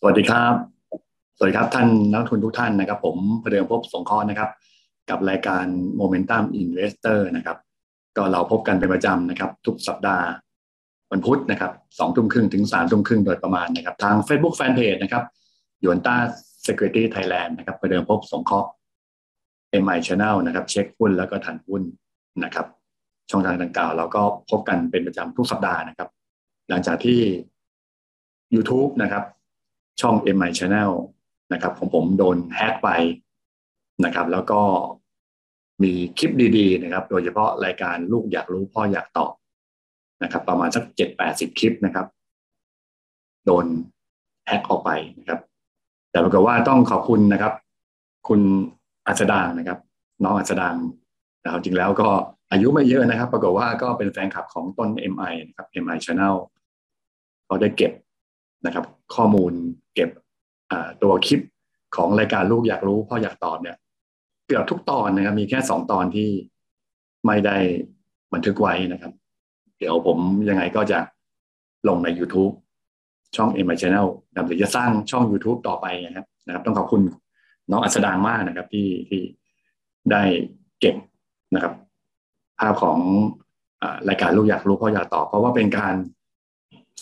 สวัสดีครับ สวัสดีครับท่านนักทุนทุกท่านนะครับ ผมประเดิมพบสงเคราะห์นะครับ กับรายการ Momentum Investor นะครับ ก็เราพบกันเป็นประจำนะครับ ทุกสัปดาห์วันพุธนะครับสองทุ่มครึ่งถึงสามทุ่มครึ่งโดยประมาณนะครับ ทาง Facebook Fanpage นะครับยวนต้า Security Thailand นะครับประเดิมพบสงเคราะห์ MI Channel นะครับ เช็คหุ้นแล้วก็ทันหุ้นนะครับ ช่องทางดังกล่าวเราก็พบกันเป็นประจำทุกสัปดาห์นะครับ หลังจากที่ YouTube นะครับ ช่อง MI Channel นะครับของผมโดนแฮกไปนะครับ แล้วก็มีคลิปดีๆนะครับ โดยเฉพาะรายการลูกอยากรู้พ่ออยากตอบนะครับ ประมาณสักเจ็ดแปดสิบคลิปนะครับ โดนแฮกออกไปนะครับ แต่ปรากฏว่าต้องขอบคุณนะครับ คุณอัศดางนะครับ น้องอัศดางนะครับจริงแล้วก็อายุไม่เยอะนะครับ ปรากฏว่าก็เป็นแฟนคลับของต้น MI นะครับ MI Channel เขาได้เก็บนะครับ ข้อมูล เก็บตัวคลิปของรายการลูกอยากรู้พ่ออยากตอบเนี่ย เกือบทุกตอนนะครับมีแค่สองตอนที่ไม่ได้บันทึกไว้นะครับ เดี๋ยวผมยังไงก็จะลงใน YouTube ช่อง m อ Channel นะครับเดี๋ยวจะสร้างช่อง YouTube ต่อไปนะครับนะครับ ต้องขอบคุณน้องอัศดางมากนะครับ ที่ที่ได้เก็บนะครับ ภาพของอรายการลูกอยากรู้พ่ออยากตอบเพราะว่าเป็นการ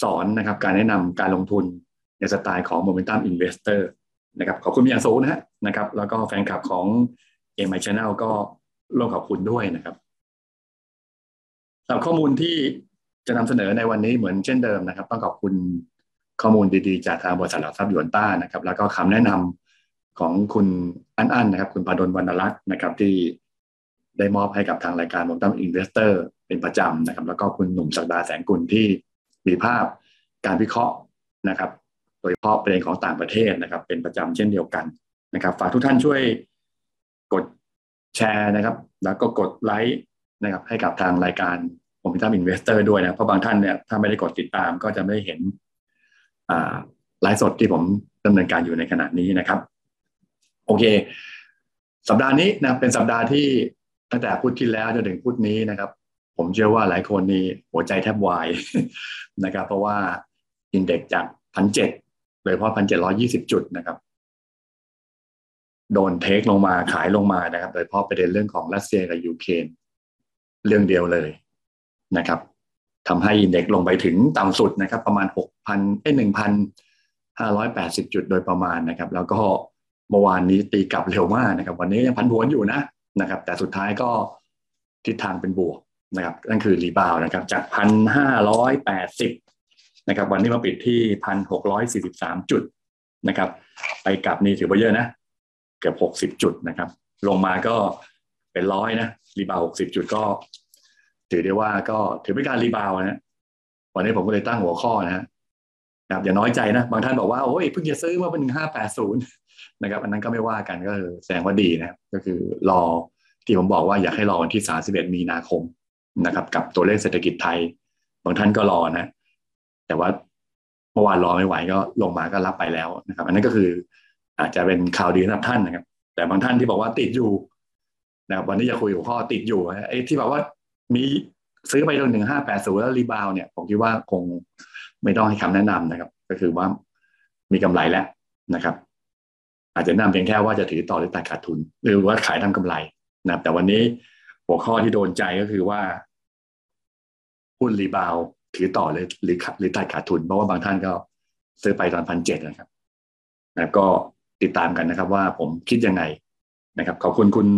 สอนนะครับ การแนะนำการลงทุน ในสไตล์ของ Momentum Investor นะครับขอบคุณอย่างสูงนะฮะนะครับ แล้วก็แฟนคลับของ m อ Channel ก็ร่วมขอบคุณด้วยนะครับสำหรับข้อมูลที่จะนำเสนอในวันนี้เหมือนเช่นเดิมนะครับ ต้องขอบคุณข้อมูลดีๆ จากทางบริษัทหลักทรัพย์ยวนต้านะครับ แล้วก็คำแนะนำของคุณอันอันนะครับ คุณปาดลวรรณรัตน์นะครับที่ได้มอบให้กับทางรายการ Momentum Investor เป็นประจำนะครับ แล้วก็คุณหนุ่มสักดาแสงกุลที่มีภาพการวิเคราะห์นะครับ โดยเฉพาะประเด็นของต่างประเทศนะครับ เป็นประจำเช่นเดียวกันนะครับฝากทุกท่านช่วยกดแชร์นะครับ แล้วก็กดไลค์นะครับให้กับทางรายการผม Momentum Investor ด้วยนะเพราะบางท่านเนี่ยถ้าไม่ได้กดติดตามก็จะไม่เห็นไลฟ์สดที่ผมดำเนินการอยู่ในขณะนี้นะครับ โอเค สัปดาห์นี้นะเป็นสัปดาห์ที่ตั้งแต่พุธที่แล้วจนถึงพุธนี้นะครับ ผมเชื่อว่าหลายคนนี่หัวใจแทบวายนะครับ เพราะว่า index จากพันเจ็ด โดยเฉพาะพันเจ็ดร้อยยี่สิบจุดนะครับ โดนเทคลงมาขายลงมานะครับ โดยเฉพาะประเด็นเรื่องของรัสเซียกับยูเครนเรื่องเดียวเลยนะครับทำให้อินเด็กลงไปถึงต่ำสุดนะครับ ประมาณหกพันไอ้หนึ่งพันห้าร้อยแปดสิบจุดโดยประมาณนะครับ แล้วก็เมื่อวานนี้ตีกลับเร็วมากนะครับ วันนี้ยังพันผวนอยู่นะนะครับ แต่สุดท้ายก็ทิศทางเป็นบวกนะครับนั่นคือรีบาวนะครับ จากพันห้าร้อยแปดสิบ นะครับ วันนี้มาปิดที่พันหกร้อยสี่สิบสามจุดนะครับ ไปกลับนี่ถือว่าเยอะนะ เกือบหกสิบจุดนะครับ ลงมาก็เป็นร้อยนะ rebound หกสิบจุดก็ ถือได้ว่าก็ถือเป็นการ rebound นะวันนี้ผมก็เลยตั้งหัวข้อนะนะครับอย่าน้อยใจนะ บางท่านบอกว่าโอ้ยเพิ่งจะซื้อมาเป็นห้าแปดศูนย์นะครับ อันนั้นก็ไม่ว่ากันก็แสดงว่าดีนะ ก็คือรอที่ผมบอกว่าอยากให้รอวันที่สามสิบเอ็ดมีนาคมนะครับ กับตัวเลขเศรษฐกิจไทย บางท่านก็รอนะ แต่ว่าเมื่อวานรอไม่ไหวก็ลงมาก็รับไปแล้วนะครับ อันนั้นก็คืออาจจะเป็นข่าวดีสำหรับท่านนะครับ แต่บางท่านที่บอกว่าติดอยู่นะครับวันนี้จะคุยหัวข้อติดอยู่ไอ้ที่บอกว่ามีซื้อไปตรงหนึ่งห้าแปดศูนย์แล้วรีบาวเนี่ย ผมคิดว่าคงไม่ต้องให้คำแนะนำนะครับ ก็คือว่ามีกำไรแล้วนะครับ อาจจะนำเพียงแค่ว่าจะถือต่อหรือตัดขาดทุน หรือว่าขายทำกำไรนะแต่วันนี้หัวข้อที่โดนใจก็คือว่าหุ้นรีบาว ถือต่อเลยหรือหรือตัดขาดทุน เพราะว่าบางท่านก็ซื้อไปตอนพันเจ็ดนะครับนะก็ติดตามกันนะครับ ว่าผมคิดยังไงนะครับ ขอบคุณคุณ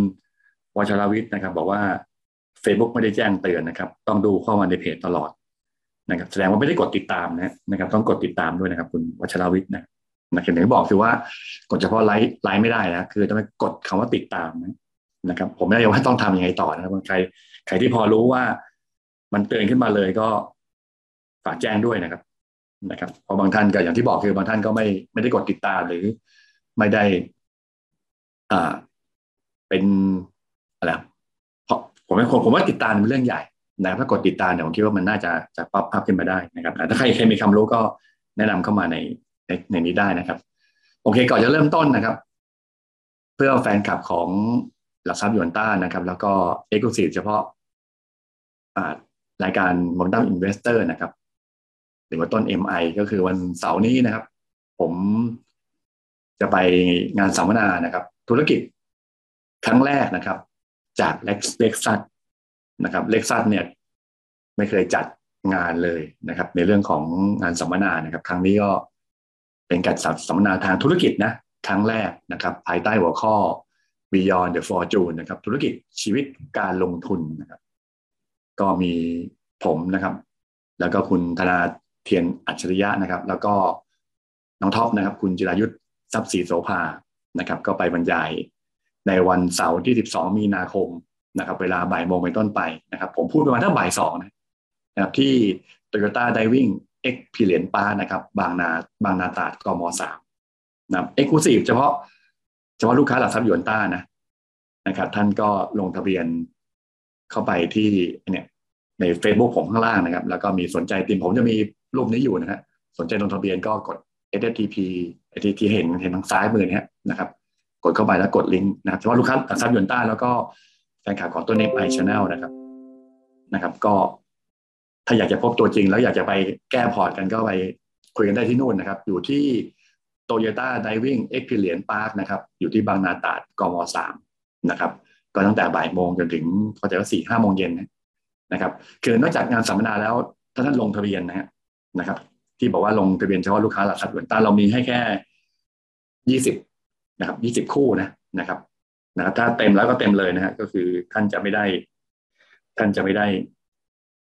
วชรวิทย์นะครับ บอกว่า Facebook ไม่ได้แจ้งเตือนนะครับ ต้องดูข้อมูลในเพจตลอดนะครับ แสดงว่าไม่ได้กดติดตามนะนะครับ ต้องกดติดตามด้วยนะครับ คุณวชรวิทย์นะนะเห็นไหมบอกคือว่ากดเฉพาะไลค์ไลค์ไม่ได้นะคือต้องกดคำว่าติดตามนะครับ ผมไม่ได้ว่าต้องทำยังไงต่อนะครับใครใครที่พอรู้ว่ามันเตือนขึ้นมาเลยก็ ฝากแจ้งด้วยนะครับนะครับเพราะบางท่านก็อย่างที่บอกคือบางท่านก็ไม่ไม่ได้กดติดตามหรือไม่ได้ อ่า เป็นอะไรผมผมผมว่าติดตามเป็นเรื่องใหญ่นะถ้ากดติดตามเนี่ยผมคิดว่ามันน่าจะจะป๊อปอัพขึ้นมาได้นะครับ ถ้าใครใครมีความรู้ก็แนะนำเข้ามาในในในนี้ได้นะครับ โอเคก่อนจะเริ่มต้นนะครับ เพื่อแฟนคลับของหลักทรัพย์หยวนต้านะครับ แล้วก็ exclusive เฉพาะรายการ Momentum Investor นะครับ หรือว่าต้น MI ก็คือวันเสาร์นี้นะครับ ผมจะไปงานสัมมนานะครับ ธุรกิจครั้งแรกนะครับ จาก Lexus นะครับ Lexus เนี่ย ไม่เคยจัดงานเลยนะครับ ในเรื่องของงานสัมมนานะครับ ครั้งนี้ก็เป็นการสัมมนาทางธุรกิจนะครั้งแรกนะครับ ภายใต้หัวข้อ Beyond the Fortune นะครับ ธุรกิจชีวิตการลงทุนนะครับ ก็มีผมนะครับ แล้วก็คุณธนา เทียนอัจฉริยะนะครับ แล้วก็น้องท็อปนะครับ คุณจิรายุทธ์ทรัพย์ศรีโสภานะครับ ก็ไปบรรยายในวันเสาร์ที่ 12 มีนาคมนะครับ เวลาบ่ายโมงเป็นต้นไปนะครับ ผมพูดประมาณถ้าบ่ายสองนะครับ ที่ Toyota Diving X p e r i e n ป้านะครับ บางนาบางนาตาดกมสามนะครับเอ็กซ์คลูซีฟเฉพาะเฉพาะลูกค้าหลักทรัพย์ยวนต้านะนะครับ ท่านก็ลงทะเบียนเข้าไปที่เนี่ยใน Facebook ผมข้างล่างนะครับ แล้วก็มีสนใจติมผมจะมี รูปนี้อยู่นะฮะสนใจลงทะเบียนก็กด SFTP ที่ที่เห็นเห็นทางซ้ายมือเนี่ยนะครับ กดเข้าไปแล้วกดลิงก์นะครับเฉพาะลูกค้าหลักทรัพย์ยวนต้าแล้วก็แฟนคลับของตัวเนปไอ channel นะครับนะครับ ก็ถ้าอยากจะพบตัวจริง แล้วอยากจะไปแก้พอร์ตกันก็ไปคุยกันได้ที่นู่นนะครับ อยู่ที่ Toyota Diving Experience Park นะครับ อยู่ที่บางนาตราดกม. สามนะครับ ก็ตั้งแต่บ่ายโมงจนถึงพอจะว่าสี่ห้าโมงเย็นนะครับ คือนอกจากงานสัมมนาแล้วถ้าท่านลงทะเบียนนะฮะ นะครับ ที่บอกว่าลงทะเบียนเฉพาะลูกค้าหลักทรัพย์หลวนต้าเรามีให้แค่ยี่สิบนะครับยี่สิบคู่นะนะครับนะถ้าเต็มแล้วก็เต็มเลยนะฮะก็คือท่านจะไม่ได้ ท่านจะไม่ได้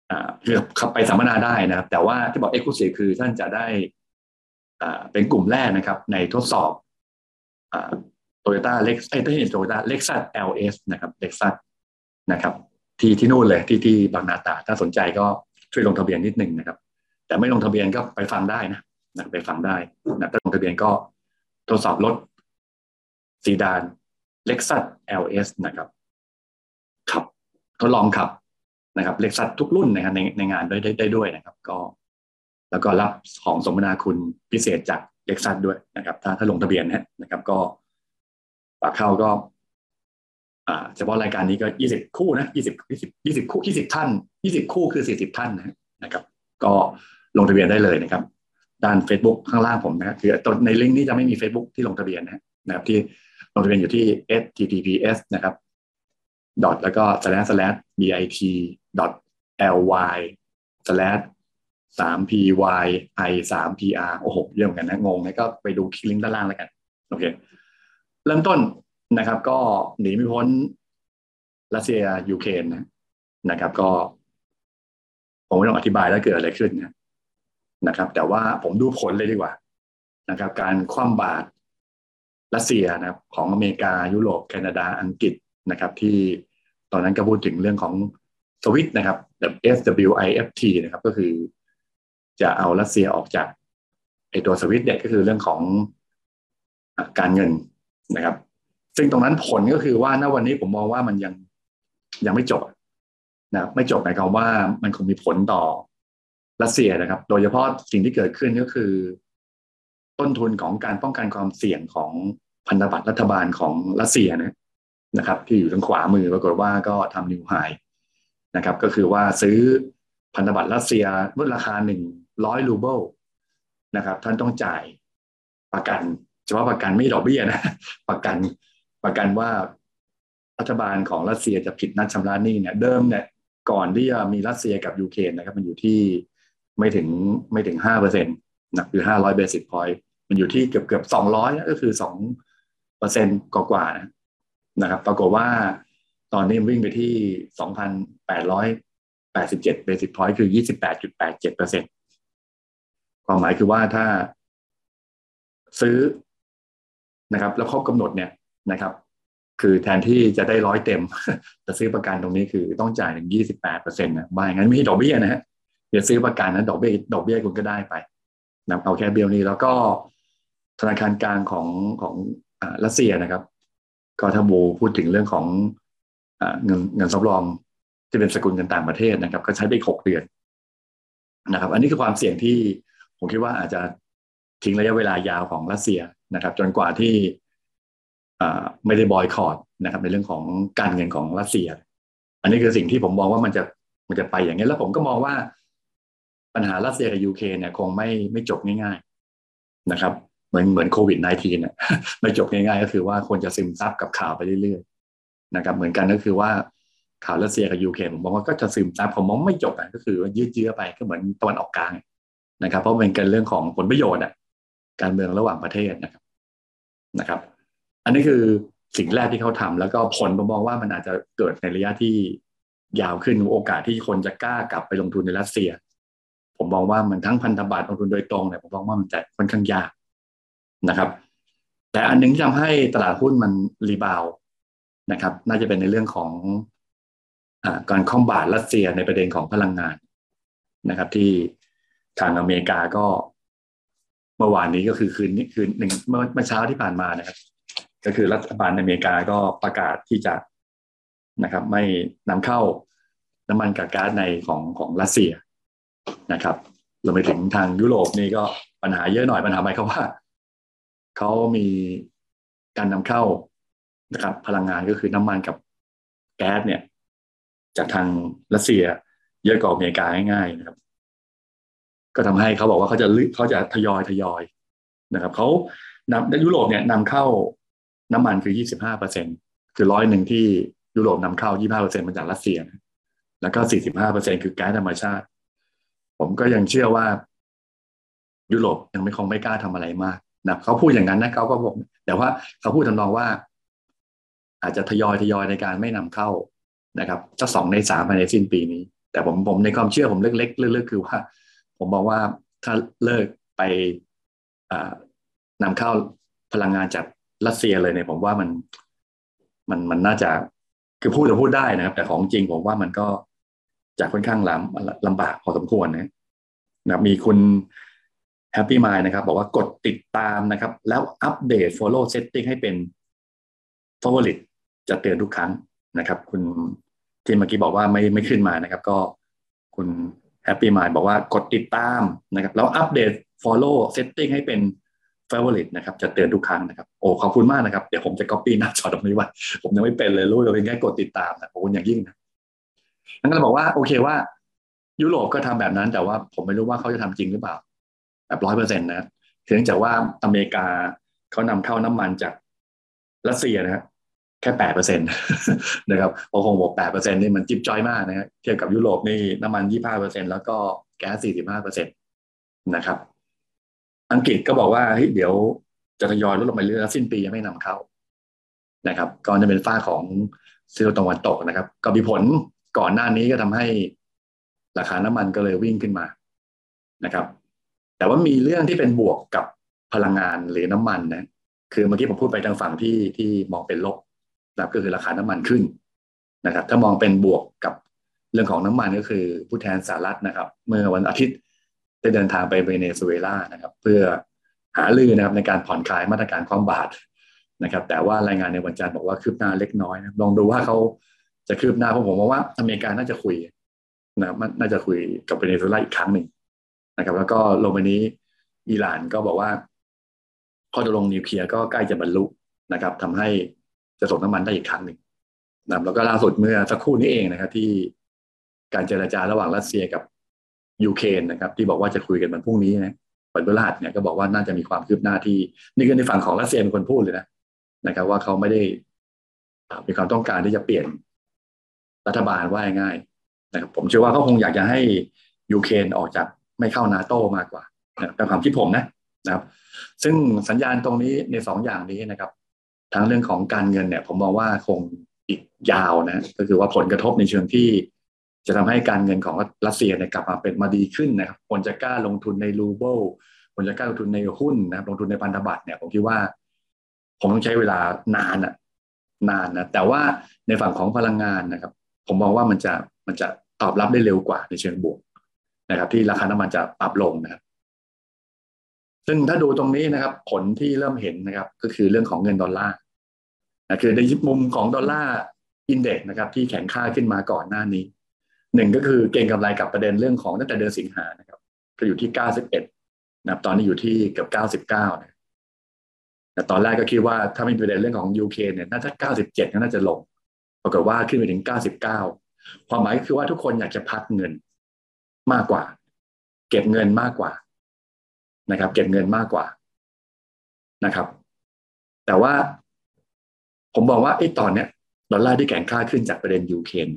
อ่าคือขับไปสัมมนาได้นะครับ แต่ว่าที่บอกเอ็กซ์คลูซีฟคือท่านจะได้อ่าเป็นกลุ่มแรกนะครับ ในทดสอบอ่าโตโยต้าเล็กไอ้ที่โตโยต้าเล็กซัส LS นะครับเล็กซัสนะครับ ที่ที่นู่นเลยที่ที่บางนาตา ถ้าสนใจก็ช่วยลงทะเบียนนิดหนึ่งนะครับ แต่ไม่ลงทะเบียนก็ไปฟังได้นะนะไปฟังได้นะถ้าลงทะเบียนก็ทดสอบรถซีดานเล็กซัส LS นะครับขับทดลองขับนะครับเล็กซัสทุกรุ่นนะครับในในงานได้ได้ได้ด้วยนะครับ ก็ แล้วก็รับของสมนาคุณพิเศษจากเล็กซัสด้วยนะครับ ถ้าถ้าลงทะเบียนนะครับ ก็ฝากเข้าก็ อ่าเฉพาะรายการนี้ก็ยี่สิบคู่นะยี่สิบยี่สิบยี่สิบคู่ยี่สิบท่านยี่สิบคู่คือสี่สิบท่านนะครับ ก็ ลงทะเบียนได้เลยนะครับ ด้าน Facebook ข้างล่างผมนะครับคือในลิงก์นี้จะไม่มี Facebook ที่ลงทะเบียนนะครับที่ลงทะเบียนอยู่ที่ https นะครับ dot แล้วก็ slash slash bit dot ly slash สาม py i สาม pr โอ้โหเยอะเหมือนกันนะงงนะก็ไปดูคลิกลิงก์ด้านล่างแล้วกันโอเคเริ่มต้นนะครับ ก็หนีไม่พ้นรัสเซียยูเครนนะนะครับ ก็ผมไม่ต้องอธิบายแล้วเกิดอะไรขึ้นนะ นะครับ แต่ว่าผมดูผลเลยดีกว่านะครับ การคว่ำบาตรรัสเซียนะครับของอเมริกา ยุโรปแคนาดาอังกฤษนะครับ ที่ตอนนั้นก็พูดถึงเรื่องของสวิตนะครับแบบ SWIFT นะครับ ก็คือจะเอารัสเซียออกจากไอตัวสวิตเนี่ยก็คือเรื่องของการเงินนะครับ ซึ่งตรงนั้นผลก็คือว่าณวันนี้ผมมองว่ามันยังยังไม่จบนะไม่จบหมายความว่ามันคงมีผลต่อ รัสเซียนะครับ โดยเฉพาะสิ่งที่เกิดขึ้นก็คือ ต้นทุนของการป้องกันความเสี่ยงของพันธบัตรรัฐบาลของรัสเซียนะนะครับ ที่อยู่ทางขวามือปรากฏว่าก็ทำนิวไฮนะครับ ก็คือว่าซื้อพันธบัตรรัสเซียลดราคาหนึ่งร้อยรูเบิลนะครับ ท่านต้องจ่ายประกันเฉพาะประกันไม่ดอกเบี้ยนะประกันประกันว่ารัฐบาลของรัสเซียจะผิดนัดชำระหนี้เนี่ยเดิมเนี่ยก่อนที่จะมีรัสเซียกับยูเครนนะครับ มันอยู่ที่ ไม่ถึงไม่ถึงห้าเปอร์เซ็นต์นะคือห้าร้อย basis point มันอยู่ที่เกือบเกือบสองร้อยก็คือสองเปอร์เซ็นต์กว่าๆนะนะครับ ปรากฏว่าตอนนี้วิ่งไปที่สองพันแปดร้อยแปดสิบเจ็ด basis point คือยี่สิบแปดจุดแปดเจ็ดเปอร์เซ็นต์ความหมายคือว่าถ้าซื้อนะครับ แล้วครบกำหนดเนี่ยนะครับ คือแทนที่จะได้ร้อยเต็มจะซื้อประกันตรงนี้คือต้องจ่ายถึงยี่สิบแปดเปอร์เซ็นต์นะบ้างั้นไม่มีดอกเบี้ยนะฮะ เดี๋ยวซื้อประกันนะดอกเบี้ยดอกเบี้ยคุณก็ได้ไปนะเอาแค่เบี้ยนี้แล้วก็ธนาคารกลางของของรัสเซียนะครับ ก็ถ้าโบพูดถึงเรื่องของเงินเงินสำรองที่เป็นสกุลเงินต่างประเทศนะครับ ก็ใช้ไปหกเดือนนะครับ อันนี้คือความเสี่ยงที่ผมคิดว่าอาจจะทิ้งระยะเวลายาวของรัสเซียนะครับ จนกว่าที่ไม่ได้บอยคอรดนะครับ ในเรื่องของการเงินของรัสเซีย อันนี้คือสิ่งที่ผมมองว่ามันจะมันจะไปอย่างนี้แล้วผมก็มองว่า ปัญหารัสเซียกับยูเครนเนี่ยคงไม่ไม่จบง่าย ๆนะครับ เหมือนเหมือนโควิด -19 น่ะไม่จบง่ายๆ ก็คือว่าควรจะซึมซับกับข่าวไปเรื่อยๆนะครับ เหมือนกันก็คือว่าข่าวรัสเซียกับยูเครนผมมองว่าก็จะซึมซับผมมองไม่จบอะก็คือยืดเยื้อไปก็เหมือนตะวันออกกลางนะครับ เพราะเป็นกันเรื่องของผลประโยชน์อะการเมืองระหว่างประเทศนะครับนะครับ อันนี้คือสิ่งแรกที่เขาทำแล้วก็ผลผมมองว่ามันอาจจะเกิดในระยะที่ยาวขึ้นโอกาสที่คนจะกล้ากลับไปลงทุนในรัสเซีย ผมมองว่ามันทั้งพันธบัตรลงทุนโดยตรงเนี่ยผมมองว่ามันจะค่อนข้างยากนะครับ แต่อันนึงที่ทำให้ตลาดหุ้นมันรีบาวนะครับ น่าจะเป็นในเรื่องของอการคอมบาทรัสเซียในประเด็นของพลังงานนะครับ ที่ทางอเมริกาก็เมื่อวานนี้ก็คือคืนนี้คืนหนึ่งเมื่อเช้าที่ผ่านมานะครับ ก็คือรัฐบาลอเมริกาก็ประกาศที่จะนะครับ ไม่นำเข้าน้ำมันกับก๊าซในของของรัสเซีย นะครับรวมไปถึงทางยุโรปนี่ก็ปัญหาเยอะหน่อยปัญหาหมายความว่าเขามีการนำเข้านะครับพลังงานก็คือน้ำมันกับแก๊สเนี่ย จากทางรัสเซียเยอะกว่าอเมริกาง่ายๆนะครับ ก็ทำให้เขาบอกว่าเขาจะเขาจะทยอยทยอยนะครับเขานำยุโรปเนี่ยนำเข้าน้ำมันคือยี่สิบห้าเปอร์เซ็นคือร้อยหนึ่งที่ยุโรปนำเข้ายี่ห้าเปอร์เซ็นมาจากรัสเซีย แล้วก็สี่สิบห้าเปอร์เซ็นคือแก๊สธรรมชาติ ผมก็ยังเชื่อว่า ยุโรปยังไม่คงไม่กล้าทำอะไรมากนะเขาพูดอย่างนั้นนะเขาก็บอกแต่ว่าเขาพูดทำนองว่า อาจจะทยอยทยอยในการไม่นำเข้านะครับจะสองในสามภายในสิ้นปีนี้ แต่ผมผมในความเชื่อผมเล็กๆเล็กๆคือว่า ผมบอกว่าถ้าเลิกไปนำเข้าพลังงานจากรัสเซียเลยเนี่ยผมว่ามันมันมันน่าจะคือพูดจะพูดได้นะครับ แต่ของจริงผมว่ามันก็ จะค่อนข้างลำลำบากพอสมควรนะนะมีคุณ Happy Mind นะครับบอกว่ากดติดตามนะครับ แล้วอัปเดต Follow Setting ให้เป็น Favorite จะเตือนทุกครั้งนะครับ คุณที่เมื่อกี้บอกว่าไม่ไม่ขึ้นมานะครับ ก็คุณ Happy Mind บอกว่ากดติดตามนะครับแล้วอัปเดต Follow Setting ให้เป็น Favorite นะครับ จะเตือนทุกครั้งนะครับโอ้ขอบคุณมากนะครับ เดี๋ยวผมจะ copy หน้าจอตรงนี้ไว้ผมยังไม่เป็นเลยรู้เลยเป็นแค่กดติดตามนะขอบคุณอย่างยิ่งนะ นั่นก็เลยบอกว่าโอเคว่า ยุโรปก็ทำแบบนั้น แต่ว่าผมไม่รู้ว่าเขาจะทำจริงหรือเปล่า แบบร้อยเปอร์เซ็นต์นะถึงจากว่าอเมริกาเขานำเข้าน้ำมันจากรัสเซียนะแค่แปดเปอร์เซ็นต์นะครับพอคงบอกแปดเปอร์เซ็นต์นี่มันจิ๊บจ้อยมากนะเทียบกับยุโรปนี่น้ำมันยี่ห้าเปอร์เซ็นต์แล้วก็แก๊สสี่สิบห้าเปอร์เซ็นต์นะครับ อังกฤษก็บอกว่าเฮ้ยเดี๋ยวจะทยอยลดลงไปเรื่อยสิ้นปียังไม่นำเข้านะครับก่อนจะเป็นฝ้าของซีโรตะวันตกนะครับ ก็มีผล ก่อนหน้านี้ก็ทำให้ราคาน้ำมันก็เลยวิ่งขึ้นมานะครับ แต่ว่ามีเรื่องที่เป็นบวกกับพลังงานหรือน้ำมันนะคือเมื่อกี้ผมพูดไปทางฝั่งที่ที่มองเป็นลบนะก็คือราคาน้ำมันขึ้นนะครับ ถ้ามองเป็นบวกกับเรื่องของน้ำมันก็คือผู้แทนสหรัฐนะครับ เมื่อวันอาทิตย์ได้เดินทางไปเวเนซุเอลานะครับ เพื่อหาลือนะครับในการผ่อนคลายมาตรการความบาดนะครับ แต่ว่ารายงานในวันจันทร์บอกว่าคืบหน้าเล็กน้อยนะลองดูว่าเขา จะคืบหน้าเพราะผมมองว่าอเมริกาน่าจะคุยนะน่าจะคุยกับเวเนซุเอลาอีกครั้งหนึ่งนะครับ แล้วก็ลงไปนี้อิหร่านก็บอกว่าข้อตกลงนิวเคลียร์ก็ใกล้จะบรรลุนะครับทำให้จะส่งน้ำมันได้อีกครั้งหนึ่งนะแล้วก็ล่าสุดเมื่อสักครู่นี้เองนะครับ ที่การเจรจาระหว่างรัสเซียกับยูเครนนะครับ ที่บอกว่าจะคุยกันวันพรุ่งนี้นะวันพฤหัสเนี่ยก็บอกว่าน่าจะมีความคืบหน้าที่ นี่คือในฝั่งของรัสเซียเป็นคนพูดเลยนะนะครับ ว่าเขาไม่ได้มีความต้องการที่จะเปลี่ยน รัฐบาลว่าง่ายนะครับผมเชื่อว่าเขาคงอยากจะให้ยูเครนออกจากไม่เข้านาโตมากกว่าเป็นความคิดผมนะนะครับ ซึ่งสัญญาณตรงนี้ในสองอย่างนี้นะครับ ทั้งเรื่องของการเงินเนี่ย ผมมองว่าคงอีกยาวนะ ก็คือว่าผลกระทบในเชิงที่ จะทำให้การเงินของรัสเซียเนี่ยกลับมาเป็นมาดีขึ้นนะครับคนจะกล้าลงทุนในรูเบิลคนจะกล้าลงทุนในหุ้นนะครับ ลงทุนในพันธบัตรเนี่ยผมคิดว่า ผมต้องใช้เวลานานอะนานนะแต่ว่าในฝั่งของพลังงานนะครับ ผมมองว่ามันจะมันจะตอบรับได้เร็วกว่าในเชิงบวกนะครับ ที่ราคาน้ำมันจะปรับลงนะครับ ซึ่งถ้าดูตรงนี้นะครับ ผลที่เริ่มเห็นนะครับ ก็คือเรื่องของเงินดอลลาร์นะคือในมุมของดอลลาร์ index นะครับ ที่แข็งค่าขึ้นมาก่อนหน้านี้หนึ่งก็คือเก่งกำไรกับประเด็นเรื่องของตั้งแต่เดือนสิงหานะครับก็อยู่ที่เก้าสิบเอ็ดนะครับตอนนี้อยู่ที่เกือบเก้าสิบเก้านะแต่ตอนแรกก็คิดว่าถ้าไม่มีประเด็นเรื่องของยูเครนเนี่ยน่าจะเก้าสิบเจ็ดก็น่าจะลง ปรากฏว่าขึ้นไปถึงเก้าสิบเก้าความหมายคือว่าทุกคนอยากจะพักเงินมากกว่า เก็บเงินมากกว่านะครับ เก็บเงินมากกว่านะครับ แต่ว่าผมบอกว่าไอ้ตอนเนี้ยดอลลาร์ที่แข็งค่าขึ้นจากประเด็นยูเครน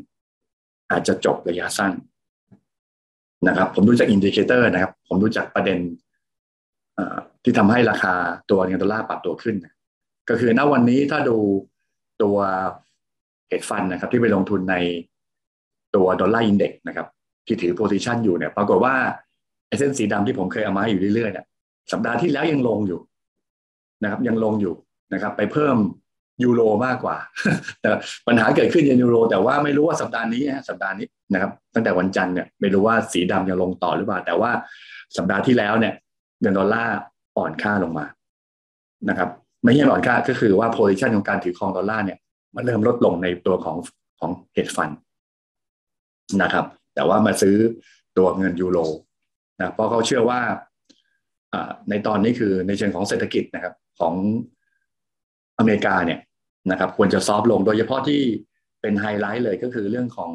อาจจะจบระยะสั้นนะครับ ผมดูจาก indicator นะครับ ผมดูจากประเด็นที่ทำให้ราคาตัวเงินดอลลาร์ปรับตัวขึ้น ก็คือณวันนี้ถ้าดูตัว hedge fund นะครับที่ไปลงทุนในตัวดอลลาร์ index นะครับที่ถือ position อยู่เนี่ยปรากฏว่าไอเส้นสีดำที่ผมเคยเอามาอยู่เรื่อยๆเนี่ยสัปดาห์ที่แล้วยังลงอยู่นะครับ ยังลงอยู่นะครับ ไปเพิ่มยูโรมากกว่าแต่ปัญหาเกิดขึ้นในยูโร แต่ว่าไม่รู้ว่าสัปดาห์นี้สัปดาห์นี้นะครับ ตั้งแต่วันจันทร์เนี่ยไม่รู้ว่าสีดำยังลงต่อหรือเปล่า แต่ว่าสัปดาห์ที่แล้วเนี่ยเงินดอลลาร์อ่อนค่าลงมานะครับ ไม่ใช่อ่อนค่าก็คือว่า position ของการถือครองดอลลาร์เนี่ย มันเริ่มลดลงในตัวของของ hedge fund นะครับ แต่ว่ามาซื้อตัวเงินยูโรนะเพราะเขาเชื่อว่าในตอนนี้คือในเชิงของเศรษฐกิจนะครับ ของอเมริกาเนี่ยนะครับ ควรจะ soft ลงโดยเฉพาะที่เป็นไฮไลท์เลยก็คือเรื่องของ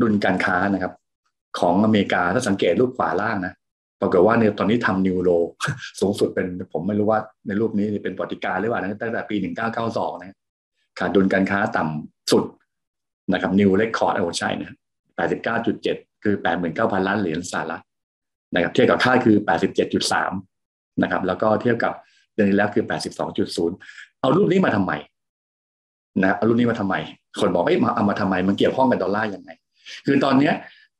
ดุลการค้านะครับ ของอเมริกาถ้าสังเกตรูปขวาล่างนะ ปรากฏว่าในตอนนี้ทำ new low สูงสุดเป็นผมไม่รู้ว่าในรูปนี้เป็นปฏิการหรือเปล่านะตั้งแต่ปีหนึ่งเก้าเก้าสองนะขาดดุลการค้าต่ำสุดนะครับ new record โอ้ใช่นะแปดสิบเก้าจุดเจ็ดคือแปดหมื่นเก้าพันล้านเหรียญสหรัฐนะครับเทียบกับค่าคือแปดสิบเจ็ดจุดสามนะครับ แล้วก็เทียบกับเดือนที่แล้วคือแปดสิบสองจุดศูนย์เอารูปนี้มาทำไมนะเอารูปนี้มาทำไม คนบอกเอ้ยมาเอามาทำไม มันเกี่ยวข้องกับดอลลาร์ยังไง คือตอนเนี้ย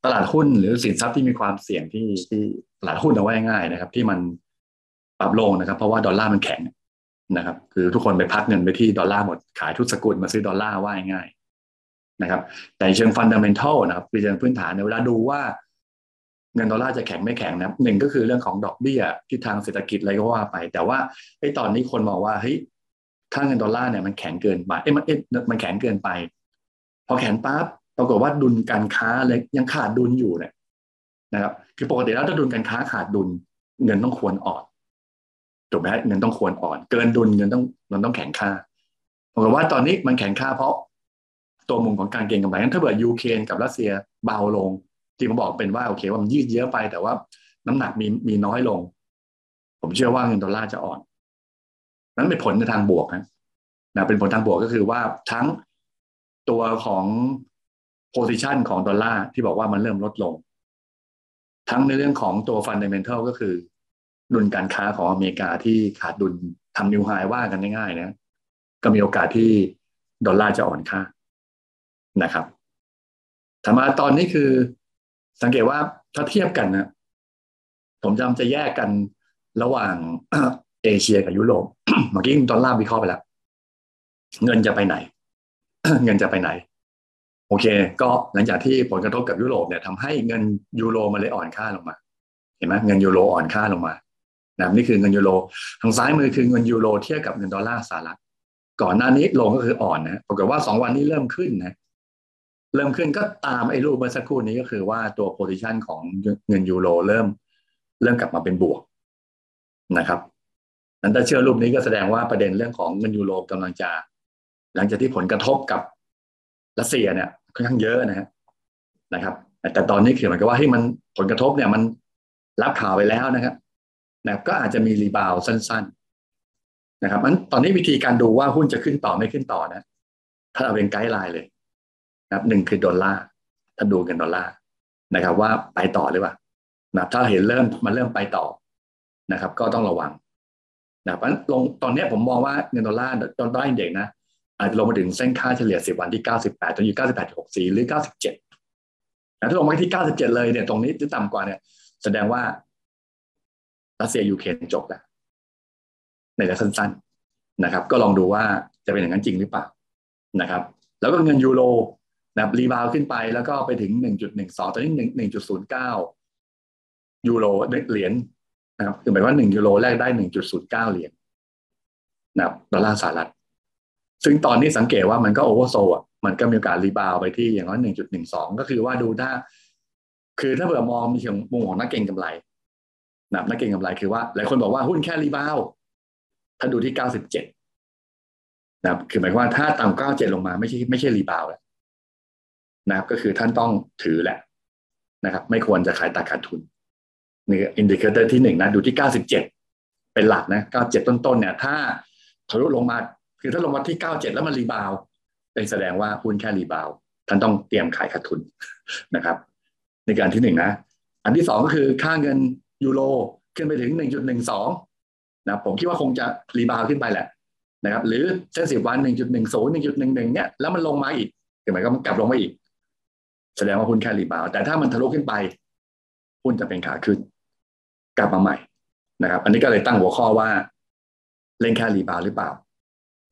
ตลาดหุ้นหรือสินทรัพย์ที่มีความเสี่ยงที่ที่ ตลาดหุ้นเอาไว้ง่ายนะครับ ที่มันปรับลงนะครับ เพราะว่าดอลลาร์มันแข็งนะครับ คือทุกคนไปพักเงินไปที่ดอลลาร์หมดขายทุกสกุลมาซื้อดอลลาร์ว่าง่ายนะครับ แต่เชิง fundamental นะครับคือเชิงพื้นฐานในเวลาดูว่าเงินดอลลาร์จะแข็งไม่แข็งนะหนึ่งก็คือเรื่องของดอกเบี้ยที่ทางเศรษฐกิจอะไรก็ว่าไป แต่ว่าไอ้ตอนนี้คนมองว่าเฮ้ยค่าเงินดอลลาร์เนี่ยมันแข็งเกินไปเอ้มันเอ๊ะมันแข็งเกินไป พอแข็งปั๊บปรากฏว่าดุลการค้าเลยยังขาดดุลอยู่เนี่ยนะครับ คือปกติแล้วถ้าดุลการค้าขาดดุลเงินต้องควรอ่อนถูกไหมเงินต้องควรอ่อน เกินดุลเงินต้องเงินต้องแข็งค่าปรากฏว่าตอนนี้มันแข็งค่าเพราะตัวมุมของการเก็งกำไรงั้นถ้าเกิดยูเครนกับรัสเซียเบาลง ที่ผมบอกเป็นว่าโอเคว่ามันยืดเยื้อไป แต่ว่าน้ำหนักมีมีน้อยลง ผมเชื่อว่าเงินดอลลาร์จะอ่อน นั้นเป็นผลในทางบวกนะนะเป็นผลทางบวกก็คือว่าทั้งตัวของ position ของดอลลาร์ที่บอกว่ามันเริ่มลดลง ทั้งในเรื่องของตัว fundamental ก็คือ ดุลการค้าของอเมริกาที่ขาดดุลทำนิวไฮว่ากันง่ายๆนะก็มีโอกาสที่ดอลลาร์จะอ่อนค่านะครับถามมาตอนนี้คือสังเกตว่าถ้าเทียบกันนะผมจำจะแยกกันระหว่างเอเชียกับยุโรปเมื่อกี้ดอลลาร์วิเคราะห์ไปแล้ว เงินจะไปไหน เงินจะไปไหน โอเค ก็หลังจากที่ผลกระทบกับยุโรปเนี่ยทำให้เงินยูโรมันเลยอ่อนค่าลงมา เห็นไหมเงินยูโรอ่อนค่าลงมานะนี่คือเงินยูโรทางซ้ายมือคือเงินยูโรเทียบกับเงินดอลลาร์สหรัฐก่อนหน้านี้ลงก็คืออ่อนนะปรากฏว่าสองวันนี้เริ่มขึ้นนะเริ่มขึ้นก็ตามไอ้รูปเมื่อสักครู่นี้ก็คือว่าตัว position ของเงินยูโรเริ่มเริ่มกลับมาเป็นบวกนะครับนั้นถ้าเชื่อรูปนี้ก็แสดงว่าประเด็นเรื่องของเงินยูโรกำลังจะ หลังจากที่ผลกระทบกับ รัสเซียเนี่ยค่อนข้างเยอะนะฮะนะครับแต่ตอนนี้คือเหมือนกับว่าให้มันผลกระทบเนี่ยมันรับข่าวไปแล้วนะครับนะก็อาจจะมี rebound สั้น ๆ นะครับมันตอนนี้วิธีการดูว่าหุ้นจะขึ้นต่อไม่ขึ้นต่อนะ ถ้าเราเป็น guideline เลยนะครับหนึ่งคือดอลลาร์ถ้าดูกันดอลลาร์นะครับ ว่าไปต่อหรือเปล่านะถ้าเห็นเริ่มมันเริ่มไปต่อนะครับ ก็ต้องระวังนะเพราะลงตอนนี้ผมมองว่าเงินดอลลาร์ตอนได้เด็กนะ อาจจะลงมาถึงเส้นค่าเฉลี่ย 10 วันที่ 98ตอนอยู่ 98.64 หรือ 97แต่ถ้าลงมาที่ 97 เลยเนี่ยตรงนี้จะต่ำกว่าเนี่ย แสดงว่ารัสเซียยูเครนจบแล้ว ในระยะสั้นๆนะครับ ก็ลองดูว่าจะเป็นอย่างนั้นจริงหรือเปล่านะครับ แล้วก็เงินยูโรนะรีบาวขึ้นไปแล้วก็ไปถึง 1.12 ตอนนี้ 1.09 ยูโรเหรียญนะครับคือหมายว่า 1 ยูโรแลกได้ 1.09 เหรียญนะครับดอลลาร์สหรัฐ ซึ่งตอนนี้สังเกตว่ามันก็ oversold อะมันก็มีโอกาส rebound ไปที่อย่างน้อย1.12ก็คือว่าดูถ้า คือถ้าเผื่อมองมีเชิงมุมของนักเก็งกำไรนะนักเก็งกำไรคือว่า หลายคนบอกว่าหุ้นแค่ reบาวถ้าดูที่97นะครับคือหมายความว่าถ้าต่ำ97ลงมาไม่ใช่ไม่ใช่ rebound แล้วนะครับก็คือท่านต้องถือแหละนะครับ ไม่ควรจะขายตาขาดทุนนี่ indicator ที่หนึ่งนะดูที่เก้าสิบเจ็ดเป็นหลักนะเก้าเจ็ดต้นๆเนี่ย ถ้าทะลุลงมา คือถ้าลงมาที่เก้าเจ็ดแล้วมัน rebound เป็นแสดงว่าหุ้นแค่ rebound ท่านต้องเตรียมขายขาดทุนนะครับ ในการที่หนึ่งนะ อันที่สองก็คือค่าเงินยูโรขึ้นไปถึงหนึ่งจุดหนึ่งสองนะผมคิดว่าคงจะ rebound ขึ้นไปแหละนะครับ หรือเส้นสิบวันหนึ่งจุดหนึ่งศูนย์หนึ่งจุดหนึ่งหนึ่งเนี่ยแล้วมันลงมาอีกเห็นไหมก็มันกลับลงมาอีก แสดงว่าหุ้นแค่ rebound แต่ถ้ามันทะลุขึ้นไปหุ้นจะเป็นขาขึ้น กลับมาใหม่นะครับ อันนี้ก็เลยตั้งหัวข้อว่า เล่นแค่ rebound หรือเปล่า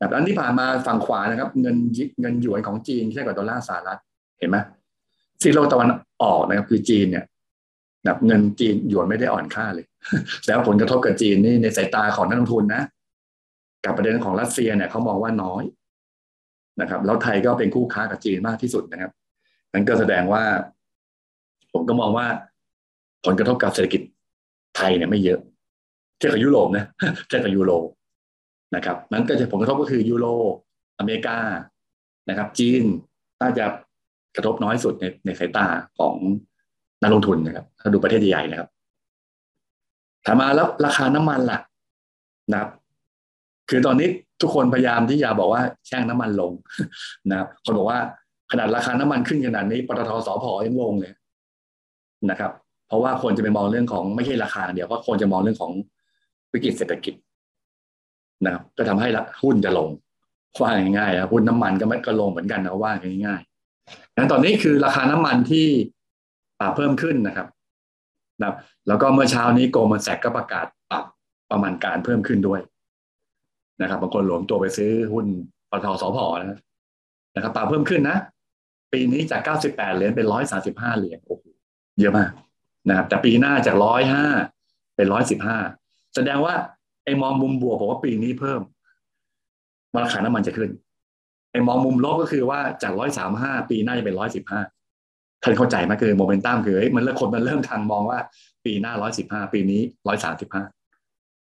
แบบอันที่ผ่านมาฝั่งขวานะครับ เงินเงินหยวนของจีนใช่กว่าดอลลาร์สหรัฐเห็นไหมซีกโลกตะวันออกนะครับ คือจีนเนี่ยแบบเงินจีนหยวนไม่ได้อ่อนค่าเลย แล้วผลกระทบกับจีนนี่ในสายตาของนักลงทุนนะกับประเด็นของรัสเซียเนี่ยเขามองว่าน้อยนะครับ แล้วไทยก็เป็นคู่ค้ากับจีนมากที่สุดนะครับนั้นก็แสดงว่า ผมก็มองว่า ผลกระทบกับเศรษฐกิจไทยเนี่ยไม่เยอะ เทียบกับยุโรปนะเทียบกับยูโร นะครับนั้นก็จะผลกระทบก็คือยูโรอเมริกานะครับ จีนน่าจะกระทบน้อยสุดในในสายตาของนักลงทุนนะครับ ถ้าดูประเทศใหญ่ๆนะครับถามมาแล้วราคาน้ำมันล่ะนะครับ คือตอนนี้ทุกคนพยายามที่จะบอกว่าแช่งน้ำมันลงนะครับคนบอกว่าขนาดราคาน้ำมันขึ้นขนาดนี้ปตทสพยังลงเลยนะครับ เพราะว่าคนจะไปมองเรื่องของไม่ใช่ราคาเดียวก็คนจะมองเรื่องของวิกฤตเศรษฐกิจ นะครับก็ทำให้หุ้นจะลงว่าง่ายๆนะหุ้นน้ำมันก็ไม่ก็ลงเหมือนกันนะว่าง่ายๆนั้นตอนนี้คือราคาน้ำมันที่ปรับเพิ่มขึ้นนะครับนะแล้วก็เมื่อเช้านี้โกลมันแซกก็ประกาศปรับประมาณการเพิ่มขึ้นด้วยนะครับบางคนหลวมตัวไปซื้อหุ้นปตทสพนะนะครับปรับเพิ่มขึ้นนะปีนี้จาก 98 เหรียญเป็น 135 เหรียญโอ้โหเยอะมากนะครับแต่ปีหน้าจาก 105 เป็น 115 แสดงว่า ไอ้มองมุมบวกบอกว่าปีนี้เพิ่มราคาน้ำมันจะขึ้นไอ้มองมุมลบก็คือว่าจากร้อยสามห้าปีหน้าจะเป็นร้อยสิบห้าท่านเข้าใจไหมคือโมเมนตัมคือมันเริ่มคนมันเริ่มทางมองว่า ปีหน้าร้อยสิบห้าปีนี้ร้อยสามสิบห้า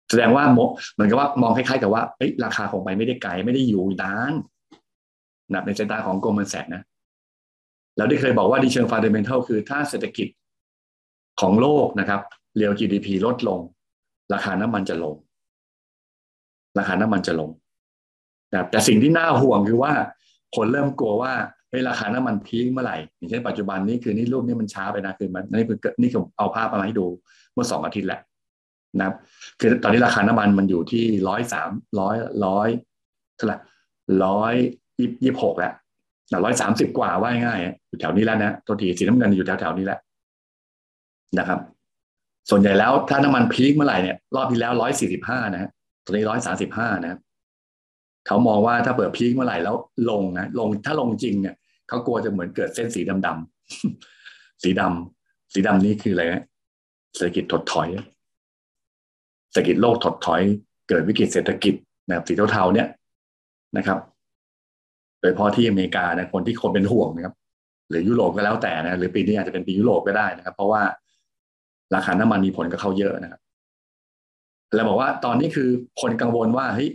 แสดงว่าเหมือนกับว่ามองคล้ายๆกับว่าเอ้ยราคาของไปไม่ได้ไกลไม่ได้อยู่นานนะในสายตาของโกลมันแสกนะแล้วที่เคยบอกว่าดีเชิงฟันเดเมนทัลคือถ้าเศรษฐกิจของโลกนะครับเรียว GDP ลดลง ราคาน้ำมันจะลง ราคาน้ำมันจะลงนะแต่สิ่งที่น่าห่วงคือว่า คนเริ่มกลัวว่าเฮ้ยราคาน้ำมันพีคเมื่อไหร่อย่างเช่นปัจจุบันนี้คือนี่รูปนี้มันช้าไปนะคือมันนี่คือนี่ผมเอาภาพมาให้ดูเมื่อสองอาทิตย์แหละนะครับคือตอนนี้ราคาน้ำมันมันอยู่ที่ร้อยสามร้อยร้อยเท่าไหร่ร้อยยี่สิบหกแล้วร้อยสามสิบกว่าว่าง่ายอยู่แถวนี้แล้วนะตัวทีสีน้ำเงินอยู่แถวแถวนี้แหละนะครับ ส่วนใหญ่แล้วถ้าน้ำมันพีคเมื่อไหร่เนี่ยรอบที่แล้วร้อยสี่สิบห้านะฮะ ตอนนี้ร้อยสาสิบห้านะเขามองว่าถ้าเปิดพีคเมื่อไหร่แล้วลงนะลงถ้าลงจริงเนี่ยเขากลัวจะเหมือนเกิดเส้นสีดำๆสีดำสีดำนี้คืออะไรเศรษฐกิจถดถอยเศรษฐกิจโลกถดถอยเกิดวิกฤตเศรษฐกิจนะครับสีเทาๆเนี่ยนะครับ โดยเฉพาะที่อเมริกานะคนที่คนเป็นห่วงนะครับ หรือยุโรปก็แล้วแต่นะหรือปีนี้อาจจะเป็นปียุโรปก็ได้นะครับ เพราะว่าราคาน้ำมันมีผลกับเขาเยอะนะครับ แล้วบอกว่าตอนนี้คือคนกังวลว่าเฮ้ย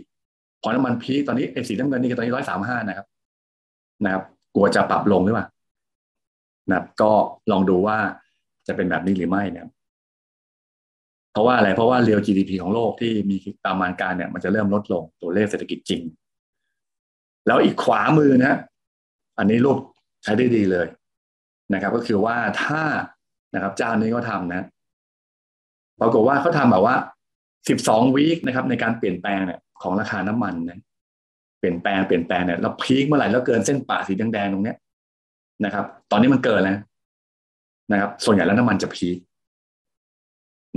พอน้ำมันพีตอนนี้ไอ้สีน้ำเงินนี่ตอนนี้ร้อยสามห้านะครับ นะครับ กลัวจะปรับลงหรือเปล่านะก็ลองดูว่าจะเป็นแบบนี้หรือไม่เนี่ยเพราะว่าอะไรเพราะว่าเรียว GDP ของโลกที่มีตามมาการเนี่ย มันจะเริ่มลดลงตัวเลขเศรษฐกิจจริง แล้วอีกขวามือนะอันนี้รูปใช้ได้ดีเลยนะครับ ก็คือว่าถ้านะครับ เจ้านี้ก็ทำนะปรากฏว่าเขาทำแบบว่า สิบสองวีคนะครับในการเปลี่ยนแปลงเนี่ยของราคาน้ำมันนะเปลี่ยนแปลงเปลี่ยนแปลงเนี่ยเราพีคเมื่อไหร่แล้วเกินเส้นป่าสีแดงๆตรงเนี้ยนะครับ ตอนนี้มันเกินแล้วนะครับ ส่วนใหญ่แล้วน้ำมันจะพีค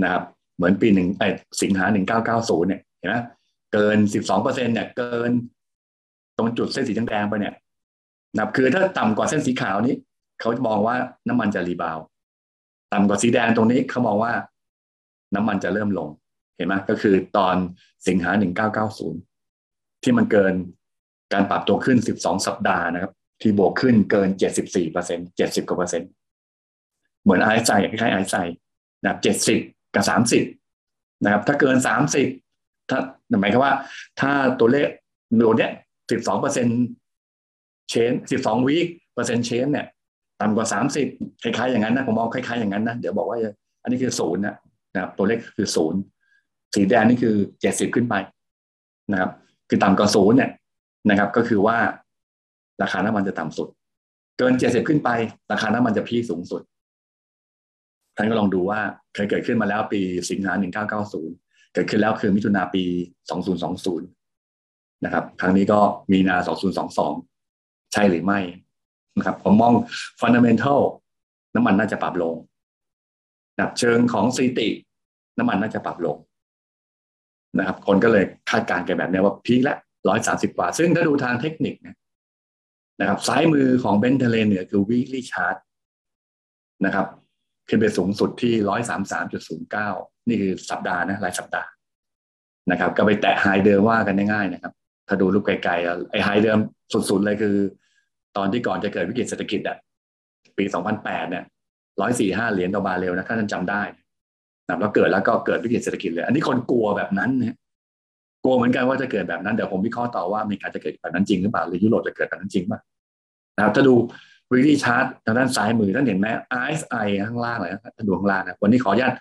นะครับ เหมือนปีหนึ่งไอสิงหาหนึ่งเก้าเก้าศูนย์เนี่ยเห็นไหมเกินสิบสองเปอร์เซ็นเนี่ย เกิน ตรงจุดเส้นสีแดงๆไปเนี่ยนะครับคือถ้าต่ำกว่าเส้นสีขาวนี้ เขามองว่าน้ำมันจะรีบาว ต่ำกว่าสีแดงตรงนี้เขามองว่า น้ำมันจะเริ่มลง เห็นไหมก็คือตอนสิงหา 1990 ที่มันเกินการปรับตัวขึ้น 12 สัปดาห์นะครับ ที่บวกขึ้นเกิน 74เปอร์เซ็นต์70กว่าเปอร์เซ็นต์เหมือนไอซ์ไซคล้ายๆไอซ์ไซนะครับ70 กับ 30 นะครับ ถ้าเกิน 30 ถ้าหมายความว่า ถ้าตัวเลขตัวเนี้ย 12เปอร์เซ็นต์เชน 12วีคเปอร์เซ็นต์เชนเนี่ยต่ำกว่า 30 คล้ายๆอย่างนั้นนะผมมองคล้ายๆอย่างนั้นนะเดี๋ยวบอกว่าอันนี้คือศูนย์นะนะครับตัวเลขคือศูนย์ สีแดงนี่คือเจ็ดสิบขึ้นไปนะครับ คือต่ำกว่าศูนย์เนี่ยนะครับ ก็คือว่าราคาน้ำมันจะต่ำสุด เกินเจ็ดสิบขึ้นไป ราคาน้ำมันจะพีสูงสุด ท่านก็ลองดูว่าเคยเกิดขึ้นมาแล้วปีสิงหาหนึ่งเก้าเก้าศูนย์เกิดขึ้นแล้วคือมิถุนาปีสองศูนย์สองศูนย์นะครับ ครั้งนี้ก็มีนาสองศูนย์สองสองใช่หรือไม่นะครับ ผมมอง fundamental น้ำมันน่าจะปรับลงนะเชิงของ Citi น้ำมันน่าจะปรับลง นะครับ คนก็เลยคาดการณ์กันแบบนี้ว่า peak ละร้อยสามสิบกว่า ซึ่งถ้าดูทางเทคนิคนะนะครับซ้ายมือของ Brent ทะเลเหนือเนี่ยคือ weekly chart นะครับขึ้นไปสูงสุดที่ร้อยสามสามจุดศูนย์เก้านี่คือสัปดาห์นะรายสัปดาห์นะครับ ก็ไปแตะไฮเดิมว่ากันง่ายๆนะครับ ถ้าดูรูปไกลๆไอ้ไฮเดิมสุดๆเลยคือ ตอนที่ก่อนจะเกิดวิกฤตเศรษฐกิจอะปีสองพันแปดเนี่ยร้อยสี่ห้าเหรียญต่อบาเรลนะถ้าท่านจำได้ นะแล้วเกิดแล้วก็เกิดวิกฤตเศรษฐกิจเลย อันนี้คนกลัวแบบนั้นเนี่ยกลัวเหมือนกันว่าจะเกิดแบบนั้นเดี๋ยวผมวิเคราะห์ต่อว่ามีการจะเกิดแบบนั้นจริงหรือเปล่าหรือยุโรปจะเกิดแบบนั้นจริงป่ะนะครับถ้าดูวิธีชาร์ตทางด้านซ้ายมือท่านเห็นไหม RSI ข้างล่างเลยนะท่าดูข้างล่างนะวันนี้ขออนุญาต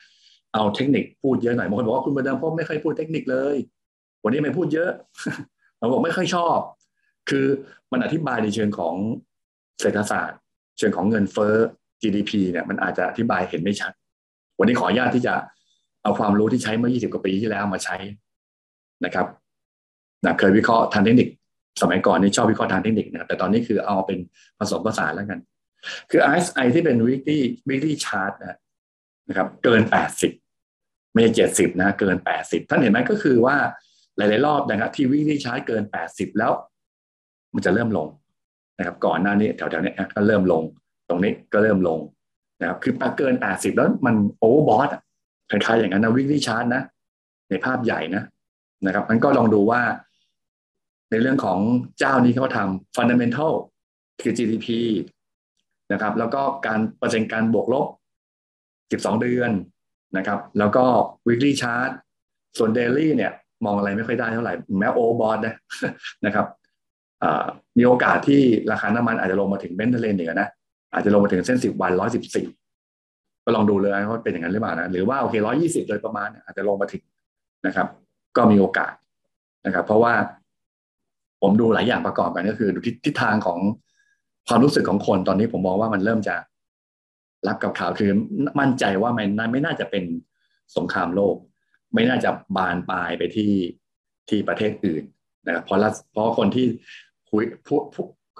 เอาเทคนิคพูดเยอะหน่อยบางคนบอกว่าคุณประเดิมพบไม่เคยพูดเทคนิคเลย วันนี้ไม่พูดเยอะเราบอกไม่ค่อยชอบ คือมันอธิบายในเชิงของเศรษฐศาสตร์ เชิงของเงินเฟ้อ GDP เนี่ยมันอาจจะอธิบายเห็นไม่ชัด วันนี้ขออนุญาตที่จะเอาความรู้ที่ใช้เมื่อ 20 กว่าปีที่แล้วมาใช้นะครับนะเคยวิเคราะห์ทางเทคนิค สมัยก่อนนี่ชอบวิเคราะห์ทางเทคนิคนะแต่ตอนนี้คือเอาเป็นผสมผสานแล้วกัน คือ RSI ที่เป็น weekly weekly chart นะครับ เกิน 80 ไม่ใช่70 นะ เกิน 80 ท่านเห็นไหมก็คือว่าหลาย ๆ รอบนะครับที่ weekly chart เกิน 80 แล้ว มันจะเริ่มลงนะครับ ก่อนหน้านี้แถว ๆ นี้ก็เริ่มลง ตรงนี้ก็เริ่มลง นะครับคือปเกิน 80 แล้วมันโอเวอร์บอทคล้ายๆอย่างนั้นนะ weekly chart นะในภาพใหญ่นะนะครับมันก็ลองดูว่า ในเรื่องของเจ้านี้เขาทำ fundamental คือ GDP นะครับ แล้วก็การเปอร์เซ็นต์การบวกลบ 12 เดือนนะครับ แล้วก็ weekly chart ส่วน daily เนี่ย มองอะไรไม่ค่อยได้เท่าไหร่ แม้โอบอดนะนะครับมีโอกาสที่ราคาน้ำมันอาจจะลงมาถึงเบนเทเลนเหนือนะ อาจจะลงมาถึงเส้น10วัน114ก็ลองดูเลยว่าเป็นอย่างนั้นหรือเปล่านะหรือว่าโอเค120โดยประมาณอาจจะลงมาถึงนะครับ ก็มีโอกาสนะครับ เพราะว่าผมดูหลายอย่างประกอบกันก็คือดูทิศทางของความรู้สึกของคนตอนนี้ผมมองว่ามันเริ่มจะรับกับข่าวคือมั่นใจว่ามันไม่น่าจะเป็นสงครามโลก ไม่น่าจะบานปลายไปที่ที่ประเทศอื่นนะครับเพราะเพราะคนที่คุยพูด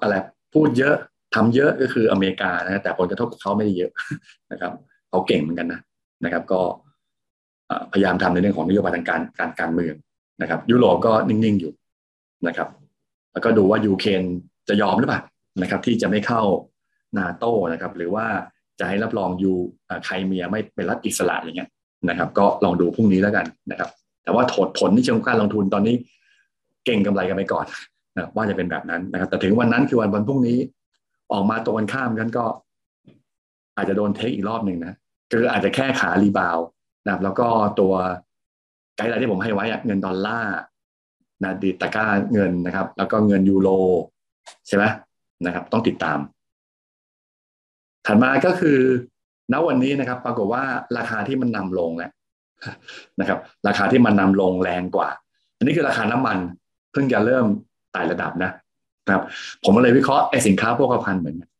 อะไรพูดเยอะ ทำเยอะก็คืออเมริกานะแต่ผลกระทบเขาไม่ได้เยอะนะครับเขาเก่งเหมือนกันนะนะครับ ก็พยายามทำในเรื่องของนโยบายทางการการการเมืองนะครับ ยุโรปก็นิ่งๆอยู่นะครับ แล้วก็ดูว่ายูเครนจะยอมหรือเปล่านะครับ ที่จะไม่เข้านาโต้นะครับ หรือว่าจะให้รับรองยูไครเมียไม่เป็นรัฐอิสระอย่างเงี้ยนะครับ ก็ลองดูพรุ่งนี้แล้วกันนะครับ แต่ว่าถดผลที่เชิงการลงทุนตอนนี้ เก็งกำไรกันไปก่อนนะว่าจะเป็นแบบนั้นนะครับ แต่ถึงวันนั้นคือวันวันพรุ่งนี้ ออกมาตรงกันข้ามกันก็ อาจจะโดนเทอีกรอบหนึ่งนะคืออาจจะแค่ขา rebound นะแล้วก็ตัว guideline ที่ผมให้ไว้เงินดอลลาร์นะตะกร้าเงินนะครับ แล้วก็เงินยูโรใช่ไหมนะครับ ต้องติดตาม ถัดมาก็คือณวันนี้นะครับ ปรากฏว่าราคาที่มันนำลงแล้วนะครับ ราคาที่มันนำลงแรงกว่า อันนี้คือราคาน้ำมัน เพิ่งจะเริ่มไต่ระดับนะ นะครับ ผมเลยวิเคราะห์ไอ้สินค้าโภคภัณฑ์เหมือนกัน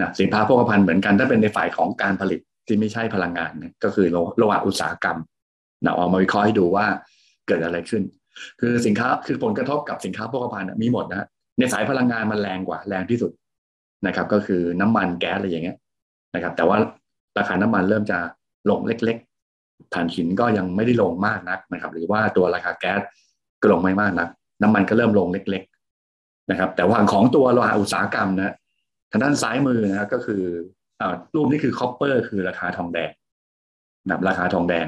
นะสินค้าโภคภัณฑ์เหมือนกันถ้าเป็นในฝ่ายของการผลิตที่ไม่ใช่พลังงานเนี่ยก็คือโลหะอุตสาหกรรมนะเอามาวิเคราะห์ให้ดูว่าเกิดอะไรขึ้น คือสินค้าคือผลกระทบกับสินค้าโภคภัณฑ์มีหมดนะในสายพลังงานมันแรงกว่าแรงที่สุดนะครับ ก็คือน้ำมันแก๊สอะไรอย่างเงี้ยนะครับ แต่ว่าราคาน้ำมันเริ่มจะลงเล็กๆถ่านหินก็ยังไม่ได้ลงมากนักนะครับ หรือว่าตัวราคาแก๊สก็ลงไม่มากนัก น้ำมันก็เริ่มลงเล็กๆ นะครับ แต่ว่าของตัวโลหะอุตสาหกรรมนะทางด้านซ้ายมือนะก็คืออรูปนี้คือ copper คือราคาทองแดงนะราคาทองแดง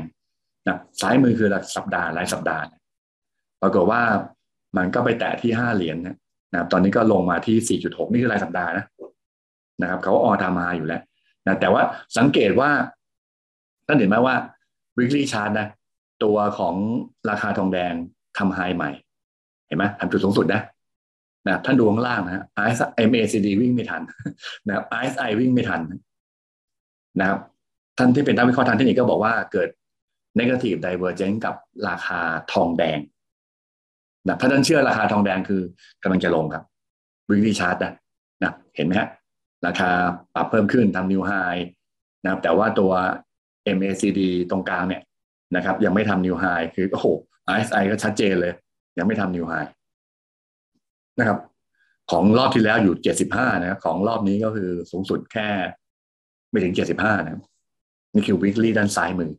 นะซ้ายมือคือสัปดาห์รายสัปดาห์ปรากฏว่ามันก็ไปแตะที่ห้าเหรียญนะครับ ตอนนี้ก็ลงมาที่สี่จุดหกนี่คือรายสัปดาห์นะนะครับเขาออทามาอยู่แล้วนะแต่ว่าสังเกตว่าท่านเห็นไหมว่า weekly chart นะตัวของราคาทองแดงทำไฮใหม่ เห็นไหมทำจุดสูงสุดนะ นะท่านดูข้างล่างนะ MACD วิ่งไม่ทันนะครับ RSI วิ่งไม่ทันนะครับท่านที่เป็นนักวิเคราะห์ทางเทคนิคก็บอกว่าเกิด negative divergence กับราคาทองแดงนะถ้าท่านเชื่อราคาทองแดงคือกำลังจะลงครับวิกฤตชาร์ตนะนะเห็นไหมฮะราคาปรับเพิ่มขึ้นทำนิวไฮนะครับแต่ว่าตัว MACD ตรงกลางเนี่ยนะครับ ยังไม่ทำนิวไฮคือโอ้โห RSI ก็ชัดเจนเลย ยังไม่ทำนิวไฮ นะครับ ของรอบที่แล้วอยู่เจ็ดสิบห้านะของรอบนี้ก็คือสูงสุดแค่ ไม่ถึงเจ็ดสิบห้านะนี่คือ weekly ด้านซ้ายมือ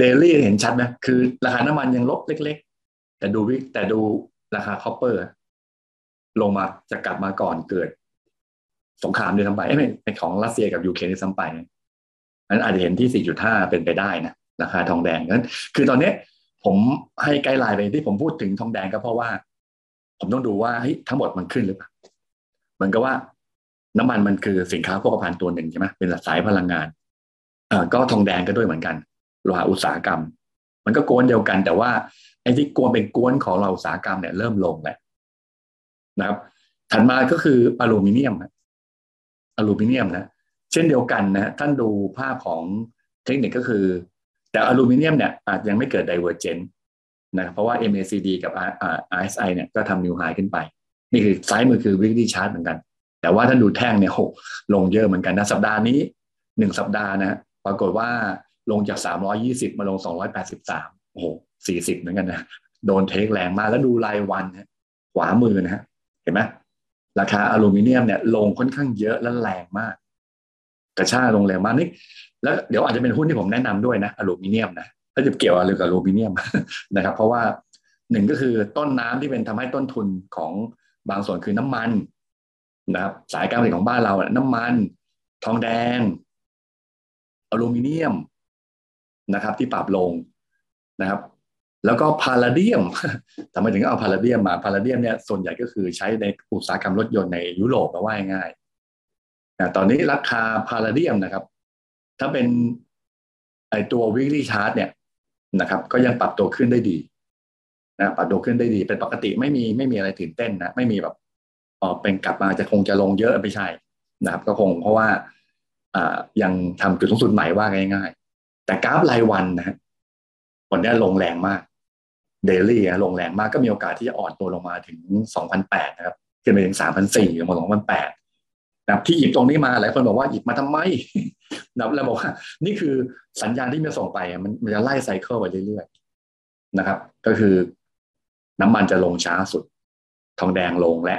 daily เห็นชัดนะคือ ราคาน้ำมันยังลบเล็ก ๆ แต่ดู week แต่ดูราคา copper ลงมาจะกลับมาก่อนเกิด สงครามด้วยซ้ำไปไม่ในของรัสเซียกับยูเครนด้วยซ้ำไปนั้นอาจจะเห็นที่ 4.5 เป็นไปได้นะราคาทองแดงนั้น คือตอนนี้ผมให้ guideline ไปที่ผมพูดถึงทองแดงก็เพราะว่า ผมต้องดูว่าเฮ้ยทั้งหมดมันขึ้นหรือเปล่าเหมือนกับว่า น้ำมันมันคือสินค้าโภคภัณฑ์ตัวหนึ่งใช่ไหมเป็นสายพลังงานเอ่าก็ทองแดงก็ด้วยเหมือนกันโลหะอุตสาหกรรม มันก็โกนเดียวกัน แต่ว่าไอ้ที่กวนเป็นกวนของเราอุตสาหกรรมเนี่ยเริ่มลงแหล้วนะครับ ถัดมาก็คืออลูมิเนียมอลูมิเนียมนะเช่นเดียวกันนะท่านดูภาพของเทคนิคก็คือ แต่อลูมิเนียมเนี่ยอาจยังไม่เกิดไดเวอร์เจน นะเพราะว่า MACD กับ RSI เนี่ยก็ทำนิวไฮขึ้นไป นี่คือซ้ายมือคือ weekly chart เหมือนกัน แต่ว่าท่าดูแท่งเนี่ยหกลงเยอะเหมือนกันนะสัปดาห์นี้หนึ่งสัปดาห์นะปรากฏว่าลงจาก 320 มาลง 283 โอ้โห 40 เหมือนกันนะ โดนเทคแรงมากแล้วดูรายวันนะขวามือนะฮะ เห็นไหมราคาอลูมิเนียมเนี่ยลงค่อนข้างเยอะและแรงมาก กระชากลงแรงมากนี่แล้วเดี๋ยวอาจจะเป็นหุ้นที่ผมแนะนำด้วยนะอลูมิเนียมนะ ถ้าจะเกี่ยวอะไรกับอลูมิเนียมนะครับ เพราะว่าหนึ่งก็คือต้นน้ำที่เป็นทำให้ต้นทุนของบางส่วนคือน้ำมันนะครับ สายการผลิตของบ้านเราน้ำมัน ทองแดงอลูมิเนียมนะครับ ที่ปรับลงนะครับ แล้วก็พาราเดียมทำไมถึงเอาพาราเดียมมาพาราเดียมเนี่ยส่วนใหญ่ก็คือใช้ในอุตสาหกรรมรถยนต์ในยุโรปมาว่าง่ายๆตอนนี้ราคาพาราเดียมนะครับ ถ้าเป็นไอตัววิกฤตชาร์ตเนี่ย นะครับ ก็ยังปรับตัวขึ้นได้ดีนะปรับตัวขึ้นได้ดี เป็นปกติไม่มีไม่มีอะไรตื่นเต้นนะไม่มีแบบออกเป็นกลับมาจะคงจะลงเยอะไม่ใช่นะครับ ก็คงเพราะว่ายังทำจุดสูงสุดใหม่ว่าง่าย ๆ แต่กราฟรายวันนะฮะวันนี้ลงแรงมากเดลี่ลงแรงมากก็มีโอกาสที่จะอ่อนตัวลงมาถึง 2,008 นะครับ ขึ้นไปถึง 3,004ลงมา2,008 นะที่หยิบตรงนี้มาหลายคนบอกว่าหยิบมาทำไมนะแล้วบอกว่า นี่คือสัญญาณที่มันส่งไปมันมันจะไล่ไซเคิลไปเรื่อยๆนะครับ ก็คือน้ำมันจะลงช้าสุด ทองแดงลงและ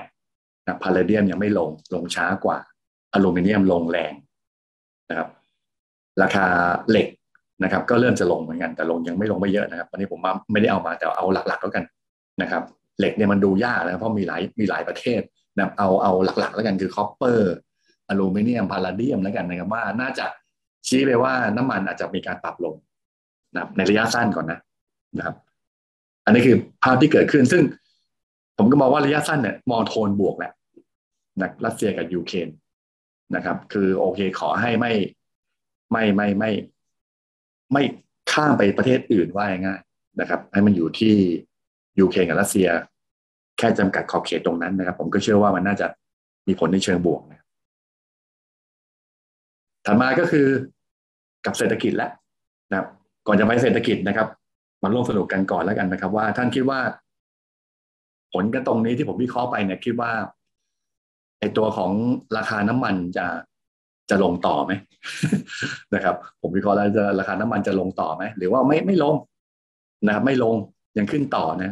นะพาเลเดียมยังไม่ลงลงช้ากว่าอลูมิเนียมลงแรงนะครับ ราคาเหล็กนะครับ ก็เริ่มจะลงเหมือนกันแต่ลงยังไม่ลงไม่เยอะนะครับวันนี้ผมไม่ได้เอามาแต่เอาหลักๆแล้วกันนะครับ เหล็กเนี่ยมันดูยากนะเพราะมีหลายมีหลายประเทศ นะเอาเอาหลักๆ แล้วกันคือ copper อลูมิเนียมพาลาเดียมแล้วกันนะครับว่าน่าจะชี้ไปว่าน้ำมันอาจจะมีการปรับลงนะในระยะสั้นก่อนนะนะครับ อันนี้คือภาพที่เกิดขึ้น ซึ่งผมก็มองว่าระยะสั้นเนี่ยมองโทนบวกแหละนะรัสเซียกับยูเครนนะครับ คือโอเคขอให้ไม่ไม่ไม่ไม่ไม่ข้ามไปประเทศอื่นว่าง่ายนะครับ ให้มันอยู่ที่ยูเครนกับรัสเซีย แค่จำกัดขอบเขตตรงนั้นนะครับ ผมก็เชื่อว่ามันน่าจะมีผลในเชิงบวกนะถัดมาก็คือกับเศรษฐกิจแล้วนะครับ ก่อนจะไปเศรษฐกิจนะครับมาร่วมสนุกกันก่อนแล้วกันนะครับ ว่าท่านคิดว่า ผลกันตรงนี้ที่ผมวิเคราะห์ไปเนี่ยคิดว่าไอตัวของราคาน้ำมันจะจะลงต่อไหมนะครับ ผมวิเคราะห์แล้วจะราคาน้ำมันจะลงต่อไหมหรือว่าไม่ไม่ลงนะครับไม่ลงยังขึ้นต่อนะ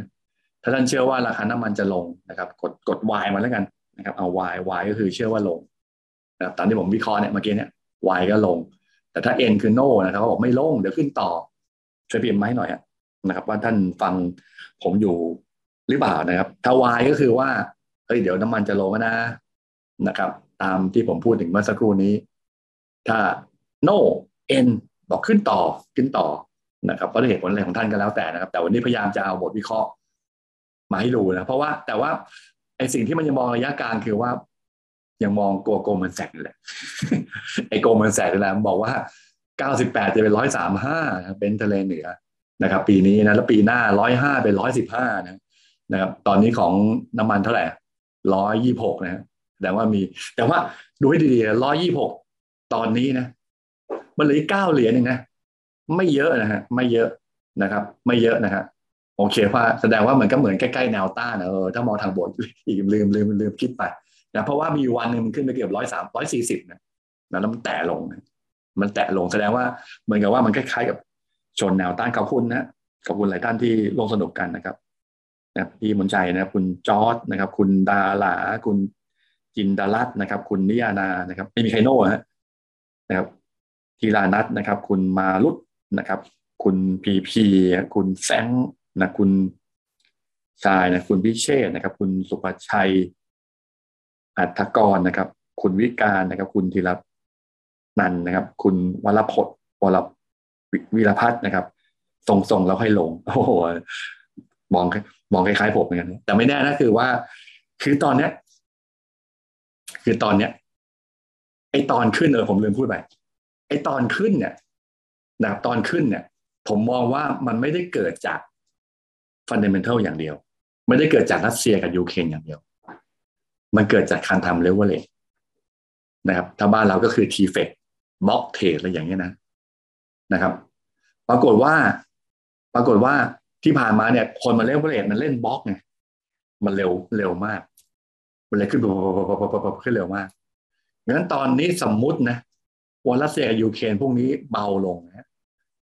ถ้าท่านเชื่อว่าราคาน้ำมันจะลงนะครับ กดกด Y มาแล้วกันนะครับเอา Y Y ก็คือเชื่อว่าลงนะครับตามที่ผมวิเคราะห์เนี่ยเมื่อกี้เนี่ย Y ก็ลง แต่ถ้า N คือ no นะครับบอกไม่ลงเดี๋ยวขึ้นต่อช่วยพิมพ์มาให้หน่อยนะครับ ว่าท่านฟังผมอยู่หรือเปล่านะครับ ถ้า Y ก็คือว่าเฮ้ยเดี๋ยวน้ำมันจะลงนะนะครับ ตามที่ผมพูดถึงเมื่อสักครู่นี้ ถ้า no n บอกขึ้นต่อขึ้นต่อนะครับเพราะเหตุผลอะไรของท่านก็แล้วแต่นะครับ แต่วันนี้พยายามจะเอาบทวิเคราะห์ มาให้ดูนะเพราะว่าแต่ว่าไอสิ่งที่มันยังมองระยะกลางคือว่า ยังมองกลัวโกลมันแสกแหละไอโกลมันแสกนี่แหละบอกว่าเก้าสิบแปดจะเป็นร้อยสามห้าเป็นทะเลเหนือนะครับ ปีนี้นะแล้วปีหน้าร้อยห้าเป็นร้อยสิบห้านะนะครับ ตอนนี้ของน้ำมันเท่าไหร่ร้อยยี่หกนะแต่ว่ามี แต่ว่าดูให้ดีๆร้อยยี่หกตอนนี้นะมันเหลือเก้าเหรียญเองนะไม่เยอะนะฮะไม่เยอะนะครับ ไม่เยอะนะฮะ โอเคว่าแสดงว่ามันก็เหมือนใกล้ๆแนวต้านนะเออถ้ามองทางบวกอีกลืมลืมลืมคิดไปนะเพราะว่ามีวันหนึ่งมันขึ้นไปเกือบร้อยสามร้อยสี่สิบนะแล้วมันแตะลงนะมันแตะลงแสดงว่าเหมือนกับว่ามันคล้ายๆกับชนแนวต้านขอบคุณนะขอบคุณหลายท่านที่ลงสนุกกันนะครับนะพี่มนชัยนะคุณจอร์ดนะครับ คุณดาลา คุณจินดารัตนะครับ คุณนิยานานะครับ ไม่มีใครโน่ฮะนะครับทีลานัทนะครับ คุณมาลุตนะครับ คุณพีพีคุณแซง นะคุณชายนะคุณพิเชษนะครับ คุณสุภชัย อัฐกรนะครับ คุณวิการนะครับ คุณธีรนันนะครับ คุณวรพจน์วรวิรพัฒน์นะครับส่งส่งแล้วค่อยลง โอ้โหมองมองคล้ายๆผมเหมือนกันแต่ไม่แน่นะคือว่า คือตอนเนี้ย คือตอนเนี้ยไอตอนขึ้นเออผมลืมพูดไปไอตอนขึ้นเนี่ยนะครับตอนขึ้นเนี่ย ผมมองว่ามันไม่ได้เกิดจาก fundamental อย่างเดียว ไม่ได้เกิดจากรัสเซียกับยูเครนอย่างเดียว มันเกิดจากการทำเลเวลเลนะครับ ถ้าบ้านเราก็คือ TFEX block trade อะไรอย่างเงี้ยนะนะครับ ปรากฏว่า ปรากฏว่าที่ผ่านมาเนี่ย คนมาเล่น leverage มันเล่นบล็อกไงมันเร็วเร็วมาก มันเลยขึ้นขึ้นเร็วมากงั้นตอนนี้สมมุตินะว่ารัสเซียกับยูเครนพวกนี้เบาลงนะ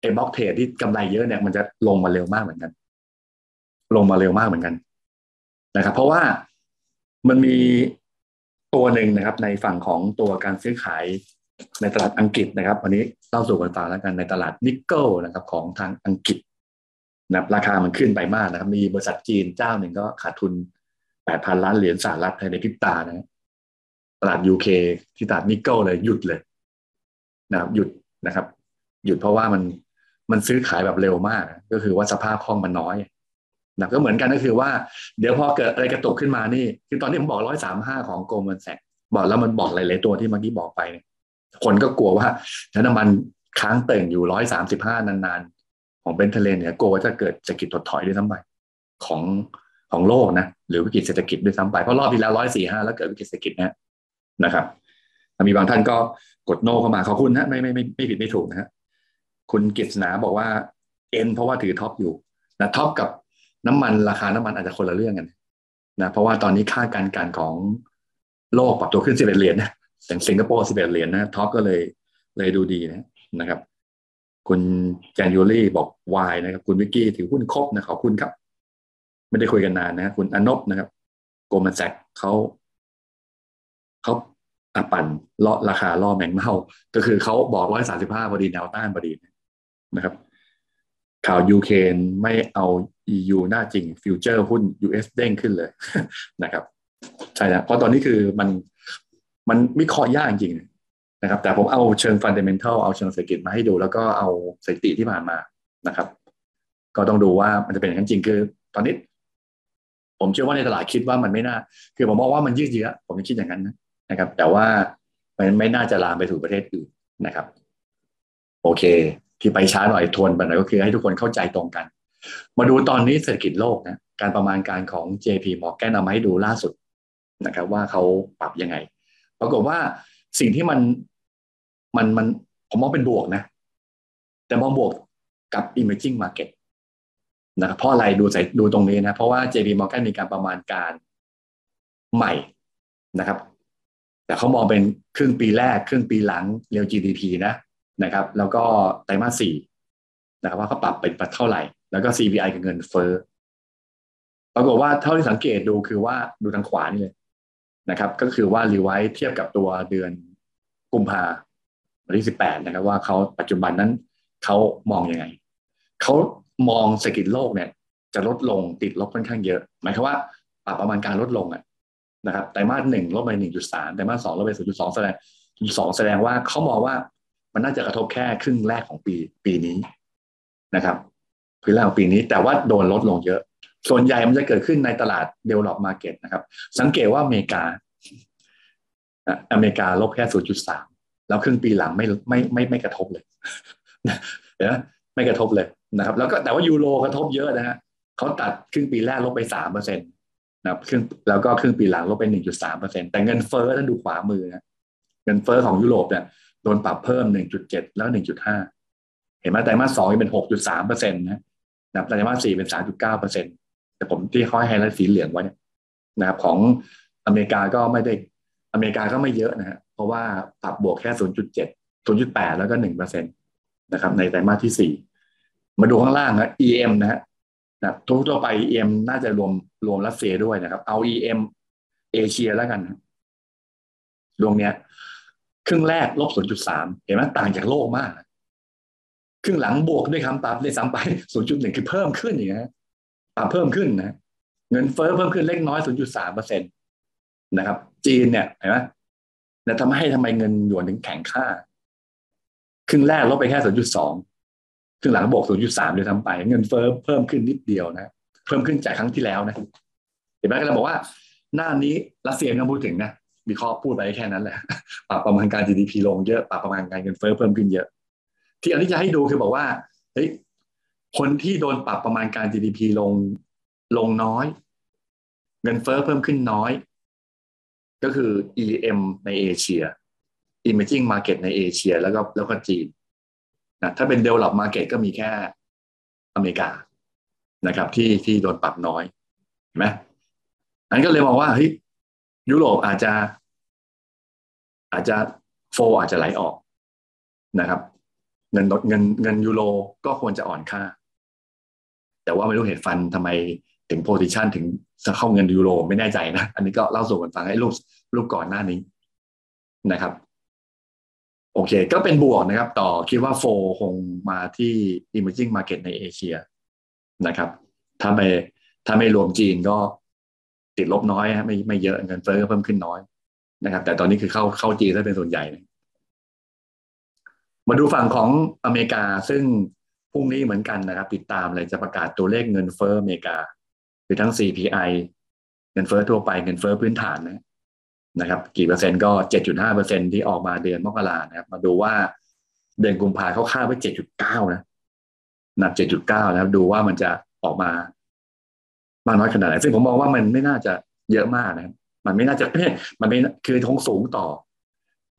ไอ้ block trade ที่กำไรเยอะเนี่ยมันจะลงมาเร็วมากเหมือนกัน ลงมาเร็วมากเหมือนกันนะครับ เพราะว่ามันมีตัวหนึ่งนะครับ ในฝั่งของตัวการซื้อขายในตลาดอังกฤษนะครับ วันนี้เล่าสู่กันฟังแล้วกันในตลาดนิกเกิลนะครับของทางอังกฤษนะราคามันขึ้นไปมากนะครับ มีบริษัทจีนเจ้าหนึ่งก็ขาดทุนแปดพันล้านเหรียญสหรัฐภายในพริบตานะตลาด UKที่ตลาดนิกเกิลเลยหยุดเลยนะครับหยุดนะครับ หยุดเพราะว่ามันมันซื้อขายแบบเร็วมาก ก็คือว่าสภาพคล่องมันน้อย นะก็เหมือนกันก็คือว่าเดี๋ยวพอเกิดอะไรกระตุกขึ้นมานี่ คือตอนนี้ผมบอกร้อยสามห้าของ Goldman Sachs บอกแล้วมันบอกหลายๆตัวที่เมื่อกี้บอกไปเนี่ยคนก็กลัวว่าถ้าน้ำมันค้างเติ่งอยู่ร้อยสามสิบห้านานๆ ของ Brent ทะเลเหนือเนี่ยกลัวว่าจะเกิดเศรษฐกิจถดถอยด้วยซ้ำไปของของโลกนะหรือวิกฤตเศรษฐกิจด้วยซ้ำไปเพราะรอบที่แล้วร้อยสี่ห้าแล้วเกิดวิกฤตเศรษฐกิจนะนะครับมีบางท่านก็กด No เข้ามาขอบคุณนะไม่ไม่ไม่ไม่ผิดไม่ถูกนะฮะคุณกิษณาบอกว่า N เพราะว่าถือท็อปอยู่นะท็อปกับ น้ำมันราคาน้ำมันอาจจะคนละเรื่องกันนะเพราะว่าตอนนี้ค่าการกลั่นของโลกปรับตัวขึ้นสิบเอ็ดเหรียญนะอย่างสิงคโปร์สิบเอ็ดเหรียญนะท็อปก็เลยเลยดูดีนะนะครับ คุณแจนยูรี่บอก Y นะครับ คุณวิกกี้ถือหุ้นครบนะขอบคุณครับ ไม่ได้คุยกันนานนะคุณอนบนะครับGoldman Sachs เขาเขาอปั่นล่อราคาล่อแมงเม่าก็คือเขาบอกร้อยสามสิบห้าพอดีแนวต้านพอดีนะครับ ข่าวยูเครนไม่เอา EU หน้าจริงฟิวเจอร์หุ้น US เด้งขึ้นเลยนะครับ ใช่แล้วเพราะตอนนี้คือมันมันวิเคราะห์ยากจริงนะครับ แต่ผมเอาเชิง fundamental เอาเชิงเศรษฐกิจมาให้ดู แล้วก็เอาสถิติที่ผ่านมานะครับ ก็ต้องดูว่ามันจะเป็นอย่างนั้นจริงคือ ตอนนี้ ผมเชื่อว่าในตลาดคิดว่ามันไม่น่า คือผมมองว่ามันยืดเยื้อผมคิดอย่างนั้นนะนะครับ แต่ว่ามันไม่น่าจะลามไปสู่ประเทศอื่นนะครับ โอเค ที่ไปช้าหน่อยทวนไปหน่อยก็คือให้ทุกคนเข้าใจตรงกัน มาดูตอนนี้เศรษฐกิจโลกนะการประมาณการของ JP Morgan นำมาให้ดูล่าสุดนะครับว่าเขาปรับยังไง ปรากฏว่าสิ่งที่มันมันมันผมมองเป็นบวกนะ แต่มองบวกกับ emerging market นะครับเพราะอะไรดูใส่ดูตรงนี้นะ เพราะว่า JP Morgan มีการประมาณการใหม่นะครับ แต่เขามองเป็นครึ่งปีแรก ครึ่งปีหลังเรียว GDP นะ นะครับ แล้วก็ไตรมาสสี่นะครับว่าเขาปรับเป็นเท่าไหร่ แล้วก็ CPI กับเงินเฟ้อปรากฏว่าเท่าที่สังเกตดูคือว่าดูทางขวานี่เลยนะครับ ก็คือว่ารีไวท์เทียบกับตัวเดือนกุมภาวันที่สิบแปดนะครับ ว่าเขาปัจจุบันนั้นเขามองยังไงเขามองเศรษฐกิจโลกเนี่ย จะลดลงติดลบค่อนข้างเยอะ หมายความว่าปรับประมาณการลดลงอะนะครับไตรมาสหนึ่งลบไปหนึ่งจุดสามไตรมาสสองลบไปศูนย์จุดสองแสดงจุดสองแสดงว่าเขามองว่า มันน่าจะกระทบแค่ครึ่งแรกของปีปีนี้นะครับครึ่งแรกของปีนี้แต่ว่าโดนลดลงเยอะ ส่วนใหญ่มันจะเกิดขึ้นในตลาด developed market นะครับ สังเกตว่าอเมริกาอเมริกาลบแค่ศูนย์จุดสามแล้วครึ่งปีหลังไม่ไม่ไม่ไม่กระทบเลยเห็นไหมไม่กระทบเลยนะครับ แล้วก็แต่ว่ายูโรกระทบเยอะนะฮะเขาตัดครึ่งปีแรกลบไปสามเปอร์เซ็นต์นะครึ่งแล้วก็ครึ่งปีหลังลดไป1.3%แต่เงินเฟ้อท่านดูขวามือนะเงินเฟ้อของยุโรปเนี่ย โดนปรับเพิ่ม 1.7 แล้ว 1.5 เห็นไหมไตรมาสสองเป็นหกจุดสามเปอร์เซ็นต์นะนะไตรมาสสี่เป็นสามจุดเปอร์เซ็นต์แต่ผมที่เขาให้ไฮไลท์สีเหลืองไว้เนี่ยนะครับของอเมริกาก็ไม่ได้อเมริกาก็ไม่เยอะนะฮะเพราะว่าปรับบวกแค่ศูนย์จุดเจ็ดศูนย์จุดแล้วก็หนึ่งเปอร์เซ็นต์นะครับในไตรมาสที่สี่มาดูข้างล่างนะ EM นะฮะนะทั่วทั่วไป EM น่าจะรวมรวมรัสเซียด้วยนะครับ เอา EM เอเชียแล้วกันตรงเนี้ย ครึ่งแรกลบศูนย์จุดสามเห็นไหมต่างจากโลกมาก ครึ่งหลังบวกด้วยคำปรับเลยซ้ำไปศูนย์จุดหนึ่งคือเพิ่มขึ้นอย่างเงี้ยปรับเพิ่มขึ้นนะ เงินเฟ้อเพิ่มขึ้นเล็กน้อยศูนย์จุดสามเปอร์เซ็นตนะครับ จีนเนี่ยเห็นไหมแล้วทำให้ทำไมเงินหยวนถึงแข็งค่า ครึ่งแรกลบไปแค่ศูนย์จุดสองครึ่งหลังบวกศูนย์จุดสามเลยทำไป เงินเฟ้อเพิ่มขึ้นนิดเดียวนะ เพิ่มขึ้นจากครั้งที่แล้วนะ เห็นไหมก็เลยบอกว่าหน้านี้รัสเซียก็พูดถึงนะ มีข้อพูดไปแค่นั้นแหละปรับประมาณการ GDP ลงเยอะปรับประมาณการเงินเฟ้อเพิ่มขึ้นเยอะ ที่อันนี้จะให้ดูคือบอกว่าเฮ้ยคนที่โดนปรับประมาณการ GDP ลงลงน้อย เงินเฟ้อเพิ่มขึ้นน้อย ก็คือ EM ในเอเชีย Emerging Market ในเอเชีย แล้วก็แล้วก็จีนนะถ้าเป็น Develop Market ก็มีแค่อเมริกานะครับ ที่ที่โดนปรับน้อยเห็นไหมอันก็เลยมองว่าเฮ้ย ยุโรปอาจจะ อาจจะโฟอาจจะไหลออกนะครับ เงินเงินเงินยูโรก็ควรจะอ่อนค่า แต่ว่าไม่รู้เหตุฟันทำไมถึงโพซิชันถึงจะเข้าเงินยูโรไม่แน่ใจนะ อันนี้ก็เล่าสู่กันฟังให้รูปรูปก่อนหน้านี้นะครับ โอเค ก็เป็นบวกนะครับ ต่อคิดว่าโฟคงมาที่ emerging market ในเอเชียนะครับ ถ้าไม่ถ้าไม่รวมจีนก็ ติดลบน้อยไม่ไม่เยอะเงินเฟ้อก็เพิ่มขึ้นน้อยนะครับ แต่ตอนนี้คือเข้าเข้าจีนซะเป็นส่วนใหญ่นะมาดูฝั่งของอเมริกาซึ่งพรุ่งนี้เหมือนกันนะครับ ติดตามเลยจะประกาศตัวเลขเงินเฟ้ออเมริกา คือทั้ง CPI เงินเฟ้อทั่วไปเงินเฟ้อพื้นฐานนะนะครับ กี่เปอร์เซ็นต์ก็7.5เปอร์เซ็นที่ออกมาเดือนมกรานะครับ มาดูว่าเดือนกุมภาเขาคาดไว้7.9นะนับ7.9นะครับ ดูว่ามันจะออกมา มากน้อยขนาดไหนซึ่งผมมองว่ามันไม่น่าจะเยอะมากนะมันไม่น่าจะมันไม่คือทงสูงต่อ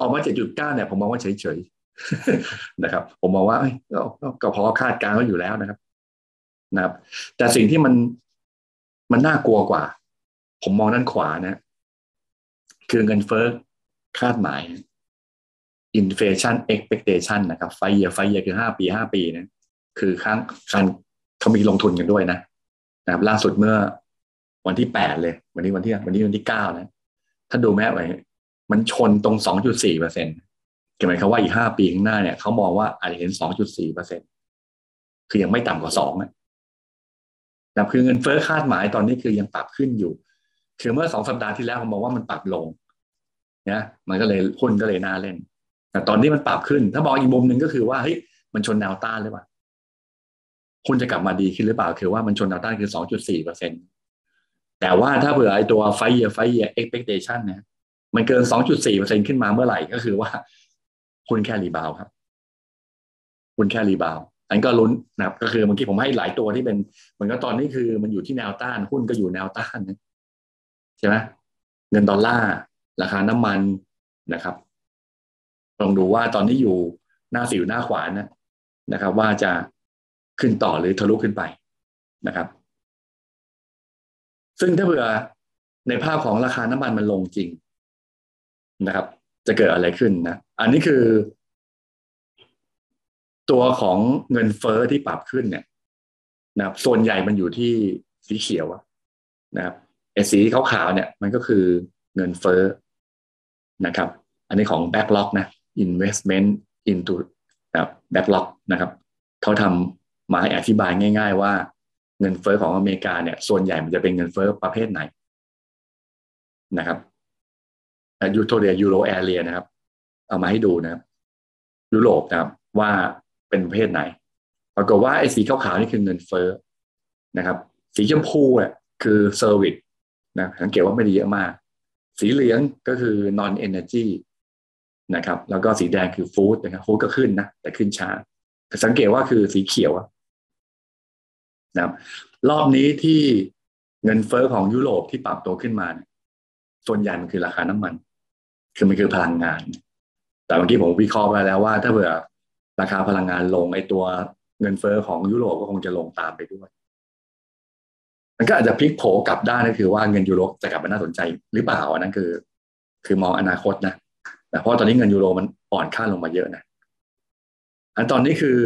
ออกมาเจ็ดจุดเก้าเนี่ย ผมมองว่าเฉยๆนะครับ ผมมองว่าก็พอคาดการณ์ก็อยู่แล้วนะครับ นะครับ แต่สิ่งที่มันมันน่ากลัวกว่า ผมมองด้านขวานะ คือเงินเฟ้อคาดหมาย inflation expectation นะครับไฟเยียไฟเยียคือห้าปีห้าปีนะ คือครั้งการเขามีลงทุนกันด้วยนะ นะครับล่าสุดเมื่อวันที่แปดเลย วันนี้วันที่วันนี้วันที่เก้านะถ้าดูแม่ไว้มันชนตรงสองจุดสี่เปอร์เซ็นต์หมายความว่าอีกห้าปีข้างหน้าเนี่ยเขามองว่าอาจจะเห็นสองจุดสี่เปอร์เซ็นต์คือยังไม่ต่ำกว่าสองนะคือเงินเฟ้อคาดหมายตอนนี้คือยังปรับขึ้นอยู่ คือเมื่อสองสัปดาห์ที่แล้วผมบอกว่ามันปรับลงนะมันก็เลยหุ้นก็เลยน่าเล่น แต่ตอนนี้มันปรับขึ้น ถ้ามองอีกมุมหนึ่งก็คือว่าเฮ้ยมันชนแนวต้านหรือเปล่า คุณจะกลับมาดีขึ้นหรือเปล่า คือว่ามันชนแนวต้านคือ 2.4เปอร์เซ็นตแต่ว่าถ้าเผื่อไอตัวไฟเยียไฟเยีย expectation เนี่ยมันเกิน 2.4เปอร์เซ็นขึ้นมาเมื่อไหร่ก็คือว่า คุณแค่รีบาวครับ คุณแค่รีบาวอันก็ลุ้นนะครับ ก็คือเมื่อกี้ผมให้หลายตัวที่เป็นเหมันก็ตอนนี้คือมันอยู่ที่แนวต้านหุ้นก็อยู่แนวต้านใช่ไหมเงินดอลลาร์ราคาน้ำมันนะครับลองดูว่าตอนนี้อยู่หน้าสิวหน้าขวานนะนะครับ ว่าจะ ขึ้นต่อหรือทะลุขึ้นไปนะครับ ซึ่งถ้าเผื่อในภาพของราคาน้ำมันมันลงจริงนะครับ จะเกิดอะไรขึ้นนะอันนี้คือ ตัวของเงินเฟอ้อที่ปรับขึ้นเนี่ยนะครับส่วนใหญ่มันอยู่ที่สีเขียวนะครับไอ้สีขาวๆเนี่ย มันก็คือเงินเฟอ้อนะครับ อันนี้ของ backlog นะ investment into นะครับ backlog นะครับ เขาทำ มาให้อธิบายง่าย ๆ ว่าเงินเฟอ้อของอเมริกาเนี่ย ส่วนใหญ่มันจะเป็นเงินเฟอ้อประเภทไหนนะครับ Euro area Euro area นะครับ เอามาให้ดูนะครับ ยุโรปนะครับ ว่าเป็นประเภทไหนปรากฏว่าไอ้สีขาวๆนี่คือเงินเฟ้อนะครับ สีชมพูอะคือ service นะสังเกตว่าไม่ได้เยอะมาก สีเหลืองก็คือ non energy นะครับ แล้วก็สีแดงคือ food นะครับ food ก็ขึ้นนะ แต่ขึ้นช้าสังเกตว่าคือสีเขียว นะครับรอบนี้ที่เงินเฟอ้อของยุโรปที่ปรับตัวขึ้นมา ส่วนใหญ่มันคือราคาน้ำมัน คือมันคือพลังงาน แต่เมื่อกี้ผมวิเคราะห์ไปแล้วว่า ถ้าเผื่อราคาพลังงานลงไอตัวเงินเฟอ้อของยุโรปก็คงจะลงตามไปด้วย มันก็อาจจะพลิกโผกลับได้ก็คือว่าเงินยูโรจะกลับมาน่าสนใจหรือเปล่าอันนั้นคือ คือมองอนาคตนะแต่เพราะตอนนี้เงินยูโรมันอ่อนค่าลงมาเยอะนะอันตอนนี้คือ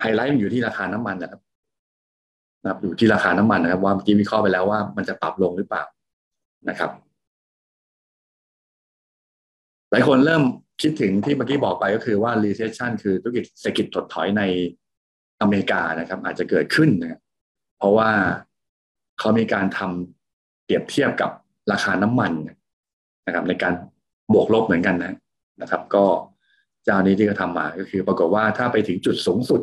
ไฮไลท์มันอยู่ที่ราคาน้ำมันนะครับ นะครับอยู่ที่ราคาน้ำมันนะครับ ว่าเมื่อกี้วิเคราะห์ไปแล้วว่ามันจะปรับลงหรือเปล่านะครับ หลายคนเริ่มคิดถึงที่เมื่อกี้บอกไปก็คือว่า recession คือธุรกิจเศรษฐกิจถดถอยในอเมริกานะครับ อาจจะเกิดขึ้นนะเพราะว่าเขามีการทำเปรียบเทียบกับราคาน้ำมันนะครับ ในการบวกลบเหมือนกันนะนะครับ ก็เจ้านี้ที่เขาทำมาก็คือ ปรากฏว่าถ้าไปถึงจุดสูงสุด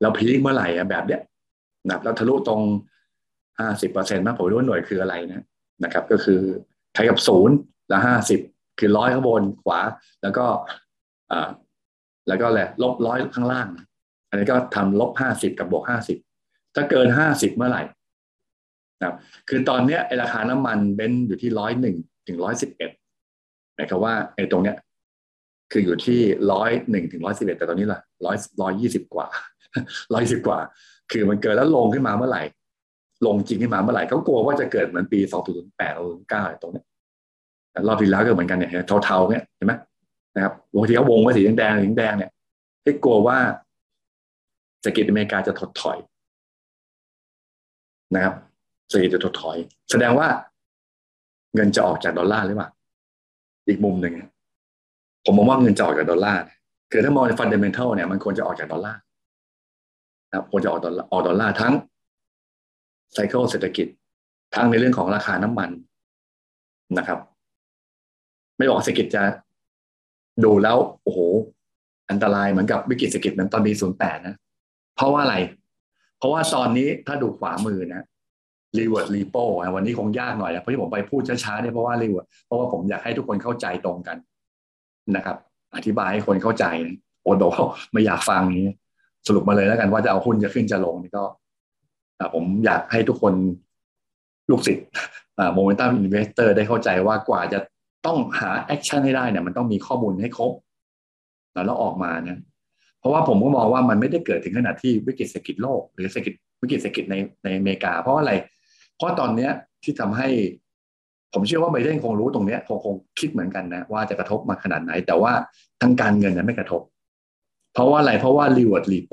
แล้วพีคเมื่อไหร่แบบเนี้ย นะแล้วทะลุตรงห้าสิบเปอร์เซ็นต์มากผมรู้ว่าหน่วยคืออะไรนะนะครับ ก็คือใช้กับศูนย์และห้าสิบคือร้อยข้างบนขวา แล้วก็อ่าแล้วก็แหละลบร้อยข้างล่าง อันนี้ก็ทำลบห้าสิบกับบวกห้าสิบถ้าเกินห้าสิบเมื่อไหร่นะครับคือตอนเนี้ยไอราคาน้ำมันเบนอยู่ที่ร้อยหนึ่งถึงร้อยสิบเอ็ดหมายความว่าไอตรงเนี้ยคืออยู่ที่ร้อยหนึ่งถึงร้อยสิบเอ็ดแต่ตอนนี้ล่ะร้อยร้อยยี่สิบกว่าร้อยสิบกว่า คือมันเกิดแล้วลงขึ้นมาเมื่อไหร่ ลงจริงขึ้นมาเมื่อไหร่เขากลัวว่าจะเกิดเหมือนปีสองพันแปดหรือเก้าตรงนี้รอบที่แล้วก็เหมือนกันเนี่ยเทาๆเนี่ยเห็นไหมนะครับบางทีเขาวงไว้สีแดงสีแดงเนี่ยที่กลัวว่าเศรษฐกิจอเมริกาจะถดถอยนะครับเศรษฐกิจจะถดถอย แสดงว่าเงินจะออกจากดอลลาร์หรือเปล่าอีกมุมหนึ่งผมมองว่าเงินจะออกจากดอลลาร์คือถ้ามองใน fundamental เนี่ยมันควรจะออกจากดอลลาร์ นะควรจะออกดอลลาร์ออกดอลลาร์ทั้ง cycle เศรษฐกิจ ทั้งในเรื่องของราคาน้ำมันนะครับ ไม่บอกเศรษฐกิจจะดูแล้ว โอ้โห อันตรายเหมือนกับวิกฤตเศรษฐกิจเหมือนตอนปีศูนย์แปดนะ เพราะว่าอะไร เพราะว่าตอนนี้ถ้าดูขวามือนะ reverse repo วันนี้คงยากหน่อยนะเพราะที่ผมไปพูดช้าๆเนี่ยเพราะว่ารีเวิร์ดเพราะว่าผมอยากให้ทุกคนเข้าใจตรงกันนะครับ อธิบายให้คนเข้าใจโอ้โหไม่อยากฟังนี้ สรุปมาเลยแล้วกันว่าจะเอาหุ้นจะขึ้นจะลงนี่ก็ผมอยากให้ทุกคนลูกศิษย์momentum investor ได้เข้าใจว่ากว่าจะต้องหา action ให้ได้เนี่ยมันต้องมีข้อมูลให้ครบ แล้วออกมาเนี่ยเพราะว่าผมก็มองว่ามันไม่ได้เกิดถึงขนาดที่วิกฤตเศรษฐกิจโลก หรือเศรษฐกิจวิกฤตเศรษฐกิจในในอเมริกา เพราะอะไร เพราะตอนเนี้ยที่ทำให้ผมเชื่อว่าไบเดนคงรู้ตรงเนี้ยคงคงคิดเหมือนกันนะว่าจะกระทบมาขนาดไหน แต่ว่าทางการเงินเนี่ยไม่กระทบ เพราะว่าอะไรเพราะว่า reverse repo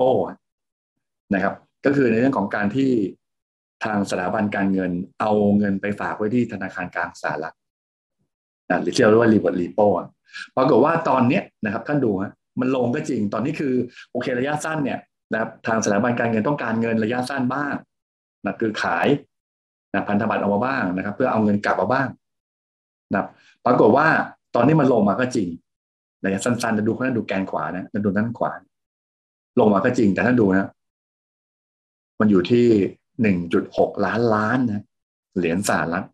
นะครับ ก็คือในเรื่องของการที่ทางสถาบันการเงินเอาเงินไปฝากไว้ที่ธนาคารกลางสหรัฐหรือที่เราเรียกว่ารีวิร์ดรีโปปรากฏว่าตอนเนี้ยนะครับ ท่านดูฮะมันลงก็จริงตอนนี้คือโอเคระยะสั้นเนี่ยนะครับทางสถาบันการเงินต้องการเงินระยะสั้นบ้างนะคือขายนะพันธบัตรออกมาบ้างนะครับ เพื่อเอาเงินกลับมาบ้างนะปรากฏว่าตอนนี้มันลงมาก็จริง ระยะสั้นๆจะดูเขาดูแกนขวานะจะดูด้านขวา ลงมาก็จริง แต่ถ้าดูนะ มันอยู่ที่หนึ่งจุดหกล้านล้านนะเหรียญสหรัฐ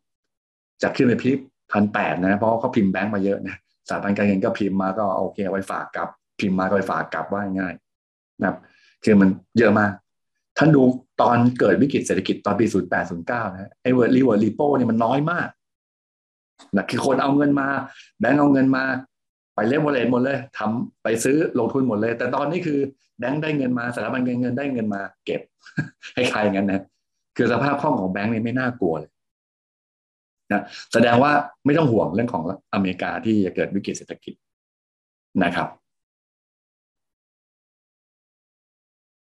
จากขึ้นไปพิบพันแปดนะ เพราะเขาพิมพ์แบงก์มาเยอะนะสถาบันการเงินก็พิมพ์มาก็โอเคเอาไปฝากกลับ พิมพ์มาก็ไปฝากกลับว่าง่ายนะครับคือมันเยอะมากท่านดูตอนเกิดวิกฤตเศรษฐกิจตอนปี 08 09 นะไอ้เวิร์รีเวิร์รีโป้เนี่ยมันน้อยมากนะคือคนเอาเงินมา แบงก์เอาเงินมา ไปเล่นวอลเลตหมดเลยทำไปซื้อลงทุนหมดเลย แต่ตอนนี้คือแบงก์ได้เงินมาสถาบันเงินเงินได้เงินมา เก็บให้ใครอย่างนั้นนะคือสภาพคล่องของแบงก์นี่ไม่น่ากลัวเลยนะแสดงว่าไม่ต้องห่วงเรื่องของอเมริกาที่จะเกิดวิกฤตเศรษฐกิจนะครับ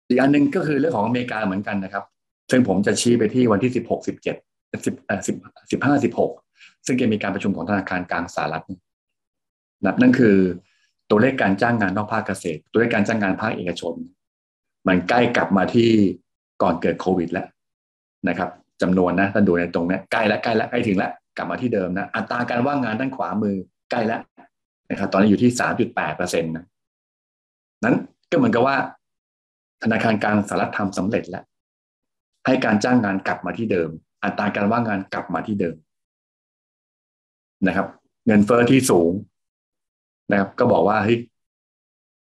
อีกอันหนึ่งก็คือเรื่องของอเมริกาเหมือนกันนะครับ ซึ่งผมจะชี้ไปที่วันที่สิบหกสิบเจ็ดสิบสิบสิบห้าสิบหกซึ่งจะมีการประชุมของธนาคารกลางสหรัฐ นะนั่นคือตัวเลขการจ้างงานนอกภาคเกษตร ตัวเลขการจ้างงานภาคเอกชน มันใกล้กลับมาที่ก่อนเกิดโควิดแล้วนะครับจำนวนนะท่านดูในตรงนี้ใกล้แล้วใกล้แล้วใกล้ถึงแล้วกลับมาที่เดิมนะอัตราการว่างงานด้านขวามือใกล้แล้วนะครับตอนนี้อยู่ที่สามจุดแปดเปอร์เซ็นต์นะนั้นก็เหมือนกับว่า ธนาคารกลางสหรัฐทำสำเร็จแล้ว ให้การจ้างงานกลับมาที่เดิม อัตราการว่างงานกลับมาที่เดิมนะครับ เงินเฟอ้อที่สูง นะครับ ก็บอกว่าเฮ้ย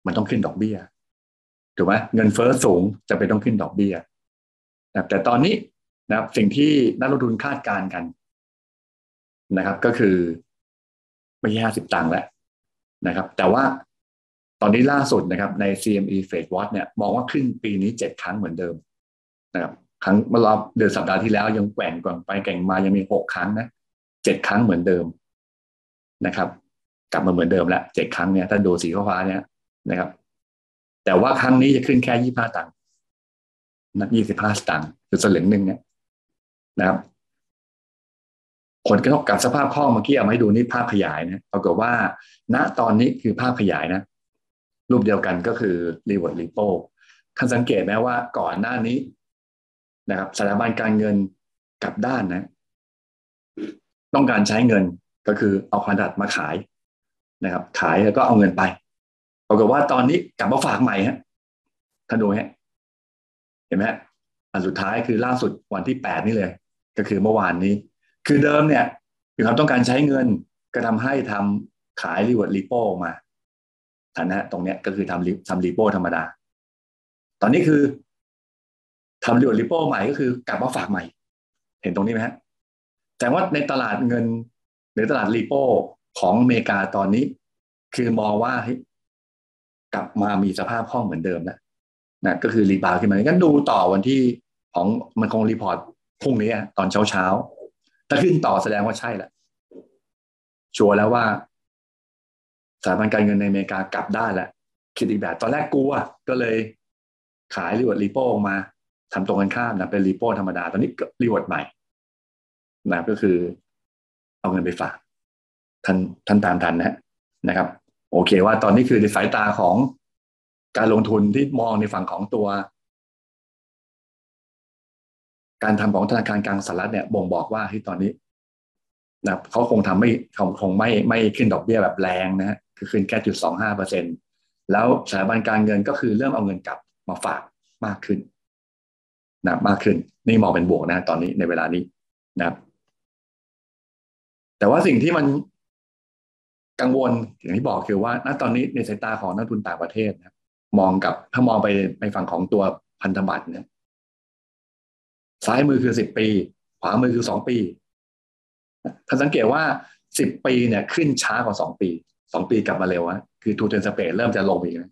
มันต้องขึ้นดอกเบี้ยถูกไหมเงินเฟอ้อสูงจะไปต้องขึ้นดอกเบี้ยนะแต่ตอนนี้นะครับสิ่งที่นักลงทุนคาดการณ์กันนะครับ ก็คือไม่ใช่ห้าสิบตังค์แล้วนะครับ แต่ว่าตอนนี้ล่าสุดนะครับ ใน CME Fed Watch เนี่ยมองว่าขึ้นปีนี้เจ็ดครั้งเหมือนเดิมนะครับครั้งเมื่อรอบเดือนสัปดาห์ที่แล้วยังแกว่งกว่งไปแก่งมายังมีหกครั้งนะเจ็ดครั้งเหมือนเดิมนะครับ กลับมาเหมือนเดิมแล้วเจ็ดครั้งเนี่ยถ้าดูสีฟ้าเนี่ยนะครับ แต่ว่าครั้งนี้จะขึ้นแค่ยี่ห้าตังค์นะยี่สิบห้าตางค์คือสลึงหนึ่งเนี่ยนะครับผลกระทบกับสภาพคล่องเมื่อกี้เอามาให้ดูนี่ภาพขยายนะปรากฏว่า ณตอนนี้คือภาพขยายนะ รูปเดียวกันก็คือ reverse repo ท่านสังเกตไหมว่าก่อนหน้านี้นะครับสถาบันการเงินกลับด้านนะ ต้องการใช้เงินก็คือเอาพันธบัตรมาขาย นะครับ ขายแล้วก็เอาเงินไปปรากฏว่าตอนนี้กลับมาฝากใหม่ฮะท่านดูฮะเห็นไหมอันสุดท้ายคือล่าสุดวันที่แปดนี่เลย ก็คือเมื่อวานนี้ คือเดิมเนี่ยมีความต้องการใช้เงินก็ทำให้ทำขาย reverse repo มาฐานะตรงเนี้ยก็คือทำทำ repo ธรรมดา ตอนนี้คือทำ reverse repo ใหม่ก็คือกลับมาฝากใหม่ เห็นตรงนี้ไหมฮะแต่ว่าในตลาดเงินหรือตลาด repo ของอเมริกาตอนนี้ คือมองว่ากลับมามีสภาพคล่องเหมือนเดิมแล้วนะก็คือ rebound ขึ้นมางั้นดูต่อวันที่ของมันคง report พรุ่งนี้ตอนเช้าเช้าถ้าขึ้นต่อแสดงว่าใช่แหละชัวร์แล้วว่าสถาบันการเงินในอเมริกากลับได้แหละคิดอีกแบบตอนแรกกลัวก็เลยขาย reverse repo ออกมาทำตรงกันข้ามนะเป็น repo ธรรมดา ตอนนี้รีวอร์ดใหม่นะก็คือเอาเงินไปฝาก ท่านท่านตามทันนะนะครับ โอเคว่าตอนนี้คือในสายตาของการลงทุนที่มองในฝั่งของตัว การทำของธนาคารกลางสหรัฐเนี่ยบ่งบอกว่าที่ตอนนี้นะเขาคงทำไม่คงคงไม่ไม่ขึ้นดอกเบี้ยแบบแรงนะฮะคือขึ้นแค่จุดสองห้าเปอร์เซ็นแล้วสถาบันการเงินก็คือเริ่มเอาเงินกลับมาฝากมากขึ้นนะมากขึ้น นี่มองเป็นบวกนะตอนนี้ในเวลานี้นะครับแต่ว่าสิ่งที่มัน กังวลอย่างที่บอกคือว่าณตอนนี้ในสายตาของนักทุนต่างประเทศนะมองกับถ้ามองไปในฝั่งของตัวพันธบัตรเนี่ยซ้ายมือคือสิบปี ขวามือคือสองปีท่านสังเกตว่าสิบปีเนี่ยขึ้นช้ากว่าสองปีสองปีกลับมาเร็วอะคือทูเทนสเปดเริ่มจะลงอีกนะ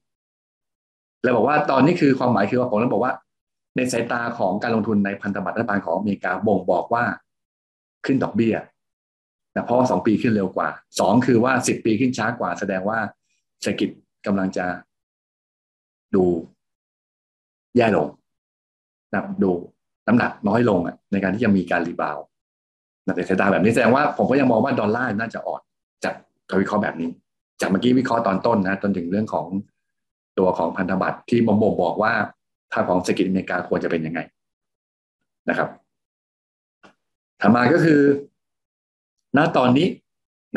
เลยบอกว่าตอนนี้คือความหมายคือว่าผมต้องบอกว่า ในสายตาของการลงทุนในพันธบัตรรัฐบาลของอเมริกาบ่งบอกว่าขึ้นดอกเบี้ย นะเพราะว่าสองปีขึ้นเร็วกว่าสองคือว่าสิบปีขึ้นช้ากว่า แสดงว่าเศรษฐกิจกำลังจะดูแย่ลงนะดูน้ำหนักน้อยลงอะในการที่จะมีการรีบาวในสายตาแบบนี้แสดงว่าผมก็ยังมองว่าดอลลาร์น่าจะอ่อนจากการวิเคราะห์แบบนี้ จากเมื่อกี้วิเคราะห์ตอนต้นนะจนถึงเรื่องของตัวของพันธบัตรที่บ่งบอกว่าถ้าของเศรษฐกิจอเมริกาควรจะเป็นยังไงนะครับถัดมาก็คือ ณตอนนี้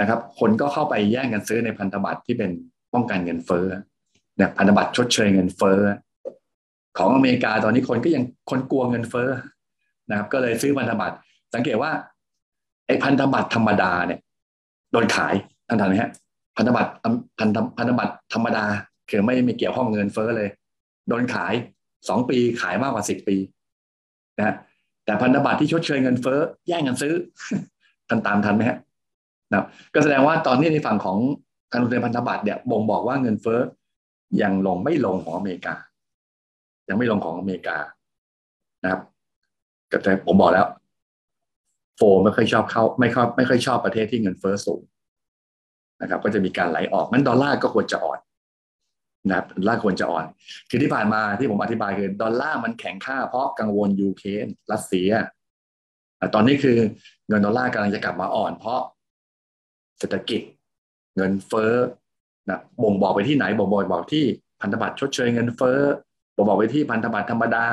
นะครับ คนก็เข้าไปแย่งกันซื้อในพันธบัตรที่เป็นป้องกันเงินเฟ้อเนี่ยพันธบัตรชดเชยเงินเฟ้อของอเมริกาตอนนี้คนก็ยังคนกลัวเงินเฟ้อนะครับ ก็เลยซื้อพันธบัตรสังเกตว่าไอ้พันธบัตรธรรมดาเนี่ยโดนขายท่านทันไหมฮะพันธบัตรพันธพันธบัตรธรรมดาคือไม่ไม่เกี่ยวข้องเงินเฟ้อเลย โดนขายสองปีขายมากกว่าสิบปีนะแต่พันธบัตรที่ชดเชยเงินเฟ้อแย่งกันซื้อ ทันตามทันไหมฮะนะก็แสดงว่าตอนนี้ในฝั่งของการลงทุนพันธบัตรเนี่ยบ่งบอกว่าเงินเฟ้อยังลงไม่ลงของอเมริกา ยังไม่ลงของอเมริกานะครับแต่ผมบอกแล้ว โฟไม่ค่อยชอบเข้าไม่ค่อยไม่ค่อยชอบประเทศที่เงินเฟ้อสูงนะครับ ก็จะมีการไหลออกมันดอลลาร์ก็ควรจะอ่อนนะครับดอลลาร์ควรจะอ่อน คือที่ผ่านมาที่ผมอธิบายคือดอลลาร์มันแข็งค่าเพราะกังวลยูเครนรัสเซีย ตอนนี้คือเงินดอลลาร์กำลังจะกลับมาอ่อน เพราะเศรษฐกิจเงินเฟ้อนะบ่งบอกไปที่ไหนบ่งบอกบอกที่พันธบัตรชดเชยเงินเฟ้อบ่งบอกไปที่พันธบัตรธรรมดา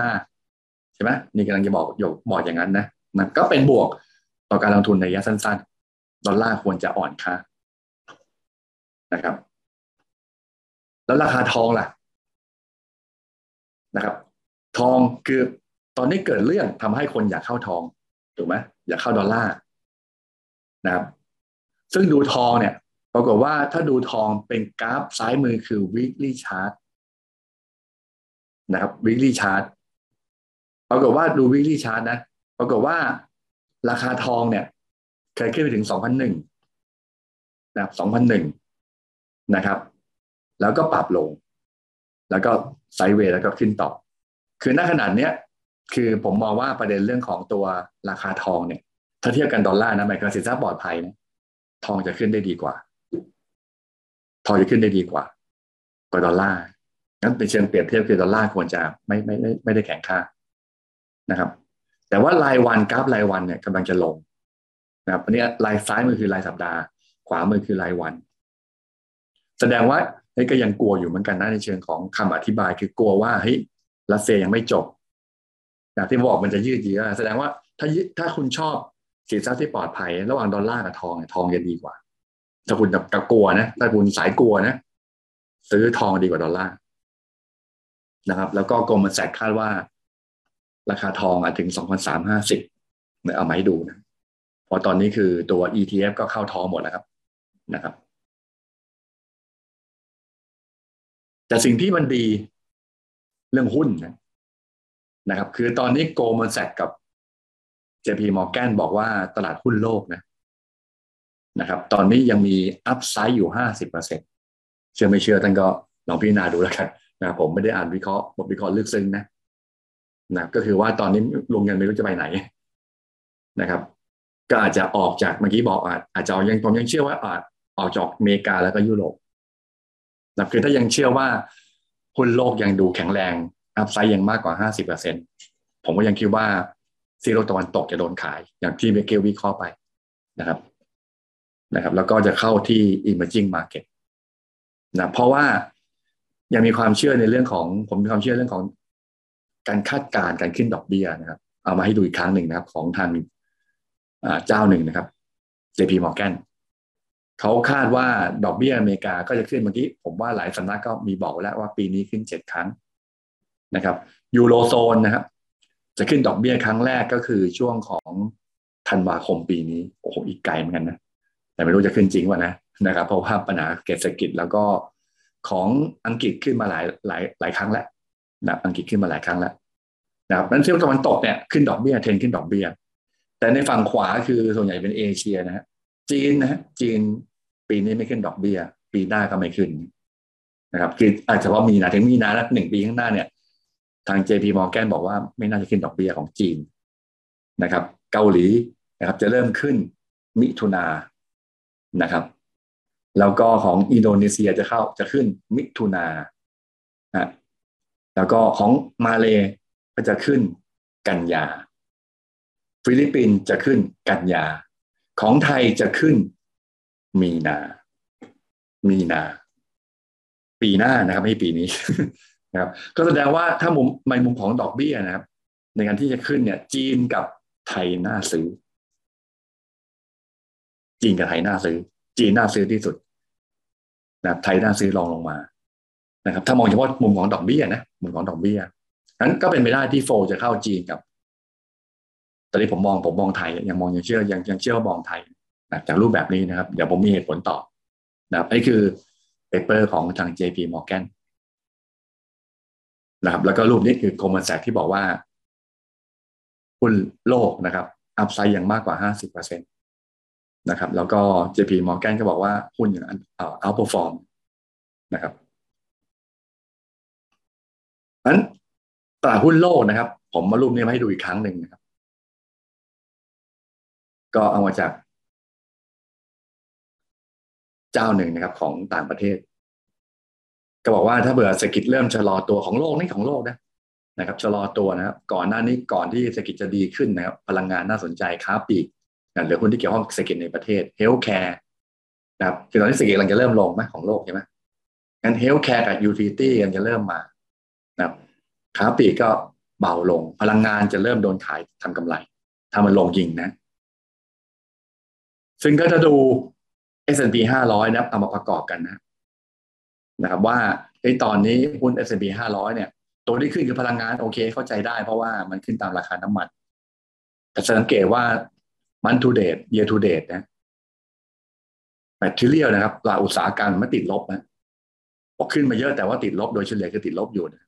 ใช่ไหมนี่กำลังจะบอกยกบอกอย่างนั้นนะนะก็เป็นบวกต่อการลงทุนในระยะสั้น ๆ ดอลลาร์ควรจะอ่อนค่านะครับ แล้วราคาทองล่ะนะครับ ทองคือตอนนี้เกิดเรื่องทำให้คนอยากเข้าทอง ถูกไหมอยากเข้าดอลลาร์นะครับ ซึ่งดูทองเนี่ยปรากฏว่าถ้าดูทองเป็นกราฟซ้ายมือคือ weekly chart นะครับ weekly chart ปรากฏว่าดู weekly chart นะ ปรากฏว่าราคาทองเนี่ยเคยขึ้นไปถึง2001นหนึ่งนะครับ2001นะครับ แล้วก็ปรับลง แล้วก็ไซด์เวย์แล้วก็ขึ้นต่อ คือณขนาดเนี้ย คือผมมองว่าประเด็นเรื่องของตัวราคาทองเนี่ย ถ้าเทียบกันดอลลาร์นะหมายความสินทรัพย์ปลอดภัยนะทองจะขึ้นได้ดีกว่า ทองจะขึ้นได้ดีกว่า กว่าดอลลาร์งั้นเป็นเชิงเปรียบเทียบคือดอลลาร์ควรจะไม่ไม่ไม่ไม่ได้แข็งค่านะครับ แต่ว่ารายวันกราฟรายวันเนี่ยกำลังจะลงนะครับอันนี้ลายซ้ายมือคือรายสัปดาห์ ขวามือคือรายวัน แสดงว่าเฮ้ยก็ยังกลัวอยู่เหมือนกันนะในเชิงของคำอธิบายคือกลัวว่าเฮ้ยรัสเซียยังไม่จบ นะที่บอกมันจะยืดเยื้อแสดงว่าถ้าถ้าคุณชอบสินทรัพย์ที่ปลอดภัย ระหว่างดอลลาร์กับทองทองจะดีกว่า ถ้าคุณกับกลัวนะถ้าคุณสายกลัวนะ ซื้อทองดีกว่าดอลลาร์นะครับ แล้วก็กรมแสกคาดว่า ราคาทองอาจถึงสองพันสามห้าสิบเอามาให้ดูนะพอตอนนี้คือตัว ETF ก็เข้าทองหมดแล้วครับนะครับ แต่สิ่งที่มันดีเรื่องหุ้นนะ นะครับ คือตอนนี้โกลมันแซกกับ JP Morgan บอกว่าตลาดหุ้นโลกนะนะครับ ตอนนี้ยังมีอัพไซด์อยู่ห้าสิบเปอร์เซ็นเชื่อไม่เชื่อท่านก็ลองพิจารณาดูแล้วกันนะผมไม่ได้อ่านวิเคราะห์บทวิเคราะห์ลึกซึ้งนะนะก็คือว่าตอนนี้ลงเงินไม่รู้จะไปไหนนะครับ ก็อาจจะออกจากเมื่อกี้บอกอาจจะยังผมยังเชื่อว่าอาจออกจากอเมริกาแล้วก็ยุโรปนะคือถ้ายังเชื่อว่าหุ้นโลกยังดูแข็งแรง อัพไซด์ยังมากกว่าห้าสิบเปอร์เซ็นผมก็ยังคิดว่าซีโรตะวันตกจะโดนขายอย่างที่เมเกลวิเคราะห์ไปนะครับนะครับ แล้วก็จะเข้าที่ emerging market นะเพราะว่ายังมีความเชื่อในเรื่องของ ผมมีความเชื่อเรื่องของการคาดการณ์การขึ้นดอกเบี้ยนะครับ เอามาให้ดูอีกครั้งหนึ่งนะครับ ของทางเจ้าหนึ่งนะครับ JP Morgan เขาคาดว่าดอกเบี้ยอเมริกาก็จะขึ้นเมื่อกี้ ผมว่าหลายสำนักก็มีบอกแล้วว่าปีนี้ขึ้นเจ็ดครั้ง นะครับยูโรโซนนะครับจะขึ้นดอกเบี้ยครั้งแรกก็คือช่วงของธันวาคมปีนี้โอ้โหอีกไกลเหมือนกันนะแต่ไม่รู้จะขึ้นจริงวะนะนะครับเพราะว่าปัญหาเศรษฐกิจแล้วก็ของอังกฤษขึ้นมาหลายหลายหลายครั้งแล้วนะอังกฤษขึ้นมาหลายครั้งแล้วนะครับนั้นเที่ยวตะวันตกเนี่ยขึ้นดอกเบี้ยเทรนขึ้นดอกเบี้ย แต่ในฝั่งขวาคือส่วนใหญ่เป็นเอเชียนะฮะจีนนะฮะจีนปีนี้ไม่ขึ้นดอกเบี้ย ปีหน้าก็ไม่ขึ้นนะครับคืออาจจะว่ามีนาถึงมีนาแล้วหนึ่งปีข้างหน้าเนี่ย ทาง JP Morgan บอกว่าไม่น่าจะขึ้นดอกเบี้ยของจีนนะครับ เกาหลีนะครับจะเริ่มขึ้นมิถุนานะครับ แล้วก็ของอินโดนีเซียจะเข้าจะขึ้นมิถุนาฮะแล้วก็ของมาเลก็จะขึ้นกันยา ฟิลิปปินส์จะขึ้นกันยา ของไทยจะขึ้นมีนา มีนา ปีหน้านะครับไม่ปีนี้ นะครับ ก็แสดงว่าถ้ามุมในมุมของดอกเบี้ยนะครับ ในการที่จะขึ้นเนี่ย จีนกับไทยน่าซื้อ จีนกับไทยน่าซื้อ จีนน่าซื้อที่สุดนะครับไทยน่าซื้อรองลงมานะครับ ถ้ามองเฉพาะมุมของดอกเบี้ยนะมุมของดอกเบี้ยนั้นก็เป็นไปได้ที่ flow จะเข้าจีนกับตอนนี้ผมมองผมมองไทยยังมองยังเชื่อยังยังเชื่อว่ามองไทยนะจากรูปแบบนี้นะครับ เดี๋ยวผมมีเหตุผลต่อนะครับนี่คือ paper ของทาง JP Morgan นะครับ แล้วก็รูปนี้คือโคมแสกที่บอกว่าหุ้นโลกนะครับ upside ยังมากกว่าห้าสิบเปอร์เซ็นต์นะครับ แล้วก็ JP Morgan ก็บอกว่าหุ้นอย่างอ่อ outperform นะครับนั้นตลาดหุ้นโลกนะครับ ผมมารูปนี้มาให้ดูอีกครั้งหนึ่งนะครับ ก็เอามาจาก เจ้าหนึ่งนะครับของต่างประเทศ ก็บอกว่าถ้าเบื่อเศรษฐกิจเริ่มชะลอตัวของโลกนี่ของโลกนะนะครับชะลอตัวนะครับก่อนหน้านี้ก่อนที่เศรษฐกิจจะดีขึ้นนะครับพลังงานน่าสนใจค้าปลีกหรือคนที่เกี่ยวข้องเศรษฐกิจในประเทศเฮลท์แคร์นะครับคือตอนนี้เศรษฐกิจกำลังจะเริ่มลงไหมของโลกใช่ไหมงั้น healthcare กับ utility กันจะเริ่มมานะครับค้าปลีกก็เบาลง พลังงานจะเริ่มโดนขายทำกำไร ถ้ามันลงยิงนะ ซึ่งก็จะดู S&P 500 นะครับเอามาประกอบกันนะ นะครับว่าในตอนนี้หุ้น S&P 500 เนี่ย ตัวที่ขึ้นคือพลังงานโอเคเข้าใจได้เพราะว่ามันขึ้นตามราคาน้ำมัน แต่สังเกตว่ามันทูเดตเย r ทูเดตนะ material นะครับลาอุตสาหกรรมมันติดลบนะบอกขึ้นมาเยอะแต่ว่าติดลบโดยเฉลี่ยคือติดลบอยู่นะ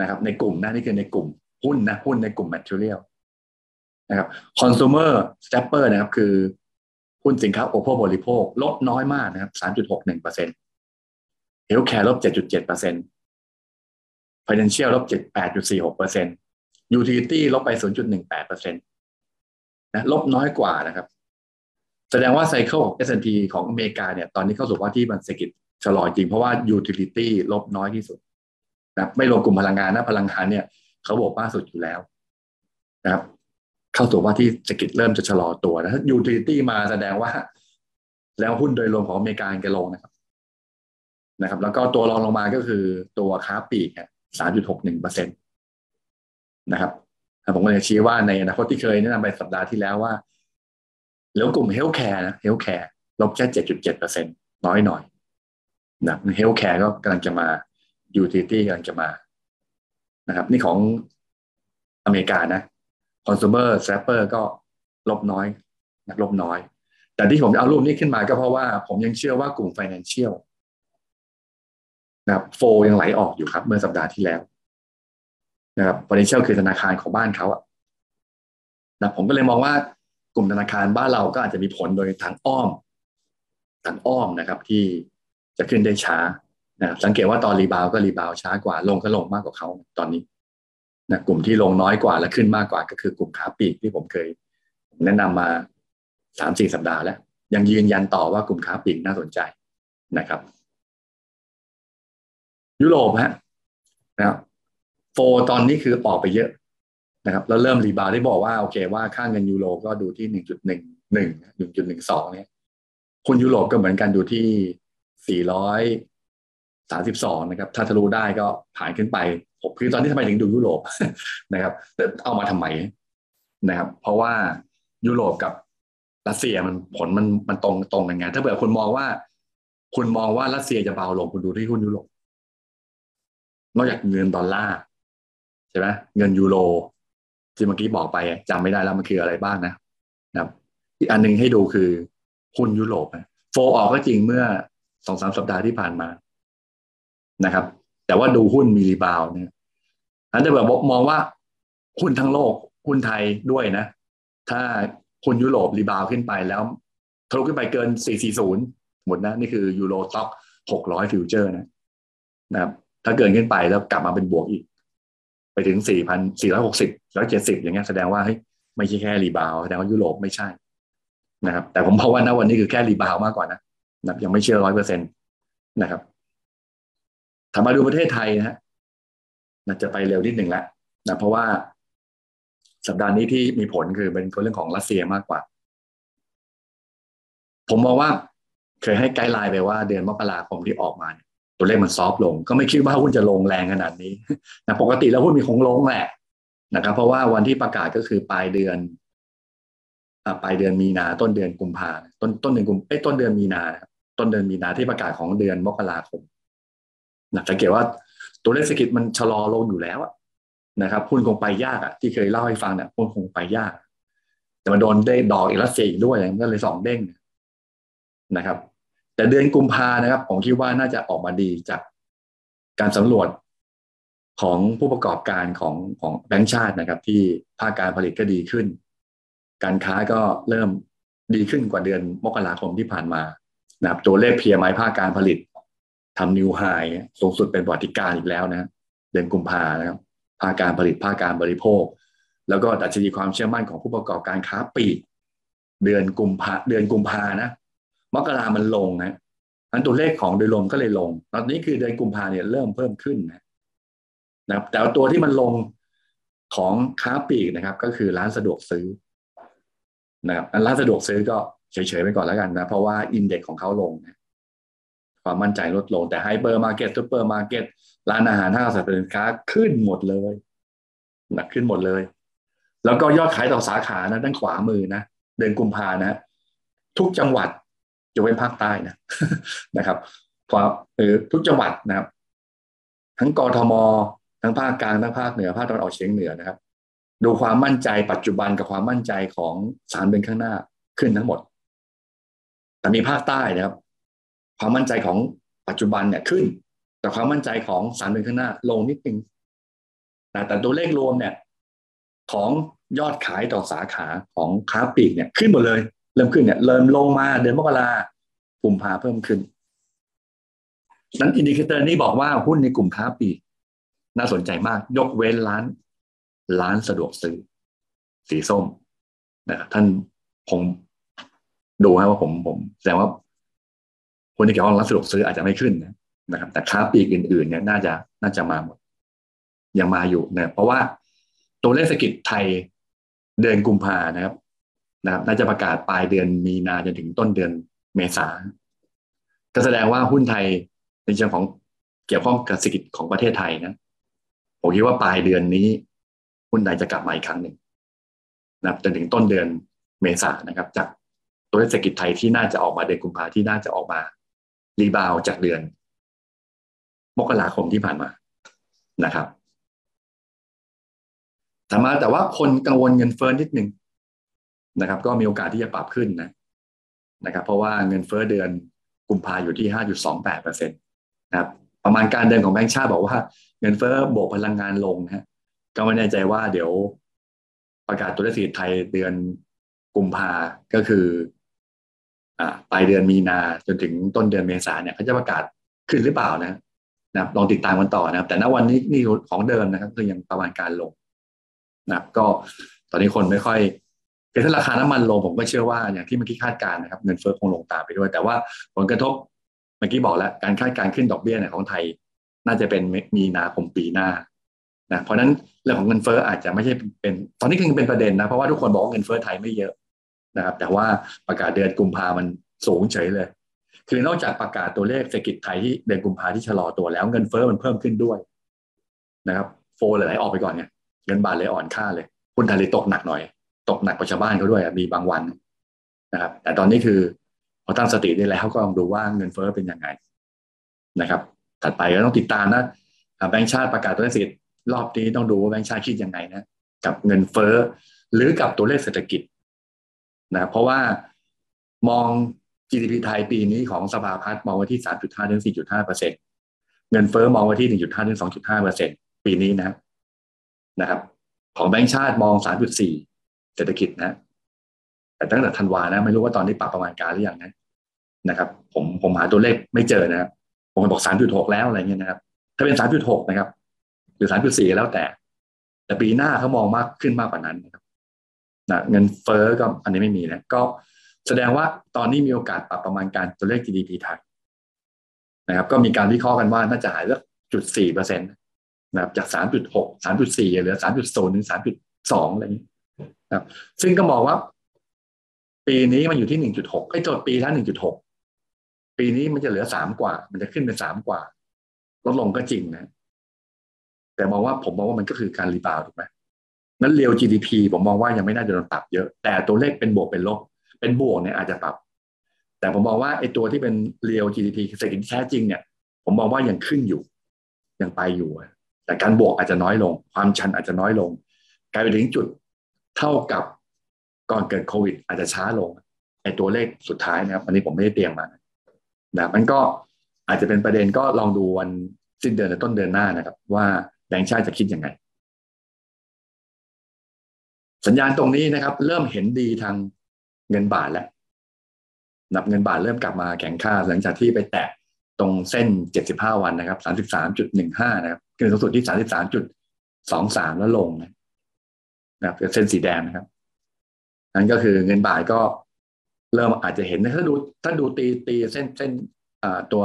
นะครับ ในกลุ่มนะนี่คือในกลุ่มหุ้นนะหุ้นในกลุ่ม material นะครับคอน sumer stepper นะครับ คือหุ้นสินค้าอุปโภคบริโภคลดน้อยมากนะครับ 3.61เปอร์เซ็นต์ healthcare ลบ7.7เปอร์เซ็นต์ financial ลลบ8.46เปอร์เซ็นต์ utility ลบไป0.18เปอร์เซ็นต์นะลบน้อยกว่านะครับ แสดงว่าไซเคิล S&P ของอเมริกาเนี่ยตอนนี้เข้าสู่ว่าที่มันเศรษฐกิจชะลอจริง เพราะว่า utility ลบน้อยที่สุดนะไม่รวมกลุ่มพลังงานนะพลังงานเนี่ยเขาบอกมากสุดอยู่แล้ว นะครับ เข้าสู่ว่าที่เศรษฐกิจเริ่มจะชะลอตัวนะถ้า utility มาแสดงว่า แล้วหุ้นโดยรวมของอเมริกาจะลงนะครับ นะครับ แล้วก็ตัวรองลงมาก็คือตัวค้าปลีกสามจุดหกหนึ่งเปอร์เซ็นต์นะครับผมก็เลยชี้ว่าในอนาคตที่เคยแนะนำไปสัปดาห์ที่แล้วว่า แล้วกลุ่ม healthcare นะ healthcare ลบแค่เจ็ดจุดเจ็ดเปอร์เซ็นต์น้อยหน่อยนะ healthcare ก็กำลังจะมา utility กำลังจะมานะครับ นี่ของอเมริกานะคอน sumer swapper ก็ลบน้อยนะลบน้อย แต่ที่ผมเอารูปนี้ขึ้นมาก็เพราะว่าผมยังเชื่อว่ากลุ่ม financial นะครับโฟยังไหลออกอยู่ครับ เมื่อสัปดาห์ที่แล้วนะครับ financial คือธนาคารของบ้านเขาอะนะผมก็เลยมองว่ากลุ่มธนาคารบ้านเราก็อาจจะมีผลโดยทางอ้อมทางอ้อมนะครับ ที่จะขึ้นได้ช้านะสังเกตว่าตอนรีบาวก็รีบาวช้ากว่า ลงก็ลงมากกว่าเขาตอนนี้นะกลุ่มที่ลงน้อยกว่าและขึ้นมากกว่า ก็คือกลุ่มค้าปลีกที่ผมเคยแนะนำมาสามสี่สัปดาห์แล้ว ยังยืนยันต่อว่ากลุ่มค้าปลีกน่าสนใจนะครับ ยุโรปฮะนะครับโฟตอนนี้คือออกไปเยอะนะครับแล้วเริ่มรีบาวได้บอกว่าโอเคว่าค่าเงินยูโรก็ดูที่หนึ่งจุดหนึ่งหนึ่งหนึ่งจุดหนึ่งสองเนี่ยคุณยุโรปก็เหมือนกันดูที่สี่ร้อยสามสิบสองนะครับ ถ้าทะลุได้ก็ผ่านขึ้นไปผมคือตอนนี้ทำไมถึงดูยุโรปนะครับเอามาทำไมนะครับ เพราะว่ายุโรปกับรัสเซียมันผลมันมันตรงตรงกันไงถ้าเผื่อคุณมองว่า คุณมองว่ารัสเซียจะเบาลงคุณดูที่หุ้นยุโรป นอกจากเงินดอลลาร์ใช่ไหมเงินยูโรที่เมื่อกี้บอกไปจำไม่ได้แล้วมันคืออะไรบ้างนะนะครับอีกอันหนึ่งให้ดูคือหุ้นยุโรปโฟออกก็จริงเมื่อสองสามสัปดาห์ที่ผ่านมานะครับ แต่ว่าดูหุ้นมี rebound เนี่ยอันจะแบบมองว่าหุ้นทั้งโลกหุ้นไทยด้วยนะ ถ้าหุ้นยุโรป rebound ขึ้นไปแล้วทะลุขึ้นไปเกิน 440 หมดนะ นี่คือ Euro Stoxx 600 future นะนะครับ ถ้าเกินขึ้นไปแล้วกลับมาเป็นบวกอีก ไปถึง4,460 170อย่างเงี้ยแสดงว่าเฮ้ยไม่ใช่แค่ rebound แสดงว่ายุโรปไม่ใช่นะครับ แต่ผมเพราะว่าณวันนี้คือแค่ rebound มากกว่านะนะยังไม่เชื่อร้อยเปอร์เซ็นต์นะครับถ้ามาดูประเทศไทยนะฮะน่าจะไปเร็วนิดหนึ่งแล้วนะเพราะว่าสัปดาห์นี้ที่มีผลคือเป็นเรื่องของรัสเซียมากกว่า ผมมองว่าเคยให้ไกด์ไลน์ไปว่าเดือนมกราคมที่ออกมา ตัวเลขมัน soft ลง ก็ไม่คิดว่าหุ้นจะลงแรงขนาดนี้นะปกติแล้วหุ้นมีคงลงแหละนะครับ เพราะว่าวันที่ประกาศก็คือปลายเดือนปลายเดือนมีนาต้นเดือนกุมภาต้นต้นเดือนกุมเอ้ต้นเดือนมีนาต้นเดือนมีนาที่ประกาศของเดือนมกราคมนะสังเกตว่าตัวเลขเศรษฐกิจมันชะลอลงอยู่แล้วนะครับหุ้นคงไปยากอะที่เคยเล่าให้ฟังเนี่ยหุ้นคงไปยาก แต่มันโดนได้ดอกอีกแล้วเสียอีกด้วยก็เลยสองเด้งนะครับ แต่เดือนกุมภานะครับ ผมคิดว่าน่าจะออกมาดีจากการสำรวจของผู้ประกอบการของของแบงก์ชาตินะครับ ที่ภาคการผลิตก็ดีขึ้น การค้าก็เริ่มดีขึ้นกว่าเดือนมกราคมที่ผ่านมานะครับตัวเลขเพียไม้ภาคการผลิตทำนิวไฮสูงสุดเป็นประวัติการอีกแล้วนะเดือนกุมภานะครับ ภาคการผลิตภาคการบริโภค แล้วก็ดัชนีความเชื่อมั่นของผู้ประกอบการค้าปลีกเดือนกุมภาเดือนกุมภานะ มกรามันลงนะอันตัวเลขของโดยรวมก็เลยลง ตอนนี้คือเดือนกุมภาเนี่ยเริ่มเพิ่มขึ้นนะนะแต่ตัวที่มันลงของค้าปลีกนะครับ ก็คือร้านสะดวกซื้อนะครับร้านสะดวกซื้อก็เฉยๆไปก่อนแล้วกันนะ เพราะว่า index ของเขาลงนะความมั่นใจลดลงแต่ไฮเปอร์มาร์เก็ตซูเปอร์มาร์เก็ตร้านอาหารห้างสรรพสินค้าขึ้นหมดเลยหนักขึ้นหมดเลย แล้วก็ยอดขายต่อสาขานะด้านขวามือนะเดือนกุมภานะ ทุกจังหวัด จะเป็นภาคใต้นะนะครับควาหรือทุกจังหวัดนะครับ ทั้งกรทมทั้งภาคกลางทั้งภาคเหนือภาคตะวันออกเฉียงเหนือนะครับ ดูความมั่นใจปัจจุบันกับความมั่นใจของสามเดือนข้างหน้าขึ้นทั้งหมด แต่มีภาคใต้นะครับ ความมั่นใจของปัจจุบันเนี่ยขึ้น แต่ความมั่นใจของสามเดือนข้างหน้า ลงนิดนึงแต่ตัวเลขรวมเนี่ย ของยอดขายต่อสาขาของค้าปลีกเนี่ย ขึ้นหมดเลย เริ่มขึ้นเนี่ยเริ่มลงมาเดือนมกรากุมภาเพิ่มขึ้น นั้น indicator นี้บอกว่าหุ้นในกลุ่มค้าปลีกน่าสนใจมาก ยกเว้นร้าน ร้านสะดวกซื้อ สีส้มนะครับท่านคงดูฮะว่าผมผมแสดงว่าคนที่เกี่ยวข้องร้านสะดวกซื้ออาจจะไม่ขึ้นนะครับ แต่ค้าปลีกอื่น ๆ เนี่ยน่าจะน่าจะมาหมด ยังมาอยู่นะเพราะว่าตัวเลขเศรษฐกิจไทยเดือนกุมภานะครับ นะครับน่าจะประกาศปลายเดือนมีนาจนถึงต้นเดือนเมษาก็แสดงว่าหุ้นไทยในเชิงของเกี่ยวข้องกับเศรษฐกิจของประเทศไทยนะผมคิดว่าปลายเดือนนี้ หุ้นไทยจะกลับมาอีกครั้งหนึ่งนะจนถึงต้นเดือนเมษานะครับ จากตัวเลขเศรษฐกิจไทยที่น่าจะออกมาเดือนกุมภาที่น่าจะออกมารีบาวจากเดือน มกราคมที่ผ่านมานะครับแต่มาแต่ว่าคนกังวลเงินเฟ้อนิดหนึ่ง นะครับ ก็มีโอกาสที่จะปรับขึ้นนะนะครับ เพราะว่าเงินเฟ้อเดือนกุมภาอยู่ที่ 5.28เปอร์เซ็นตนะครับประมาณการเดินของแบงก์ชาติบอกว่าเงินเฟ้อบวกพลังงานลงนะฮะก็ไม่แน่ใจว่าเดี๋ยวประกาศตัวเลขเศรษฐกิจไทยเดือนกุมภาก็คืออ่าปลายเดือนมีนาจนถึงต้นเดือนเมษาเนี่ยเขาจะประกาศขึ้นหรือเปล่านะนะลองติดตามกันต่อนะครับ แต่ณวันนี้นี่ของเดิมนะครับคือยังประมาณการลงนะก็ตอนนี้คนไม่ค่อย คือถ้าราคาน้ำมันลงผมก็เชื่อว่าอย่างที่เมื่อกี้คาดการณ์นะครับเงินเฟ้อคงลงตามไปด้วย แต่ว่าผลกระทบเมื่อกี้บอกแล้วการคาดการณ์ขึ้นดอกเบี้ยของไทย น่าจะเป็นมีนาคมปีหน้านะเพราะนั้นเรื่องของเงินเฟ้ออาจจะไม่ใช่เป็นตอนนี้คือเป็นประเด็นนะเพราะว่าทุกคนบอกว่าเงินเฟ้อไทยไม่เยอะนะครับ แต่ว่าประกาศเดือนกุมภามันสูงเฉยเลย คือนอกจากประกาศตัวเลขเศรษฐกิจไทยที่เดือนกุมภาที่ชะลอตัวแล้วเงินเฟ้อมันเพิ่มขึ้นด้วยนะครับ โฟเลยไหลออกไปก่อนเนี่ยเงินบาทเลยอ่อนค่าเลยหุ้นไทยเลยตกหนักหน่อย ตกหนักกว่าชาวบ้านเขาด้วยมีบางวันนะครับ แต่ตอนนี้คือพอตั้งสติได้แล้วก็ลองดูว่าเงินเฟ้อเป็นยังไงนะครับ ถัดไปก็ต้องติดตามนะแบงค์ชาติประกาศตัวเลขเศรษฐกิจรอบนี้ต้องดูว่าแบงค์ชาติคิดยังไงนะกับเงินเฟ้อหรือกับตัวเลขเศรษฐกิจนะเพราะว่ามอง GDP ไทยปีนี้ของสภาพัฒน์มองไว้ที่ 3.5ถึง4.5เปอร์เซ็นเงินเฟ้อมองไว้ที่ 1.5ถึง2.5เปอร์เซ็นปีนี้นะนะครับ ของแบงค์ชาติมอง 3.4 เศรษฐกิจนะ แต่ตั้งแต่ธันวานะ ไม่รู้ว่าตอนนี้ปรับประมาณการหรือยังนะนะครับ ผมผมหาตัวเลขไม่เจอนะครับผมบอกสามจุดหกแล้วอะไรเงี้ยนะครับ ถ้าเป็นสามจุดหกนะครับ หรือสามจุดสี่แล้วแต่ แต่ปีหน้าเขามองมากขึ้นมากกว่านั้นนะครับนะเงินเฟ้อก็อันนี้ไม่มีนะ ก็แสดงว่าตอนนี้มีโอกาสปรับประมาณการตัวเลข GDP ไทยนะครับ ก็มีการวิเคราะห์กันว่าน่าจะหายเลือกจุดสี่เปอร์เซ็นต์นะครับจากสามจุดหกสามจุดสี่เหลือสามจุดศูนย์ถึงสามจุดสองอะไรอย่าง นี้ครับซึ่งก็มองว่า ปีนี้มันอยู่ที่หนึ่งจุดหกไอ้โจทย์ปีละหนึ่งจุดหกปีนี้มันจะเหลือสามกว่า มันจะขึ้นเป็นสามกว่าลดลงก็จริงนะ แต่มองว่าผมมองว่ามันก็คือการรีบาวถูกไหมนั้นเรียว GDP ผมมองว่ายังไม่น่าจะโดนปรับเยอะ แต่ตัวเลขเป็นบวกเป็นลบ เป็นบวกเนี่ยอาจจะปรับ แต่ผมมองว่าไอ้ตัวที่เป็นเรียว GDP เศรษฐกิจแท้จริงเนี่ย ผมมองว่ายังขึ้นอยู่ ยังไปอยู่ แต่การบวกอาจจะน้อยลง ความชันอาจจะน้อยลง กลายไปถึงจุด เท่ากับก่อนเกิดโควิด อาจจะช้าลงไอ้ตัวเลขสุดท้ายนะครับอันนี้ผมไม่ได้เตรียมมานะมันก็อาจจะเป็นประเด็นก็ลองดูวันสิ้นเดือนหรือต้นเดือนหน้านะครับ ว่าแบงค์ชาติจะคิดยังไง สัญญาณตรงนี้นะครับ เริ่มเห็นดีทางเงินบาทแล้วนับเงินบาทเริ่มกลับมาแข็งค่า หลังจากที่ไปแตะตรงเส้น 75 วันนะครับ 33.15 นะครับขึ้นสูงสุดที่ 33.23 แล้วลงนะ นะครับเส้นสีแดงนะครับ นั่นก็คือเงินบาทก็เริ่มอาจจะเห็นถ้าดูถ้าดูตีตีเส้นเส้นตัว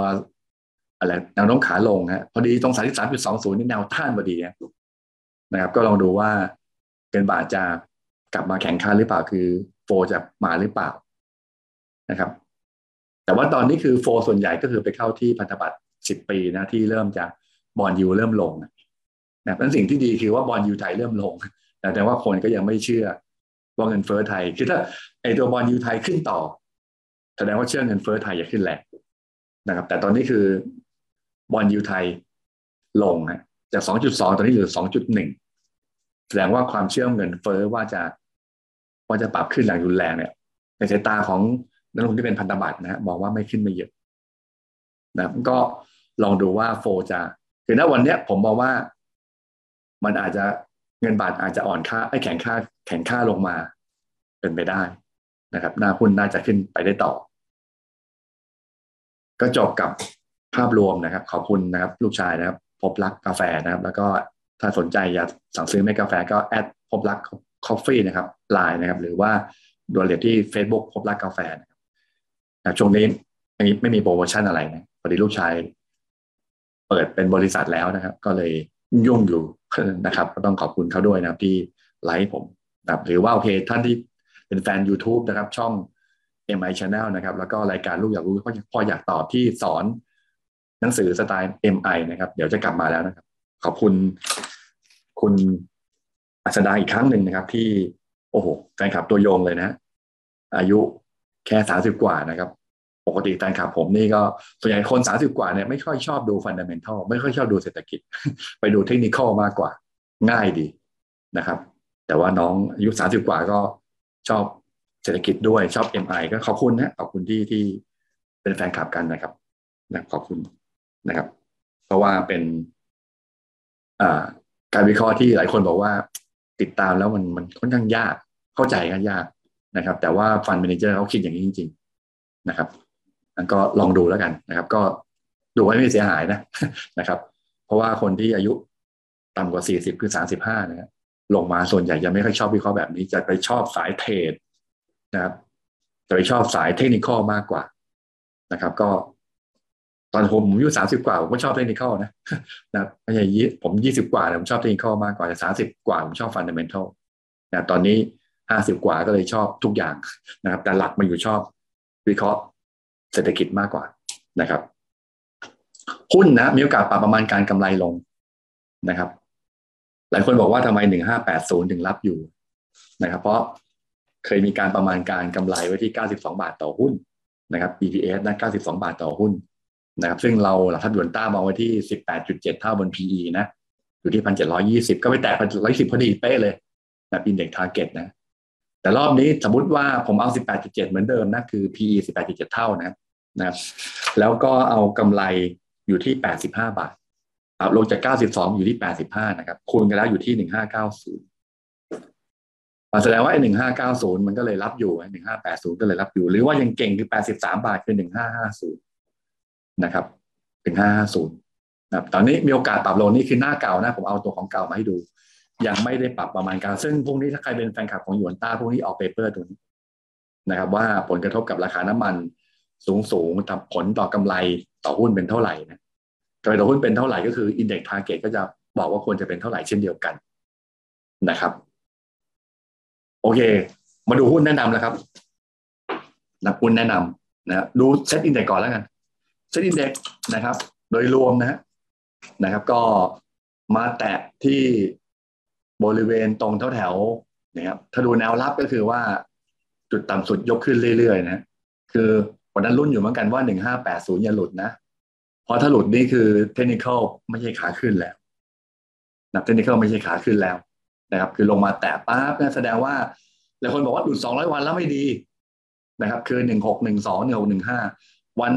อะไรแนวโน้มขาลงฮะพอดีตรงสามสิบสามจุดสองศูนย์นี่แนวท่านพอดีนะครับ ก็ลองดูว่าเงินบาทจะกลับมาแข่งขันหรือเปล่าคือflow จะมาหรือเปล่านะครับ แต่ว่าตอนนี้คือ flow ส่วนใหญ่ก็คือไปเข้าที่พันธบัตรสิบปีนะที่เริ่มจะ bond yield เริ่มลงนะเป็นสิ่งที่ดีคือว่า bond yield ไทยเริ่มลง แต่ว่าคนก็ยังไม่เชื่อว่าเงินเฟ้อไทย คือถ้าไอตัว bond yield ไทยขึ้นต่อ แสดงว่าเชื่อเงินเฟ้อไทยจะขึ้นแหละนะครับ แต่ตอนนี้คือ bond yield ไทยลงฮะจาก 2.2 ตอนนี้เหลือ 2.1 แสดงว่าความเชื่อมเงินเฟ้อว่าจะว่าจะปรับขึ้นอย่างรุนแรงเนี่ย ในสายตาของนักลงทุนที่เป็นพันธบัตรนะมองว่าไม่ขึ้นไม่เยอะนะก็ลองดูว่าโฟจะคือณวันเนี้ยผมมองว่ามันอาจจะ เงินบาทอาจจะอ่อนค่าไอ้แข็งค่าแข็งค่าลงมาเป็นไปได้นะครับหน้าหุ้นน่าจะขึ้นไปได้ต่อ ก็จบกับภาพรวมนะครับ ขอบคุณนะครับ ลูกชายนะครับ พบรักกาแฟนะครับ แล้วก็ถ้าสนใจอยากสั่งซื้อเมล็ดกาแฟก็ add พบรักคอฟฟี่นะครับไลน์นะครับ หรือว่าดูเรียที่ Facebook พบรักกาแฟนะครับช่วงนี้ไม่มีโปรโมชั่นอะไรนะพอดีลูกชาย เปิดเป็นบริษัทแล้วนะครับ ก็เลยยุ่งอยู่ นะครับก็ต้องขอบคุณเขาด้วยนะครับที่ไลฟ์ผมนะครับหรือว่าโอเคท่านที่เป็นแฟน YouTube นะครับ ช่อง MI Channel นะครับ แล้วก็รายการลูกอยากรู้พ่ออยากตอบที่สอนหนังสือสไตล์ MI นะครับ เดี๋ยวจะกลับมาแล้วนะครับ ขอบคุณคุณอัศดาอีกครั้งหนึ่งนะครับ ที่โอ้โหแฟนคลับตัวโยงเลยนะ อายุแค่สามสิบกว่านะครับ ปกติแฟนคลับผมนี่ก็ส่วนใหญ่คนสาสิบกว่าเนี่ยไม่ค่อยชอบดูฟันเดเมนทัลไม่ค่อยชอบดูเศรษฐกิจ ไปดูเทคนิคมากกว่า ง่ายดีนะครับ แต่ว่าน้องอายุสาสิบกว่าก็ชอบเศรษฐกิจด้วยชอบ MI ก็ขอบคุณนะขอบคุณที่ที่เป็นแฟนคลับกันนะครับนะขอบคุณนะครับ เพราะว่าเป็นการวิเคราะห์ที่หลายคนบอกว่าติดตามแล้วมันมันค่อนข้างยากเข้าใจกันยากนะครับ แต่ว่าฟันเมนเจอร์เขาคิดอย่างนี้จริง ๆ นะครับ ก็ลองดูแล้วกันนะครับ ก็ดูไว้ไม่เสียหายนะนะครับ เพราะว่าคนที่อายุต่ำกว่าสี่สิบคือสาสิบห้านะครับลงมาส่วนใหญ่จะไม่ค่อยชอบวิเคราะห์แบบนี้ จะไปชอบสายเทรดนะครับจะไปชอบสายเทคนิคมากกว่านะครับ ก็ตอนผมผมอายุสามสิบกว่าผมก็ชอบเทคนิคนะนะไม่ใช่ยี่ผมยี่สิบกว่าผมชอบเทคนิคมากกว่าแต่สามสิบกว่าผมชอบฟันเดเมนทัลนะตอนนี้ห้าสิบกว่าก็เลยชอบทุกอย่างนะครับ แต่หลักมาอยู่ชอบวิเคราะห์ เศรษฐกิจมากกว่านะครับ หุ้นนะมีโอกาสปรับประมาณการกำไรลงนะครับ หลายคนบอกว่าทำไมหนึ่งห้าแปดศูนย์ถึงรับอยู่นะครับ เพราะเคยมีการประมาณการกำไรไว้ที่เก้าสิบสองบาทต่อหุ้นนะครับ EPS นะเก้าสิบสองบาทต่อหุ้นนะครับ ซึ่งเราหลักทรัพย์ยวนต้ามองไว้ที่สิบแปดจุดเจ็ดเท่าบน PE นะอยู่ที่พันเจ็ดร้อยี่สิบก็ไปแตะพันร้อยสิบพอดีเป๊ะเลยนะอินเด็กซ์ทาร์เก็ตนะแต่รอบนี้สมมติว่าผมเอาสิบแปดจุดเจ็ดเหมือนเดิมนะ คือ PE สิบแปดจุดเจ็ดเท่านะ นะครับแล้วก็เอากำไรอยู่ที่แปดสิบาทลงจากเก้าสิบสอยู่ที่แปดสิบห้านะครับ คูณกันแล้วอยู่ที่หนึ่งห้าแสดงว่าไอ้หนึ่งห้าเก้าศูนย์มันก็เลยรับอยู่ไอ้หนึ่งห้าแปดศูนย์ก็เลยรับอยู่ หรือว่ายังเก่งคือแปดสิบาทคือหนึ่งห้าห้าศูนะครับถึงห้าห้าศูนะครับ ตอนนี้มีโอกาสปรับลงนี่คือหน้าเก่านะ ผมเอาตัวของเก่ามาให้ดู ยังไม่ได้ปรับประมาณการ ซึ่งพวกนี้ถ้าใครเป็นแฟนคลับของหยวนต้าพวกนี้ออก paper ตัวนี้นะครับ ว่าผลกระทบกับราคาน้ำมัน สูงสูงทำผลต่อกำไรต่อหุ้นเป็นเท่าไหร่นะกำไรต่อหุ้นเป็นเท่าไหร่ก็คือ index target ก็จะบอกว่าควรจะเป็นเท่าไหร่เช่นเดียวกันนะครับ โอเค มาดูหุ้นแนะนำแล้วครับ นักหุ้นแนะนำนะดู SET Index ก่อนแล้วกัน SET Index นะครับ โดยรวมนะนะครับ ก็มาแตะที่บริเวณตรงแถวแถวนะครับถ้าดูแนวรับก็คือว่าจุดต่ำสุดยกขึ้นเรื่อยๆนะ คือ วันนั้นรุ่นอยู่เหมือนกันว่าหนึ่งห้าแปดศูนย์อย่าหลุดนะเพอถ้าหลุดนี่คือเทคนิคไม่ใช่ขาขึ้นแล้วนะเทคนิคไม่ใช่ขาขึ้นแล้วนะครับ คือลงมาแตะปั๊บนะแสดงว่าหลายคนบอกว่าหลุดสองร้อยวันแล้วไม่ดีนะครับ คือหนึ่งหกหนึ่งสองหนึ่งหกหนึ่งห้าวัน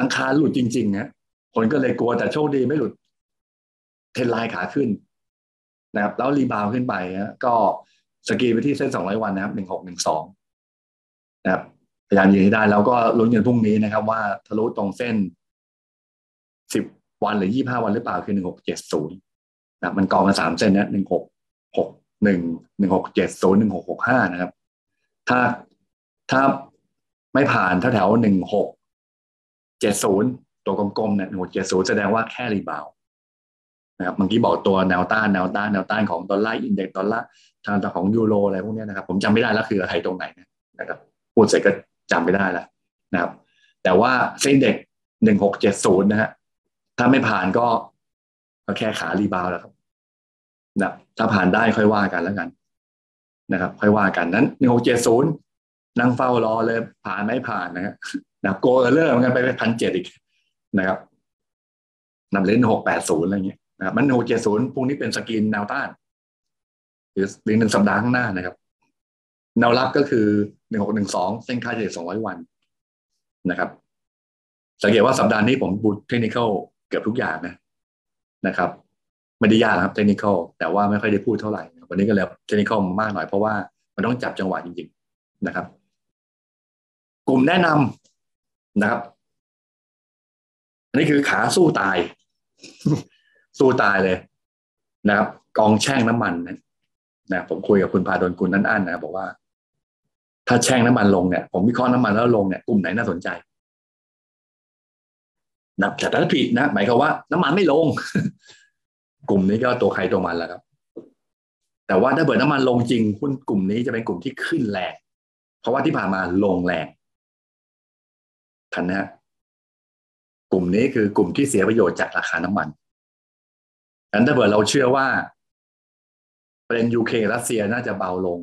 อังคารหลุดจริงๆนะคนก็เลยกลัวแต่โชคดีไม่หลุดเทนไลน์ขาขึ้นนะครับแล้วรีบาวขึ้นไปนะก็สกีไปที่เส้นสองร้อยวันนะครับหนึ่งหกหนึ่งสองนะครับ ยายามยืนให้ได้ แล้วก็ลุ้นเงินพรุ่งนี้นะครับ ว่าทะลุตรงเส้นสิบวันหรือยี่ห้าวันหรือเปล่าคือหนึ่งหกเจ็ดศูนย์นะมันกองกันสามเส้นนะหนึ่งหกหกหนึ่งหนึ่งหกเจ็ดศูนย์หนึ่งหกหกห้านะครับ ถ้าถ้าไม่ผ่านแถวแถวหนึ่งหกเจ็ดศูนย์ตัวกลมๆเนี่ยหนึ่งหกเจ็ดศูนย์แสดงว่าแค่ rebound นะครับเมื่อกี้บอกตัวแนวต้านแนวต้านแนวต้านของ dollar index ดอลลาร์ทางของยูโรอะไรพวกนี้นะครับ ผมจำไม่ได้แล้วคืออะไรตรงไหนนะครับพูดเสร็จก็ จำไม่ได้แล้วนะครับ แต่ว่า SET Index หนึ่งหกเจ็ดศูนย์นะฮะถ้าไม่ผ่านก็ก็แค่ขารีบาวแล้วครับนะถ้าผ่านได้ค่อยว่ากันแล้วกัน นะครับ ค่อยว่ากันนั้นหนึ่งหกเจ็ดศูนย์นั่งเฝ้ารอเลยผ่านไม่ผ่านนะฮะนะโกเออร์เลอร์มันกันไปไปพันเจ็ดอีกนะครับนำเล่นหกแปดศูนย์อะไรเงี้ยนะครับมันหกเจ็ดศูนย์พรุ่งนี้เป็นสกินแนวต้านหรือหนึ่งสัปดาห์ข้างหน้านะครับ แนวรับก็คือหนึ่งหกหนึ่งสองเส้นค่าเฉลี่ยสองร้อยวันนะครับ สังเกตว่าสัปดาห์นี้ผมบูทเทคนิคเกือบทุกอย่างนะนะครับไม่ได้ยากครับเทคนิคแต่ว่าไม่ค่อยได้พูดเท่าไหร่ วันนี้ก็เลยเทคนิคมากหน่อยเพราะว่ามันต้องจับจังหวะจริง ๆนะครับ กลุ่มแนะนำนะครับ อันนี้คือขาสู้ตาย สู้ตายเลยนะครับ กองแช่งน้ำมันนะนะผมคุยกับคุณพาดลกุลนั่นอันนะบอกว่า ถ้าแช่งน้ำมันลงเนี่ยผมวิเคราะห์น้ำมันแล้วลงเนี่ยกลุ่มไหนน่าสนใจนะแต่ถ้าผิดนะ หมายความว่า น้ำมันไม่ลง กลุ่มนี้ก็ตัวใครตัวมันแล้วครับ แต่ว่าถ้าเบิดน้ำมันลงจริงหุ้นกลุ่มนี้จะเป็นกลุ่มที่ขึ้นแรงเพราะว่าที่ผ่านมาลงแรงทันนะฮะกลุ่มนี้คือกลุ่มที่เสียประโยชน์จากราคาน้ำมันดังนั้นถ้าเกิดเราเชื่อว่าประเด็นยูเครนรัสเซียน่าจะเบาลง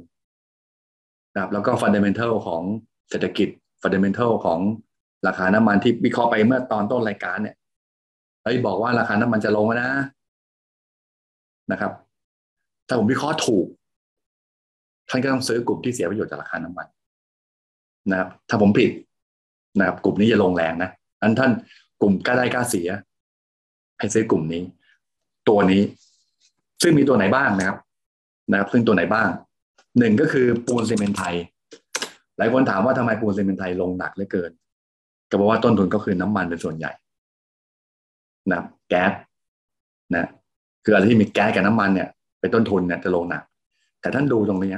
นะครับแล้วก็ fundamental ของเศรษฐกิจ fundamental ของราคาน้ำมันที่วิเคราะห์ไปเมื่อตอนต้นรายการเนี่ยเฮ้ยบอกว่าราคาน้ำมันจะลงนะนะครับ ถ้าผมวิเคราะห์ถูก ท่านก็ต้องซื้อกลุ่มที่เสียประโยชน์จากราคาน้ำมัน นะครับ ถ้าผมผิดนะครับ กลุ่มนี้จะลงแรงนะอันท่านกลุ่มกล้าได้กล้าเสีย ให้ซื้อกลุ่มนี้ ตัวนี้ ซึ่งมีตัวไหนบ้างนะครับ นะครับ ซึ่งตัวไหนบ้าง หนึ่งก็คือปูนซีเมนไทย หลายคนถามว่าทำไมปูนซีเมนไทยลงหนักเหลือเกิน ก็เพราะว่าต้นทุนก็คือน้ำมันเป็นส่วนใหญ่นะแก๊สนะคืออะไรที่มีแก๊สกับน้ำมันเนี่ยเป็นต้นทุนเนี่ยจะลงหนัก แต่ท่านดูตรงนี้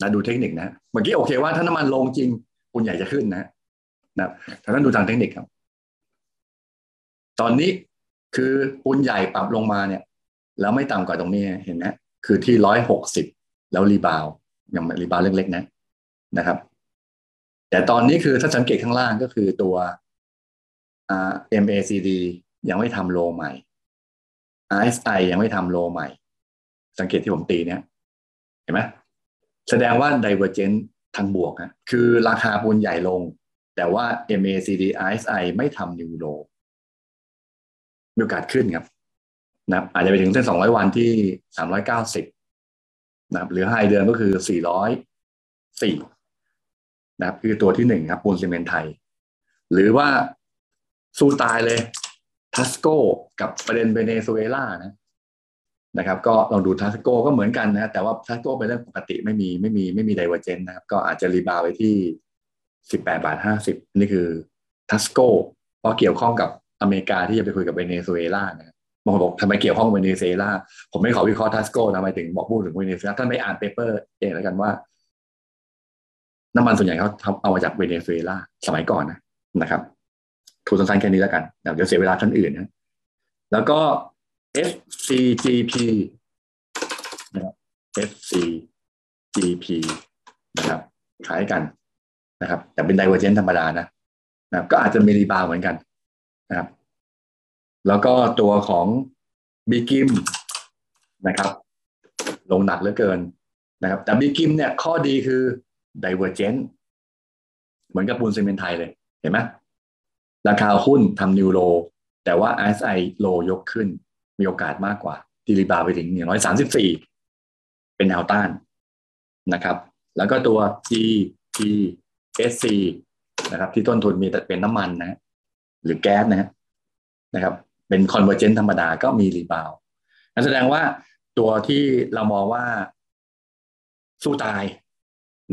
นะดูเทคนิคนะเมื่อกี้โอเคว่าถ้าน้ำมันลงจริงปูนใหญ่จะขึ้นนะนะถ้าท่านดูทางเทคนิคครับ ตอนนี้คือปูนใหญ่ปรับลงมาเนี่ย แล้วไม่ต่ำกว่าตรงนี้เห็นไหมคือที่ร้อยหกสิบ แล้วรีบาวยังรีบาวเล็กๆนะนะครับ แต่ตอนนี้คือถ้าสังเกตข้างล่างก็คือตัว MACD ยังไม่ทำโลใหม่ RSI ยังไม่ทำโลใหม่ สังเกตที่ผมตีเนี่ยเห็นไหมแสดงว่า divergent ทางบวกนะคือราคาปูนใหญ่ลง แต่ว่า MACD RSI ไม่ทำนิวโลมีโอกาสขึ้นครับนะอาจจะไปถึงเส้น 200 วันที่ 390 นะครับ หรือไฮเดือนก็คือ404นะครับ คือตัวที่หนึ่งครับปูนซีเมนไทย หรือว่าสู้ตายเลยทัสโกกับประเด็นเบเนซุเอลานะนะครับ ก็ลองดู TASCO ก็เหมือนกันนะแต่ว่า TASCO เป็นเรื่องปกติไม่มีไม่มีไม่มี divergence นะครับ ก็อาจจะ rebound ไปที่สิบแปดบาทห้าสิบนี่คือ TASCO เพราะเกี่ยวข้องกับอเมริกาที่จะไปคุยกับเวเนซุเอลานะ บางคนบอกทำไมเกี่ยวข้องกับเวเนซุเอลาผมไม่ขอวิเคราะห์ TASCO นะหมายถึงบอกพูดถึงเวเนซุเอลาท่านไม่อ่าน paper เองแล้วกันว่า น้ำมันส่วนใหญ่เขาเอามาจากเวเนซุเอลาสมัยก่อนนะนะครับถูกสั้นๆแค่นี้แล้วกันเดี๋ยวเสียเวลาท่านอื่นนะแล้วก็ FCGP นะครับ FCGP นะครับคล้ายกันนะครับ แต่เป็น divergence ธรรมดานะนะก็อาจจะมี rebound เหมือนกันนะครับ แล้วก็ตัวของบีกริมนะครับ ลงหนักเหลือเกินนะครับ แต่บีกริมเนี่ยข้อดีคือ divergence เหมือนกับปูนซีเมนต์ไทยเลย เห็นไหมราคาหุ้นทำ new low แต่ว่า RSI low ยกขึ้น มีโอกาสมากกว่าที่ rebound ไปถึงอย่างน้อยสามสิบสี่เป็นแนวต้านนะครับ แล้วก็ตัว G P S C นะครับ ที่ต้นทุนมีแต่เป็นน้ำมันนะ หรือแก๊สนะนะครับ เป็น convergence ธรรมดาก็มี rebound นั่นแสดงว่าตัวที่เรามองว่าสู้ตาย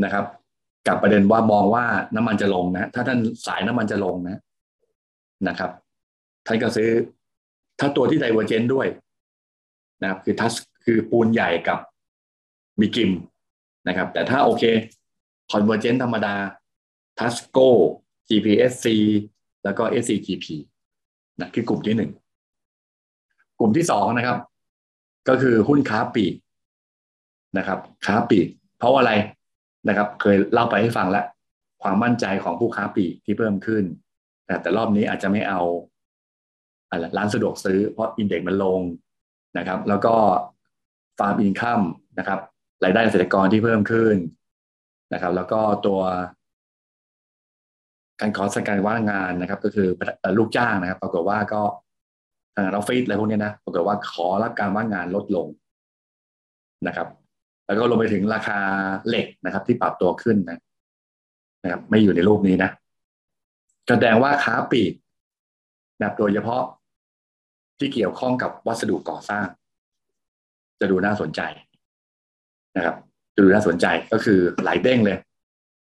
นะครับ กับประเด็นว่ามองว่าน้ำมันจะลงนะ ถ้าท่านสายน้ำมันจะลงนะนะครับท่านก็ซื้อ ถ้าตัวที่ divergence ด้วยนะครับคือทัสคือปูนใหญ่กับบีกริมนะครับ แต่ถ้าโอเค convergence ธรรมดา TASCO GPSC แล้วก็ SCGP นะคือกลุ่มที่หนึ่ง กลุ่มที่สองนะครับ ก็คือหุ้นค้าปีนะครับ ค้าปีเพราะอะไรนะครับ เคยเล่าไปให้ฟังแล้ว ความมั่นใจของผู้ค้าปีที่เพิ่มขึ้น แต่แต่รอบนี้อาจจะไม่เอาอะไร้านสะดวกซื้อเพราะอินเด็กซ์มันลงนะครับ แล้วก็ฟาร์มอินคัมนะครับรายได้เกษตรกรที่เพิ่มขึ้นนะครับ แล้วก็ตัวการขอสัญการว่างงานนะครับ ก็คือลูกจ้างนะครับ ปรากฏว่าก็ เราฟิตอะไรพวกนี้นะปรากฏว่าขอรับการว่างงานลดลงนะครับ แล้วก็ลงไปถึงราคาเหล็กนะครับ ที่ปรับตัวขึ้นนะนะครับ ไม่อยู่ในรูปนี้นะแสดงว่าค้าปีกนะโดยเฉพาะที่เกี่ยวข้องกับวัสดุก่อสร้าง จะดูน่าสนใจนะครับดูน่าสนใจก็คือหลายเด้งเลย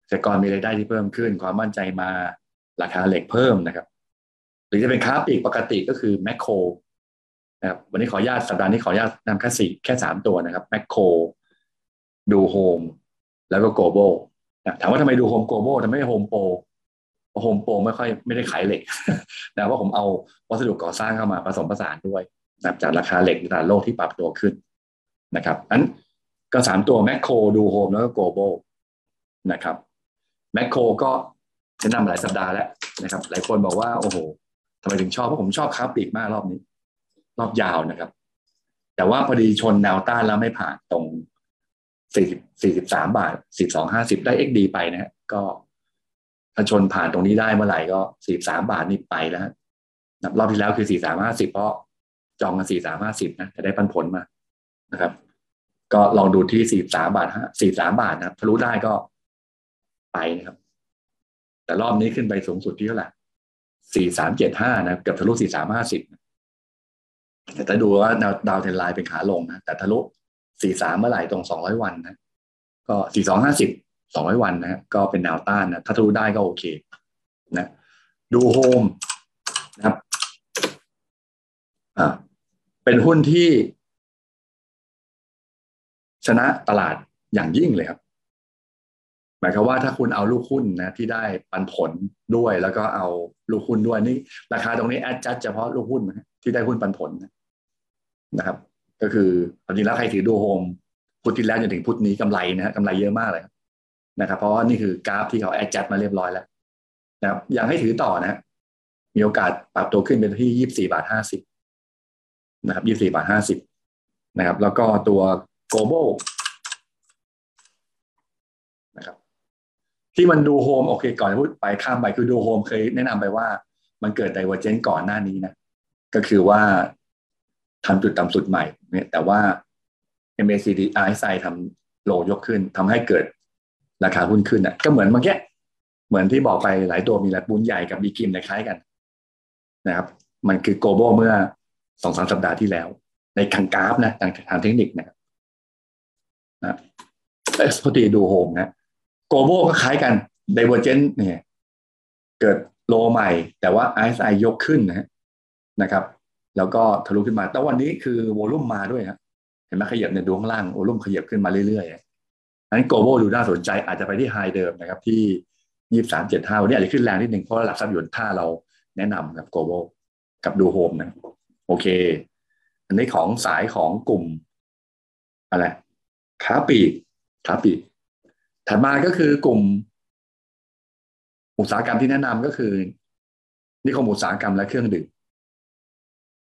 เกษตรกรมีรายได้ที่เพิ่มขึ้น ความมั่นใจมาราคาเหล็กเพิ่มนะครับ หรือจะเป็นค้าปลีกปกติก็คือแมคโครนะครับวันนี้ขออนุญาตสัปดาห์นี้ขออนุญาตนำแค่สี่แค่สามตัวนะครับแมคโครดูโฮมแล้วก็โกลบอลถามว่าทำไมดูโฮมโกลบอลทำไมไม่โฮมโปรโฮมโปรไม่ค่อยไม่ได้ขายเหล็กนะว่าะผมเอาวัสดุก่อสร้างเข้ามาผสมผสานด้วยนะจากราคาเหล็กในตลาดโลกที่ปรับตัวขึ้นนะครับอันก็สามตัวแมคโครดูโฮมแล้วก็โกลบอลนะครับแมคโครก็แนะนำหลายสัปดาห์แล้วนะครับ หลายคนบอกว่าโอ้โห ทำไมถึงชอบเพราะผมชอบค้าปลีกมากรอบนี้ รอบยาวนะครับ แต่ว่าพอดีชนแนวต้านแล้วไม่ผ่านตรงสี่สิบสี่สิบสามบาทสิบสองห้าสิบได้ XD ไปนะฮะก็ถ้าชนผ่านตรงนี้ได้เมื่อไหร่ก็สี่สามบาทนี่ไปแล้วนับรอบที่แล้วคือสี่สามห้าสิบเพราะจองกันสี่สามห้าสิบนะจะได้ปันผลมานะครับ ก็ลองดูที่สี่สามบาทฮะสี่สามบาทนะทะลุได้ก็ไปนะครับ แต่รอบนี้ขึ้นไปสูงสุดที่เท่าไหร่ สี่สามเจ็ดห้านะเกือบทะลุสี่สามห้าสิบแต่ถ้าดูว่าดาวดาวเทนไลน์เป็นขาลงนะแต่ทะลุสี่สามเมื่อไหร่ตรงสองร้อยวันนะก็สี่สองห้าสิบสองร้อยวันนะก็เป็นแนวต้านนะถ้าทะลุได้ก็โอเคนะดูโฮมนะครับอ่าเป็นหุ้นที่ ชนะตลาดอย่างยิ่งเลยครับ หมายความว่าถ้าคุณเอาลูกหุ้นนะที่ได้ปันผลด้วย แล้วก็เอาลูกหุ้นด้วยนี่ราคาตรงนี้ adjust เฉพาะลูกหุ้นนะที่ได้หุ้นปันผลนะครับ ก็คือจริงแล้วใครถือดูโฮมพุธที่แล้วจนถึงพุธนี้กำไรนะฮะกำไรเยอะมากเลยนะครับ เพราะว่านี่คือกราฟที่เขา adjust มาเรียบร้อยแล้วนะครับยังให้ถือต่อนะมีโอกาสปรับตัวขึ้นเป็นที่ยี่บสี่บาทห้าสิบนะครับยี่สี่บาทห้าสิบนะครับ แล้วก็ตัว global นะครับ ที่มันดูโฮมโอเค ก่อนพูดไปข้ามไปคือดูโฮมเคยแนะนำไปว่า มันเกิด divergence ก่อนหน้านี้นะ ก็คือว่าทำจุดต่ำสุดใหม่เนี่ยแต่ว่า MACD RSI ทำ low ยกขึ้นทำให้เกิดราคาหุ้นขึ้นอะ ก็เหมือนเมื่อกี้เหมือนที่บอกไปหลายตัวมีและปูนใหญ่กับบีกริมคล้ายกัน นะครับ มันคือโกลบอลเมื่อสองสามสัปดาห์ที่แล้ว ในทางกราฟนะทางทางเทคนิคนะครับนะสพอดีดูโฮมนะ โกลบก็คล้ายกัน divergence เนี่ยเกิด low ใหม่ แต่ว่า RSI ยกขึ้นนะนะครับ แล้วก็ทะลุขึ้นมา แต่วันนี้คือ volume มาด้วยครับเห็นไหมขยับในวงล่าง volume ขยับขึ้นมาเรื่อยๆนั้นโกลบดูน่าสนใจอาจจะไปที่ high เดิมนะครับ ที่ยี่สามเจ็ดห้าวันนี้อาจจะขึ้นแรงนิดหนึ่งเพราะหลักทรัพย์หยวนต้าเราแนะนำกับโกลบกับดูโฮมนะโอเค อันนี้ของสายของกลุ่มอะไรค้าปลีกค้าปลีก ถัดมาก็คือกลุ่ม อุตสาหกรรมที่แนะนำก็คือนิคมอุตสาหกรรมและเครื่องดื่ม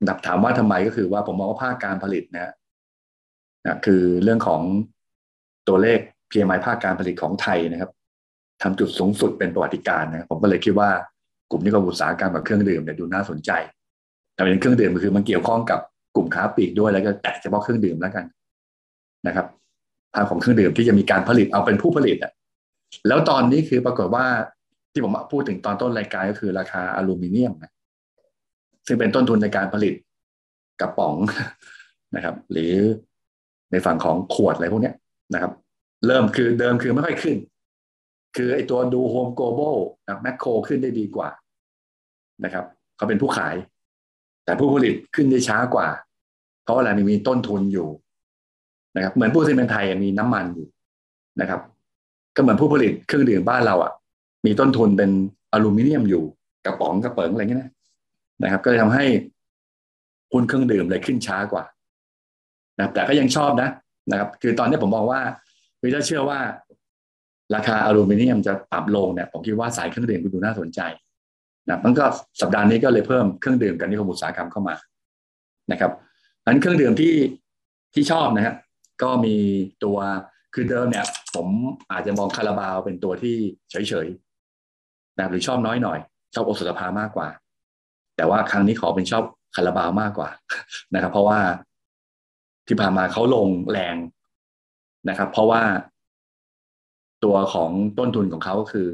ดับถามว่าทำไมก็คือว่าผมมองว่าภาคการผลิตนะนะคือเรื่องของตัวเลข PMI ภาคการผลิตของไทยนะครับทำจุดสูงสุดเป็นประวัติการนะผมก็เลยคิดว่ากลุ่มนิคมอุตสาหกรรมกับเครื่องดื่มเนี่ยดูน่าสนใจ แต่เป็นเครื่องดื่มคือมันเกี่ยวข้องกับกลุ่มค้าปลีกด้วยแล้วก็แตะเฉพาะเครื่องดื่มแล้วกันนะครับาของเครื่องดื่มที่จะมีการผลิตเอาเป็นผู้ผลิตอะแล้วตอนนี้คือปรากฏว่าที่ผมพูดถึงตอนต้นรายการก็คือราคาอลูมิเนียมนะซึ่งเป็นต้นทุนในการผลิตกระป๋องนะครับ หรือในฝั่งของขวดอะไรพวกนี้นะครับ เริ่มคือเดิมคือไม่ค่อยขึ้น คือไอตัวดูโฮมโกลบอลนะแมคโครขึ้นได้ดีกว่านะครับเขาเป็นผู้ขาย แต่ผู้ผลิตขึ้นได้ช้ากว่า เพราะอะไรมีต้นทุนอยู่ นะครับเหมือนผู้ซีเมนไทยมีน้ำมันอยู่นะครับ ก็เหมือนผู้ผลิตเครื่องดื่มบ้านเราอะ มีต้นทุนเป็นอลูมิเนียมอยู่กระป๋องกระเป๋งอะไรเงี้ยนะนะครับ ก็เลยทำให้หุ้นเครื่องดื่มเลยขึ้นช้ากว่านะแต่ก็ยังชอบนะนะครับ คือตอนนี้ผมมองว่าคือถ้าเชื่อว่าราคาอลูมิเนียมจะปรับลงเนี่ยผมคิดว่าสายเครื่องดื่มคุณดูน่าสนใจนะมันก็สัปดาห์นี้ก็เลยเพิ่มเครื่องดื่มกันนิคมอุตสาหกรรมเข้ามานะครับนั้นเครื่องดื่มที่ที่ชอบนะฮะ ก็มีตัวคือเดิมเนี่ย ผมอาจจะมองคาราบาวเป็นตัวที่เฉยๆนะหรือชอบน้อยหน่อย ชอบโอสุตภามากกว่า แต่ว่าครั้งนี้ขอเป็นชอบคาราบาวมากกว่านะครับ เพราะว่าที่ผ่านมาเขาลงแรงนะครับ เพราะว่าตัวของต้นทุนของเขาก็คือ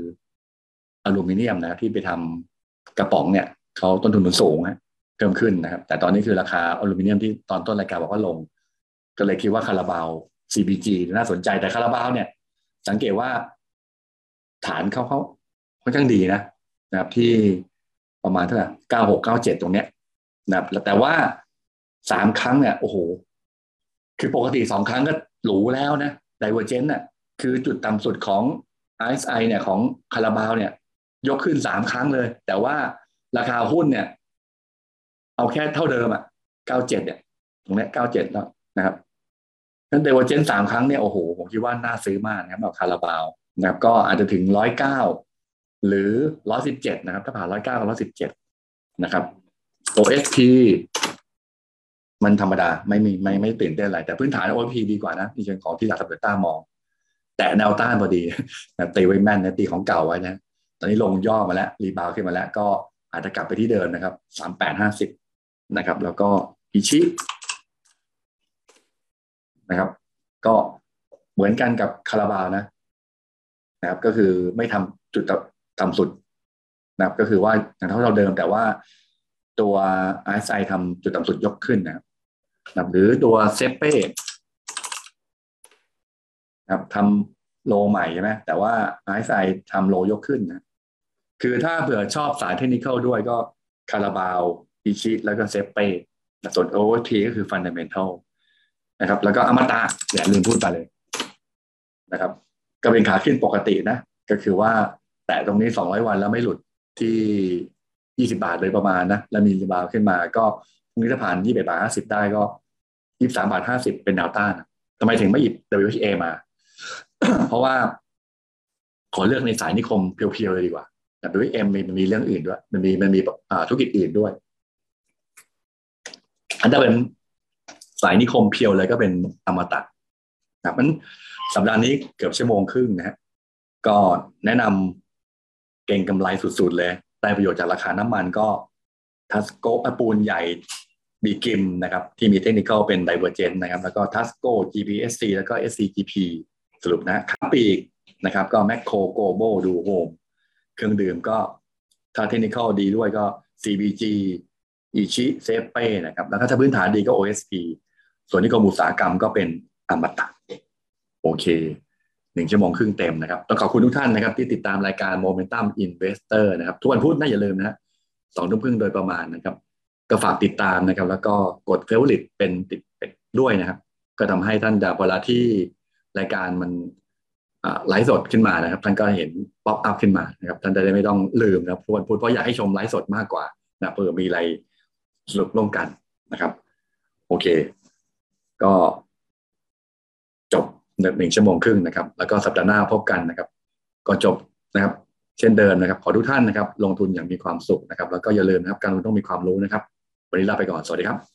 อลูมิเนียมนะที่ไปทำกระป๋องเนี่ยเขาต้นทุนมันสูงฮะเพิ่มขึ้นนะครับ แต่ตอนนี้คือราคาอลูมิเนียมที่ตอนต้นรายการบอกว่าลง ก็เลยคิดว่าคาราบาว CBG น่าสนใจแต่คาราบาวเนี่ย สังเกตว่าฐานเขาเขาค่อนข้างดีนะนะครับที่ประมาณเท่าไหร่เก้าหกเก้าเจ็ดตรงเนี้ยนะครับแต่ว่าสามครั้งเนี่ยโอ้โห คือปกติสองครั้งก็หรูแล้วนะไดเวอร์เจนต์น่ะคือจุดต่ำสุดของ RSI เนี่ยของคาราบาวเนี่ย ยกขึ้นสามครั้งเลย แต่ว่าราคาหุ้นเนี่ย เอาแค่เท่าเดิมอะเก้าเจ็ดเนี่ยตรงนี้เก้าเจ็ดแล้ว นะครับนั้นเดวอเจนสามครั้งเนี่ยโอ้โหผมคิดว่าน่าซื้อมากนะครับแบบคาราบาวนะครับ ก็อาจจะถึงร้อยเก้าหรือร้อยสิบเจ็ดนะครับ ถ้าผ่านร้อยเก้ากับร้อยสิบเจ็ดนะครับ OSP มันธรรมดาไม่มีไม่ไม่ตื่นเต้นอะไร แต่พื้นฐาน OSP ดีกว่านะในเชิงของที่หลักสัปดาห์มอง แต่แนวต้านพอดีนะตีไว้แม่นนะตีของเก่าไว้นะตอนนี้ลงย่อมาแล้ว รีบาวขึ้นมาแล้ว ก็อาจจะกลับไปที่เดิมนะครับสามแปดห้าสิบนะครับ แล้วก็อิชิ นะครับ ก็เหมือนกันกับคาราบาวนะนะครับ ก็คือไม่ทำจุดต่ำสุดนะครับ ก็คือว่าอย่างเท่า low เดิมแต่ว่าตัว RSI ทำจุดต่ำสุดยกขึ้นนะครับ หรือตัว SAPPE นะครับทำ low ใหม่ใช่ไหมแต่ว่า RSI ทำ low ยกขึ้นนะคือถ้าเผื่อชอบสายเทคนิคด้วยก็คาราบาว ICHI แล้วก็ SAPPE ส่วน OSP ก็คือ fundamental นะครับ แล้วก็อมตะอย่าลืมพูดไปเลยนะครับ ก็เป็นขาขึ้นปกตินะ ก็คือว่าแตะตรงนี้200วันแล้วไม่หลุดที่ยี่สิบาทเลยประมาณนะ แล้วมีรีบาวขึ้นมาก็พรุ่งนี้ถ้าผ่านยี่สิบาทห้าสิบได้ก็ยี่สามบาทห้าสิบเป็นแนวต้านทำไมถึงไม่หยิบ WTA มา เพราะว่าขอเลือกในสายนิคมเพียวๆเลยดีกว่าแต่ WM มันมีเรื่องอื่นด้วย มันมีมันมีธุรกิจอื่นด้วย อันถ้าเป็น สายนิคม pure เลยก็เป็นอมตะนะมันสัปดาห์นี้เกือบชั่วโมงครึ่งนะฮะก็แนะนำเก็งกำไรสุดๆเลยได้ประโยชน์จากราคาน้ำมันก็ TASCO ปูนใหญ่ BGRIM นะครับที่มีเทคนิคเป็น divergence นะครับ แล้วก็ TASCO GPSC แล้วก็ SCGP สรุปนะค้าปลีกนะครับก็แม็คโครโกลบอลดูโฮมเครื่องดื่มก็ถ้าเทคนิคดีด้วยก็ CBG ICHI SAPPE นะครับ แล้วถ้าพื้นฐานดีก็ OSP ส่วนนิคมอุตสาหกรรมก็เป็นอมตะโอเคหนึ่งชั่วโมงครึ่งเต็มนะครับ ต้องขอบคุณทุกท่านนะครับ ที่ติดตามรายการ Momentum Investor นะครับ ทุกวันพุธนะอย่าลืมนะสองทุ่มครึ่งโดยประมาณนะครับ ก็ฝากติดตามนะครับ แล้วก็กด favorite เป็นติดด้วยนะครับ ก็ทำให้ท่านเวลาที่รายการมันไลฟ์สดขึ้นมานะครับ ท่านก็เห็นpop up ขึ้นมานะครับ ท่านจะได้ไม่ต้องลืมนะครับทุกวันพุธเพราะอยากให้ชมไลฟ์สดมากกว่านะเพื่อมีอะไรสรุปร่วมกันนะครับ โอเค ก็จบหนึ่งชั่วโมงครึ่งนะครับ แล้วก็สัปดาห์หน้าพบกันนะครับก็จบนะครับ เช่นเดิมนะครับ ขอทุกท่านนะครับ ลงทุนอย่างมีความสุขนะครับ แล้วก็อย่าลืมนะครับ การลงทุนต้องมีความรู้นะครับ วันนี้ลาไปก่อน สวัสดีครับ